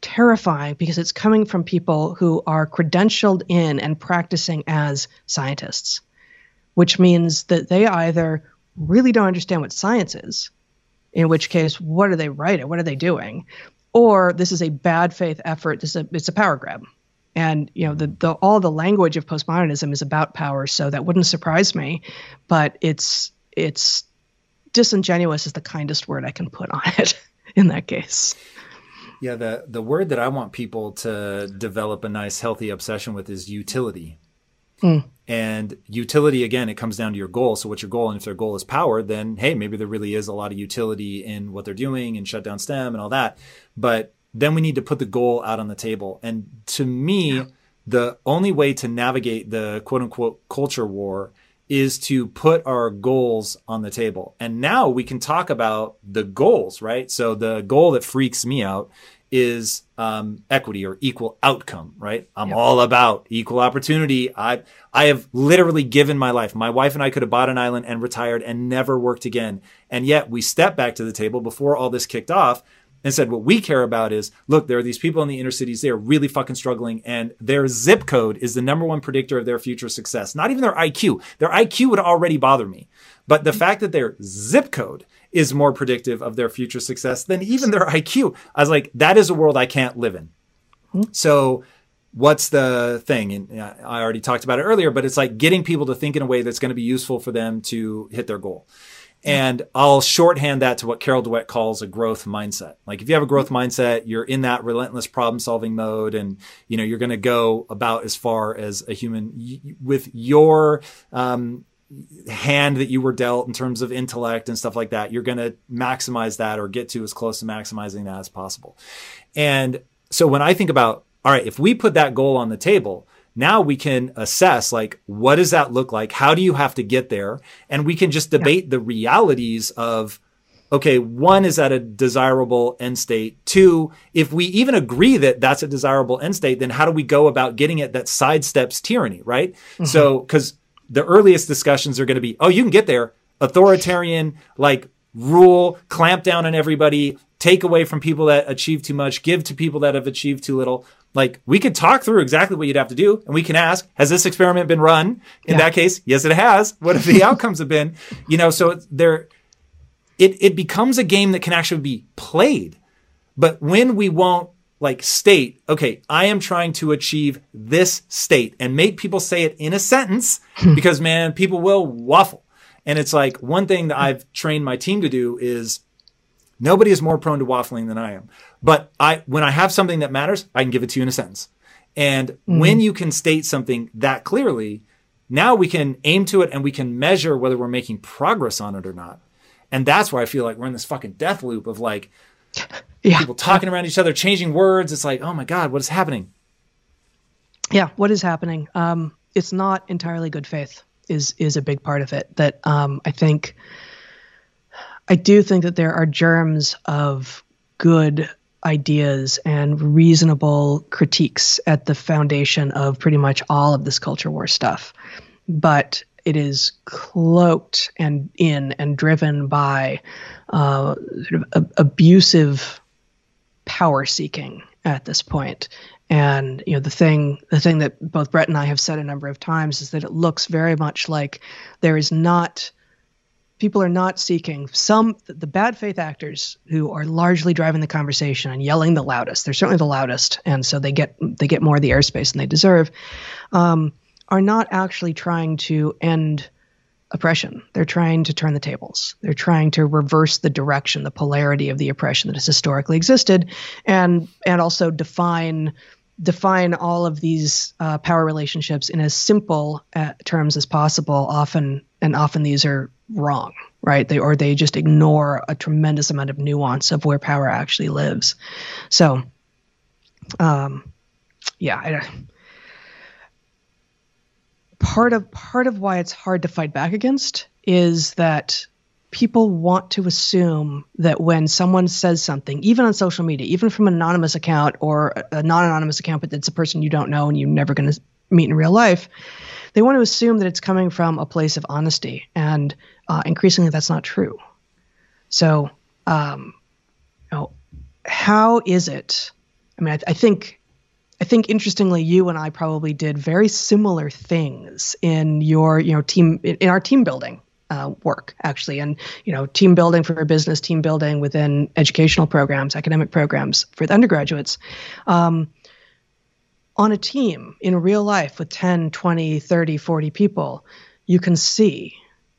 terrifying because it's coming from people who are credentialed in and practicing as scientists, which means that they either really don't understand what science is, in which case, what are they writing? What are they doing? Or this is a bad faith effort. This is a, it's a power grab. And you know the, the all the language of postmodernism is about power, so that wouldn't surprise me. But it's it's disingenuous is the kindest word I can put on it in that case. Yeah, the the word that I want people to develop a nice healthy obsession with is utility. Mm. And utility again, it comes down to your goal. So what's your goal? And if their goal is power, then hey, maybe there really is a lot of utility in what they're doing and shut down STEM and all that. But then we need to put the goal out on the table. And to me, yeah. the only way to navigate the quote unquote culture war is to put our goals on the table. And now we can talk about the goals, right? So the goal that freaks me out is um, equity or equal outcome, right? I'm yep. all about equal opportunity. I I have literally given my life. My wife and I could have bought an island and retired and never worked again. And yet we stepped back to the table before all this kicked off and said, what we care about is, look, there are these people in the inner cities, they are really fucking struggling, and their zip code is the number one predictor of their future success. Not even their IQ. Their IQ would already bother me. But the fact that their zip code is more predictive of their future success than even their IQ. I was like, that is a world I can't live in. So what's the thing? And uh, I already talked about it earlier, but it's like getting people to think in a way that's going to be useful for them to hit their goal. And I'll shorthand that to what Carol Dweck calls a growth mindset. Like if you have a growth mindset, you're in that relentless problem solving mode and, you know, you're going to go about as far as a human with your, um, hand that you were dealt in terms of intellect and stuff like that. You're going to maximize that or get to as close to maximizing that as possible. And so when I think about, all right, if we put that goal on the table, now we can assess like what does that look like how do you have to get there and we can just debate yeah. the realities of okay one is at a desirable end state two if we even agree that that's a desirable end state then how do we go about getting it that sidesteps tyranny right mm-hmm. so because the earliest discussions are going to be, oh, you can get there. Authoritarian, like rule, clamp down on everybody, take away from people that achieve too much, give to people that have achieved too little. Like we could talk through exactly what you'd have to do and we can ask, has this experiment been run? In yeah. that case, yes, it has. What have the outcomes have been? You know, so there, it, it becomes a game that can actually be played. But when we won't like state, okay, I am trying to achieve this state and make people say it in a sentence because man, people will waffle. And it's like one thing that I've trained my team to do is nobody is more prone to waffling than I am. But I, when I have something that matters, I can give it to you in a sentence. And mm-hmm. when you can state something that clearly, now we can aim to it and we can measure whether we're making progress on it or not. And that's where I feel like we're in this fucking death loop of like, yeah. people talking around each other, changing words. It's like, oh my God, what is happening? yeah, what is happening? Um, it's not entirely good faith is is a big part of it. That um, I think I do think that there are germs of good ideas and reasonable critiques at the foundation of pretty much all of this culture war stuff. But it is cloaked and in and driven by uh, sort of abusive power seeking at this point. And you know the thing the thing that both Brett and I have said a number of times is that it looks very much like there is not people are not seeking. Some the bad faith actors who are largely driving the conversation and yelling the loudest they're certainly the loudest and so they get they get more of the airspace than they deserve um, are not actually trying to end oppression. They're trying to turn the tables. They're trying to reverse the direction the polarity of the oppression that has historically existed and and also define define all of these uh, power relationships in as simple uh, terms as possible. Often and often these are wrong, right? They or they just ignore a tremendous amount of nuance of where power actually lives. So, um, yeah, I, part of part of why it's hard to fight back against is that people want to assume that when someone says something, even on social media, even from an anonymous account or a non-anonymous account, but it's a person you don't know and you're never going to meet in real life, they want to assume that it's coming from a place of honesty, and uh, increasingly that's not true. So, um, you know, how is it? I mean, I, I think I think interestingly, you and I probably did very similar things in your, you know, team in our team building uh, work actually, and you know, team building for business, team building within educational programs, academic programs for the undergraduates. Um, on a team in real life with 10, 20, 30, 40 people, you can see.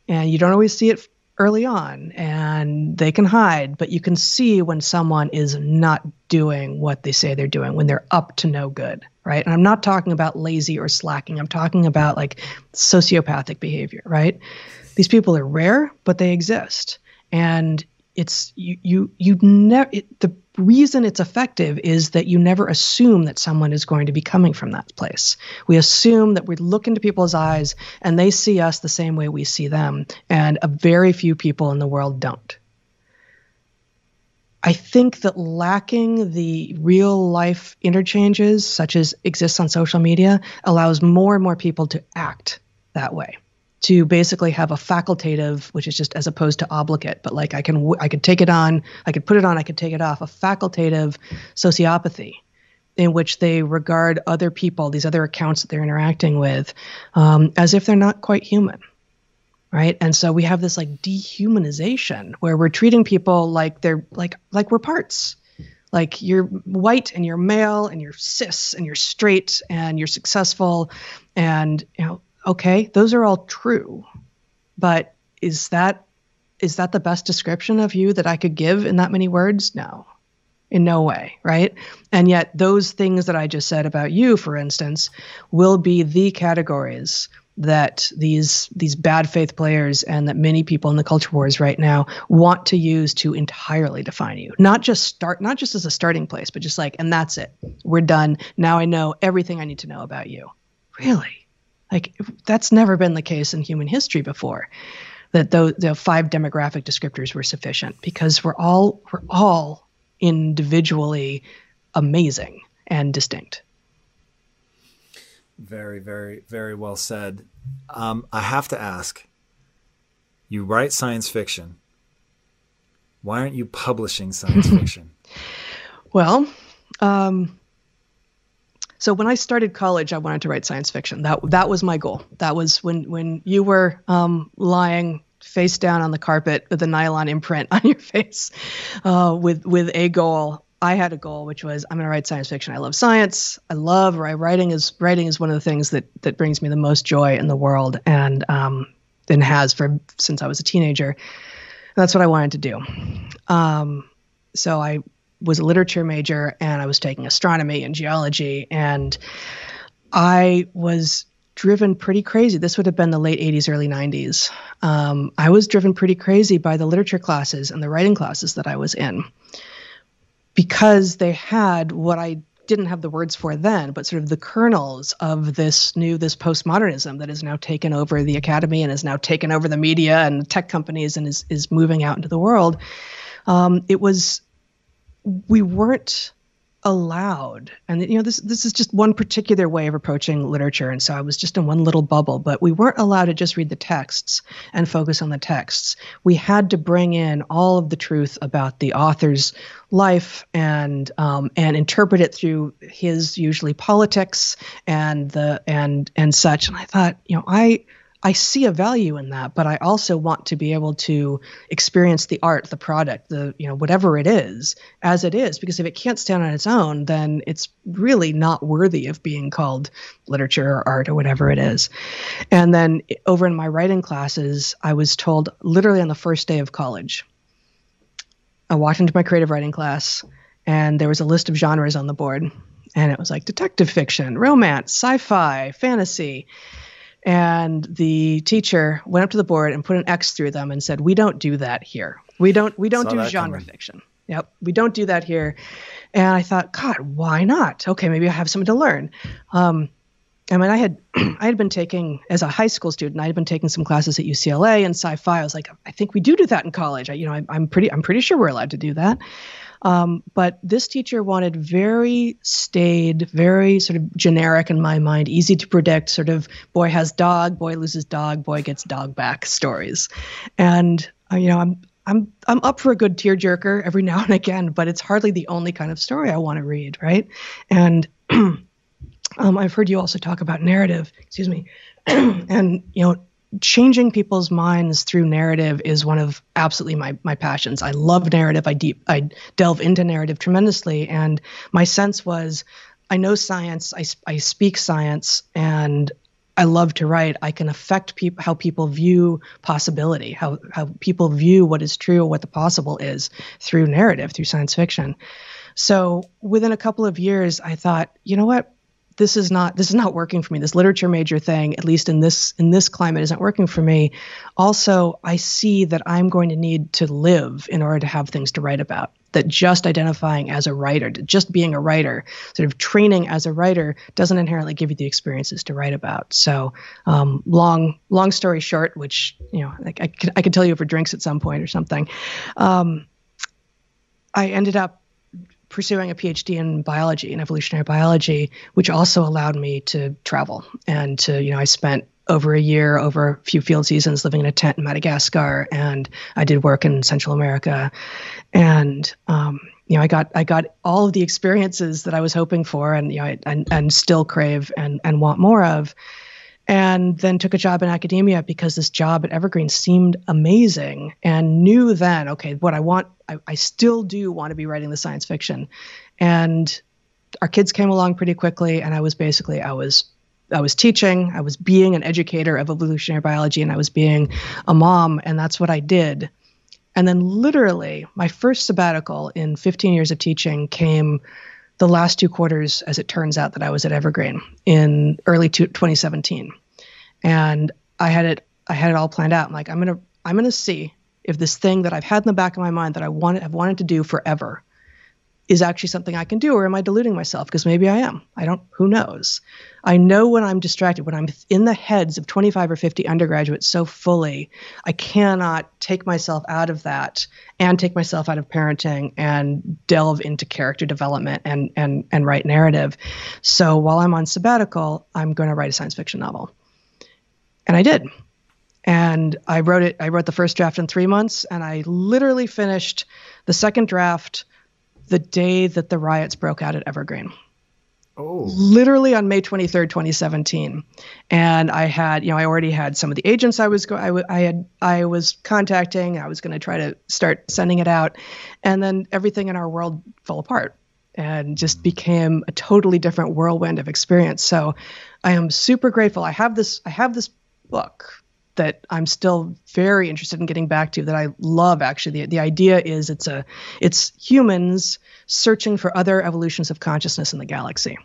And you don't always see it early on, and they can hide, but you can see when someone is not doing what they say they're doing, when they're up to no good, right? And I'm not talking about lazy or slacking, I'm talking about like sociopathic behavior, right? These people are rare, but they exist. And it's you you you never the reason it's effective is that you never assume that someone is going to be coming from that place. We assume that we look into people's eyes and they see us the same way we see them, and a very few people in the world don't. I think that lacking the real life interchanges, such as exists on social media, allows more and more people to act that way to basically have a facultative, which is just as opposed to obligate, but like I can I could take it on, I could put it on, I could take it off, a facultative sociopathy in which they regard other people, these other accounts that they're interacting with, um, as if they're not quite human. Right. And so we have this like dehumanization where we're treating people like they're like like we're parts. Like you're white and you're male and you're cis and you're straight and you're successful and you know okay, those are all true. But is that is that the best description of you that I could give in that many words? No. In no way, right? And yet those things that I just said about you, for instance, will be the categories that these these bad faith players and that many people in the culture wars right now want to use to entirely define you not just start not just as a starting place but just like and that's it we're done now i know everything i need to know about you really like that's never been the case in human history before. That those the five demographic descriptors were sufficient because we're all we're all individually amazing and distinct. Very, very, very well said. Um, I have to ask you write science fiction. Why aren't you publishing science fiction? well, um, so when I started college, I wanted to write science fiction. That that was my goal. That was when when you were um, lying face down on the carpet with a nylon imprint on your face, uh, with with a goal. I had a goal, which was I'm going to write science fiction. I love science. I love writing. Is writing is one of the things that that brings me the most joy in the world, and um, and has for since I was a teenager. And that's what I wanted to do. Um, so I was a literature major and I was taking astronomy and geology and I was driven pretty crazy. This would have been the late 80s, early 90s. Um, I was driven pretty crazy by the literature classes and the writing classes that I was in because they had what I didn't have the words for then, but sort of the kernels of this new this postmodernism that has now taken over the academy and has now taken over the media and tech companies and is is moving out into the world. Um, it was we weren't allowed and you know this this is just one particular way of approaching literature and so I was just in one little bubble but we weren't allowed to just read the texts and focus on the texts. We had to bring in all of the truth about the author's life and um, and interpret it through his usually politics and the and and such and I thought you know I I see a value in that, but I also want to be able to experience the art, the product, the you know whatever it is as it is because if it can't stand on its own, then it's really not worthy of being called literature or art or whatever it is. And then over in my writing classes, I was told literally on the first day of college. I walked into my creative writing class and there was a list of genres on the board and it was like detective fiction, romance, sci-fi, fantasy and the teacher went up to the board and put an X through them and said, "We don't do that here. We don't we don't Saw do genre coming. fiction. Yep, we don't do that here." And I thought, God, why not? Okay, maybe I have something to learn. Um, I mean, I had I had been taking as a high school student, I had been taking some classes at UCLA and sci-fi. I was like, I think we do do that in college. I, you know, I, I'm pretty I'm pretty sure we're allowed to do that. Um, but this teacher wanted very staid, very sort of generic in my mind, easy to predict, sort of boy has dog, boy loses dog, boy gets dog back stories. And, uh, you know, I'm, I'm I'm up for a good tearjerker every now and again, but it's hardly the only kind of story I want to read, right? And um, I've heard you also talk about narrative, excuse me, and you know changing people's minds through narrative is one of absolutely my my passions. I love narrative. I deep I delve into narrative tremendously, and my sense was, I know science. I I speak science, and I love to write. I can affect people how people view possibility, how how people view what is true, what the possible is through narrative, through science fiction. So within a couple of years, I thought, you know what? This is not this is not working for me. This literature major thing at least in this in this climate isn't working for me. Also i see that i'm going to need to live in order to have things to write about. That just identifying as a writer just being a writer sort of training as a writer doesn't inherently give you the experiences to write about. So um, long long story short which you know I, I, could, I could tell you over drinks at some point or something um, i ended up pursuing a PhD in biology and evolutionary biology, which also allowed me to travel and to, you know, I spent over a year, over a few field seasons living in a tent in Madagascar, and I did work in Central America, and um, you know, I got I got all of the experiences that I was hoping for, and you know, I, and and still crave and and want more of and then took a job in academia because this job at Evergreen seemed amazing and knew then, okay, what I want, I, I, still do want to be writing the science fiction. And our kids came along pretty quickly, and I was basically, I was. I was teaching, I was being an educator of evolutionary biology, and I was being a mom, and that's what I did. And then, literally, my first sabbatical in 15 years of teaching came the last two quarters, as it turns out, that I was at Evergreen in early 2017, and I had it I had it all planned out. I'm like, I'm gonna I'm gonna see if this thing that I've had in the back of my mind that I wanted have wanted to do forever is actually something I can do, or am I deluding myself? Because maybe I am. I don't, who knows? I know when I'm distracted, when I'm in the heads of 25 or 50 undergraduates so fully, I cannot take myself out of that and take myself out of parenting and delve into character development and, and, and write narrative. So while I'm on sabbatical, I'm going to write a science fiction novel. And I did. And I wrote it, I wrote the first draft in three months, and I literally finished the second draft the day that the riots broke out at Evergreen. Oh. Literally on May 23rd, 2017. And I had, you know, I already had some of the agents I was go- I, w- I had I was contacting. I was going to try to start sending it out. And then everything in our world fell apart and just mm. became a totally different whirlwind of experience. So I am super grateful. I have this I have this book that I'm still very interested in getting back to that I love actually. The, the idea is it's a it's humans searching for other evolutions of consciousness in the galaxy.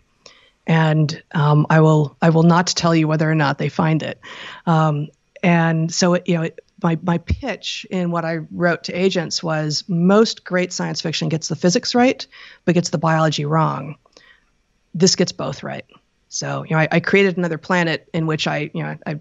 And um, I will I will not tell you whether or not they find it. Um, and so it, you know it, my my pitch in what I wrote to agents was most great science fiction gets the physics right but gets the biology wrong. This gets both right. So, you know, I, I, created another planet in which I, you know, I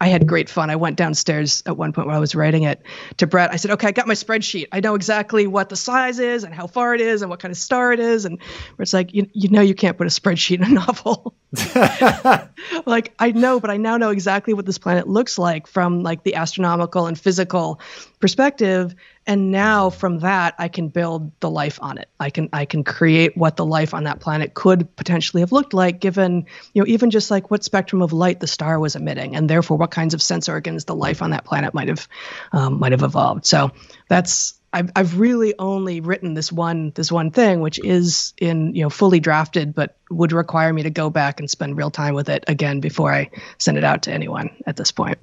I had great fun. I went downstairs at one point while I was writing it to Brett. I said, "Okay, I got my spreadsheet. I know exactly what the size is and how far it is and what kind of star it is." And it's like, you, you know, you can't put a spreadsheet in a novel. like I know, but I now know exactly what this planet looks like from like the astronomical and physical perspective, and now from that i can build the life on it. I can i can create what the life on that planet could potentially have looked like given you know even just like what spectrum of light the star was emitting and therefore what kinds of sense organs the life on that planet might have um, might have evolved. So that's I've, I've really only written this one this one thing which is in you know fully drafted but would require me to go back and spend real time with it again before i send it out to anyone at this point.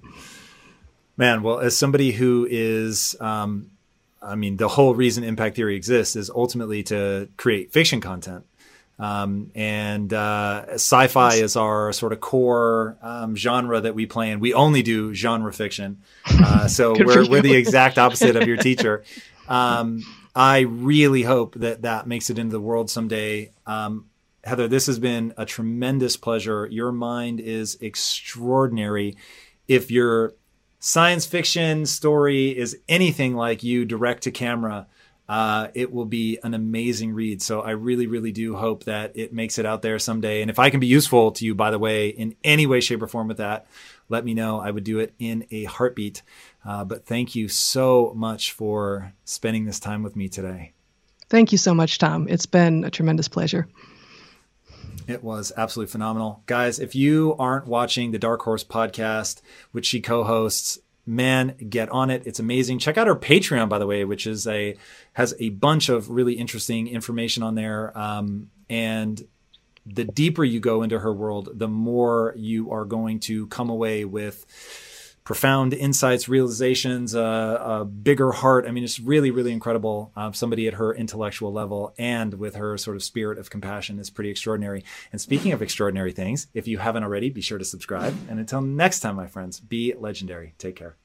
Man well as somebody who is um, I mean, the whole reason impact theory exists is ultimately to create fiction content. Um, and uh, sci-fi is our sort of core um, genre that we play in. We only do genre fiction, uh, so we're we're the exact opposite of your teacher. Um, I really hope that that makes it into the world someday. Um, Heather, this has been a tremendous pleasure. Your mind is extraordinary. If you're science fiction story is anything like you direct to camera, uh, it will be an amazing read. So I really, really do hope that it makes it out there someday. And if I can be useful to you, by the way, in any way, shape, or form with that, let me know. I would do it in a heartbeat. Uh, but thank you so much for spending this time with me today. Thank you so much, Tom. It's been a tremendous pleasure. It was absolutely phenomenal. Guys, if you aren't watching the Dark Horse podcast, which she co-hosts, man, get on it. It's amazing. Check out her Patreon, by the way, which is a has a bunch of really interesting information on there. Um, and the deeper you go into her world, the more you are going to come away with profound insights, realizations, uh, a bigger heart. I mean, it's really, really incredible. Uh, somebody at her intellectual level and with her sort of spirit of compassion is pretty extraordinary. And speaking of extraordinary things, if you haven't already, be sure to subscribe. And until next time, my friends, be legendary. Take care.